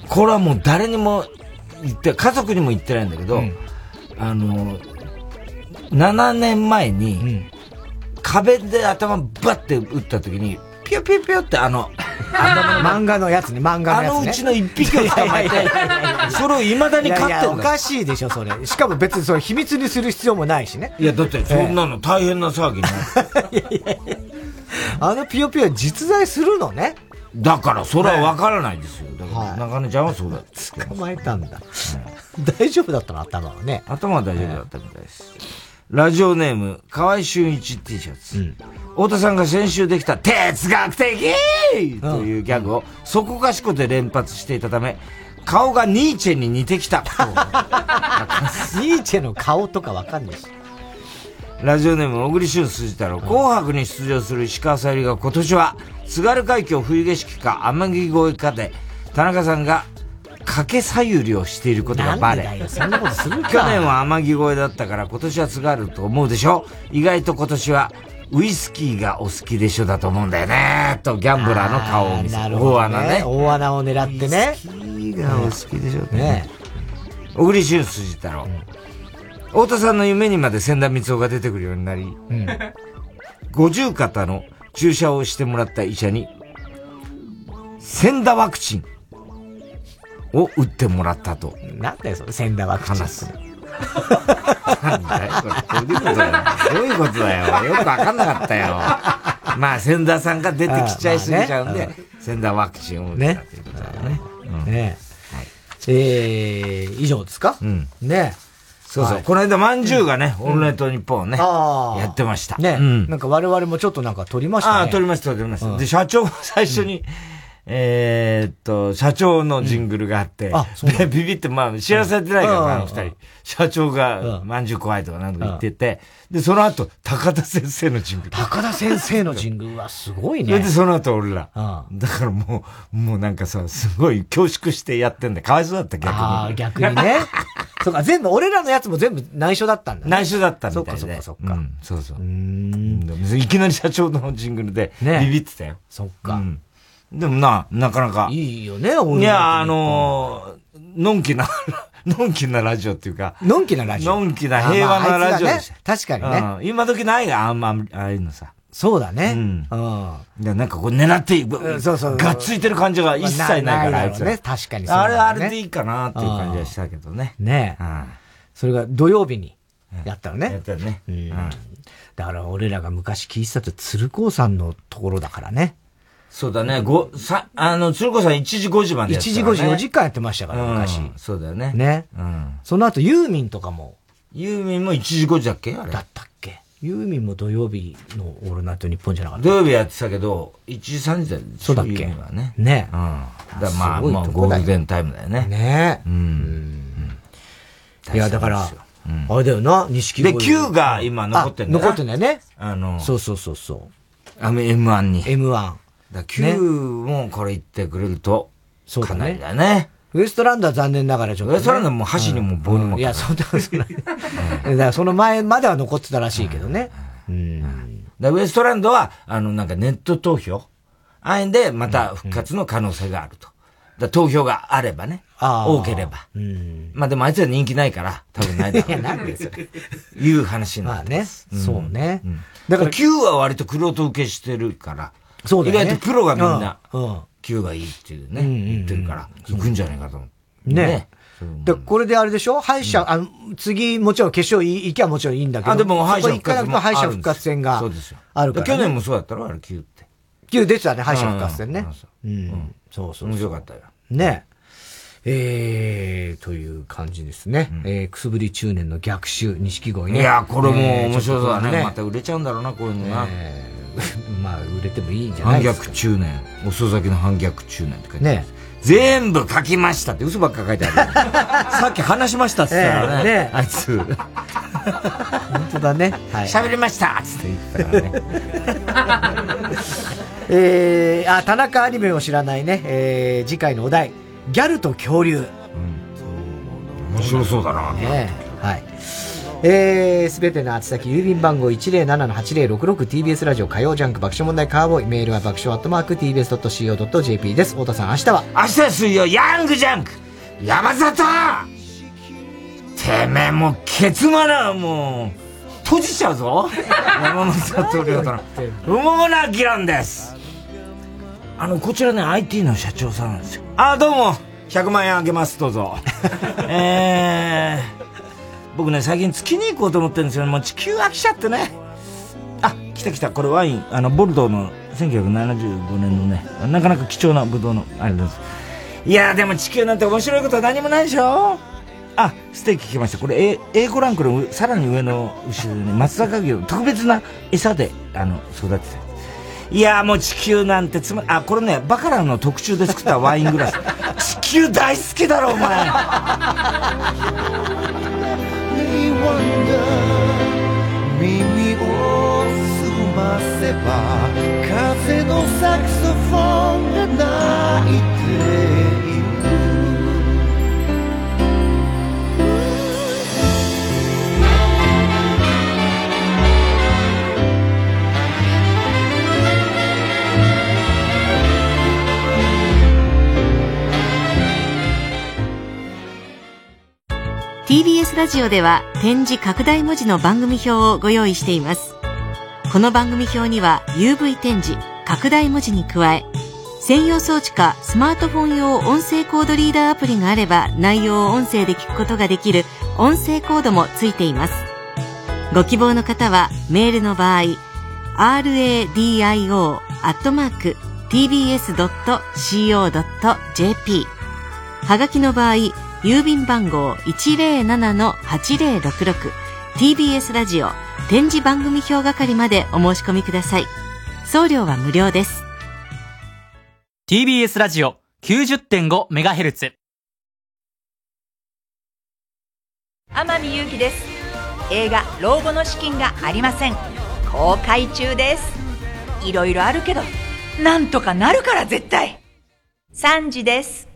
これはもう誰にも言って、家族にも言ってないんだけど、あの、7年前に、壁で頭バッて打った時に、ピュピュピュってあの、漫画のやつね、漫画のやつね。あのうちの一匹を捕まえてそれを未だに飼ってんだいやいやおかしいでしょ、それ。しかも別にそれ秘密にする必要もないしね。いや、だってそんなの大変な騒ぎになる。あのピヨピヨ実在するのね。だから、それは分からないですよ。だから、中根ちゃんはそうだって。捕まえたんだ。大丈夫だったの？頭はね。頭は大丈夫だったみたいです。ラジオネーム、河合俊一 T シャツ。太田さんが先週できた哲学的というギャグをそこかしこで連発していたため、顔がニーチェに似てきた。ニーチェの顔とかわかんないし。ラジオネーム、小栗旬筋太郎。紅白に出場する石川さゆりが今年は、津軽海峡冬景色か天城越えかで、田中さんが、掛けさゆりをしていることがバレ。去年は天城越えだったから今年は津軽と思うでしょ？意外と今年は、ウイスキーがお好きでしょだと思うんだよねと、ギャンブラーの顔を見せなるほど、大穴ね。大穴を狙ってね。ウイスキーがお好きでしょってね。小栗旬筋太郎。太田さんの夢にまで千田光雄が出てくるようになり、五十肩の注射をしてもらった医者に、千田ワクチンを打ってもらったと。なんだよ、それ、千田ワクチン。話す。なんだよ、これ。どういうことだよ。どういうことだよ。よくわかんなかったよ。まあ、千田さんが出てきちゃいすぎちゃうんで千田ワクチンを打ったということだよね。ねえー、以上ですか？うん。ねそうそう。はいこの間、まんじゅうがね、オールナイトニッポンをね、ああ。やってました。ね、うんなんか我々もちょっとなんか撮りましたね。ああ、撮りました、撮りました。うんで、社長が 最初に、えーっと、社長のジングルがあって、あそうで、ビビって、まあ、知らされてないから、うんあの二人。社長が、まんじゅう怖いとかなんとか言ってて、で、その後、高田先生のジングル。高田先生のジングルはすごいね。で、その後、俺ら。うんだからもう、もうなんかさ、すごい恐縮してやってんだ。かわいそうだった、逆に。ああ、逆にね。そうか、全部、俺らのやつも全部内緒だったんだね。内緒だったみたいで。そっかそっかそっか。うんそうそう。うんいきなり社長のジングルで、ビビってたよ。そっか。でもな、なかなか。いいよね、いや、あのー、のんきな、のんきなラジオっていうか。のんきなラジオ。のんきな平和なラジオでした。確かにね。うん今時ないが、あんま、ああいうのさ。そうだね。うん。うん。でなんかこう狙ってそうそう。がっついてる感じが一切ないから、あいつらね。確かにそうあれ、あれでいいかなっていう感じはしたけどね。ねそれが土曜日にやったのね。やったね。うん。だから俺らが昔聞いてたって鶴光さんのところだからね。そうだね。ご、さ、あの、鶴子さん1時5時までやってた、ね。1時5時4時間やってましたから、昔。うん、そうだよね。ね。うん。その後ユーミンとかも。ユーミンも1時5時だっけ？あれ。だったっけ？ユーミンも土曜日のオールナイト日本じゃなかった？土曜日やってたけど、1時3時だよそうだっけ？ね。ね。うん。だまあ、まあ、ゴールデンタイムだよね。ね。うん。いや、だから、あれだよな、錦で、Q が今残ってんだよ残ってんだよね。あの、そうそうそうそう。あの M1 に。M1。だ Q もこれ言ってくれると、そうかなりだね。ウエストランドは残念ながらちょっと、ウエストランドはもう箸にも棒にも。いや、そんなことない。だからその前までは残ってたらしいけどね。うん。ウエストランドは、あの、なんかネット投票あえんでまた復活の可能性があると。だ投票があればね。多ければ。うん。まあでもあいつは人気ないから、多分ないだろう。いや、なんでそれ。いう話になってまあね。そうね。だから Q は割と黒人受けしてるから。そうだね。意外とプロがみんな、うん。Q がいいっていうね、言ってるから、行くんじゃないかと思う。ね。で、これであれでしょ？敗者、あの、次、もちろん決勝行きゃもちろんいいんだけど。あ、でも敗者復活も。敗者復活戦があるから。去年もそうだったろ？あれ Q って。Q 出てたね、敗者復活戦ね。うん。そうそう。面白かったよ。ね。えー、という感じですね。うん、えー、くすぶり中年の逆襲、錦鯉ね。いや、これも面白そうだね。また売れちゃうんだろうな、こういうのな。まあ、売れてもいいんじゃないですか。反逆中年。遅咲きの反逆中年って書いてね。全部書きましたって嘘ばっか書いてある。さっき話しましたって言ったらね。ねあいつ。本当だね。はい。喋りましたつって言ったからね。えー、あ、田中アニメを知らないね、えー、次回のお題。ギャルと恐竜。うん。面白そうだな。ねはい。えー、すべての宛先、郵便番号 107-8066TBS ラジオ火曜ジャンク爆笑問題カーボーイ。メールは爆笑アットマーク TBS.CO.JP です。太田さん、明日は明日は水曜、ヤングジャンク山里てめえ、もう、ケツマナーもう、閉じちゃうぞ山本悟亮との。馬な議論です。あの、こちらね、IT の社長さんなんですよ。あ、どうも。100万円あげます、どうぞ。えー、僕ね、最近月に行こうと思ってるんですよ。もう地球飽きちゃってね。あ、来た来た。これワイン、あの、ボルドーの1975年のね、なかなか貴重なブドウの、あれです。いやでも地球なんて面白いことは何もないでしょあ、ステーキ来ました。これ、A、A5 ランクのさらに上の牛でね、松坂牛、特別な餌で、あの、育てていやもう地球なんてつま、あ、これね、バカラの特注で作ったワイングラス。地球大好きだろ、お前。耳を澄ませば風のサクソフォンが鳴いて TBS ラジオ」では展示拡大文字の番組表をご用意しています。この番組表には UV 展示拡大文字に加え専用装置かスマートフォン用音声コードリーダーアプリがあれば内容を音声で聞くことができる音声コードもついています。ご希望の方はメールの場合 radio.tbs.co.jp はがきの場合郵便番号 107-8066TBS ラジオ展示番組表係までお申し込みください。送料は無料です。TBS ラジオ 90.5MHz 天海祐希です。映画「老後の資金がありません」公開中です。いろいろあるけどなんとかなるから絶対。3時です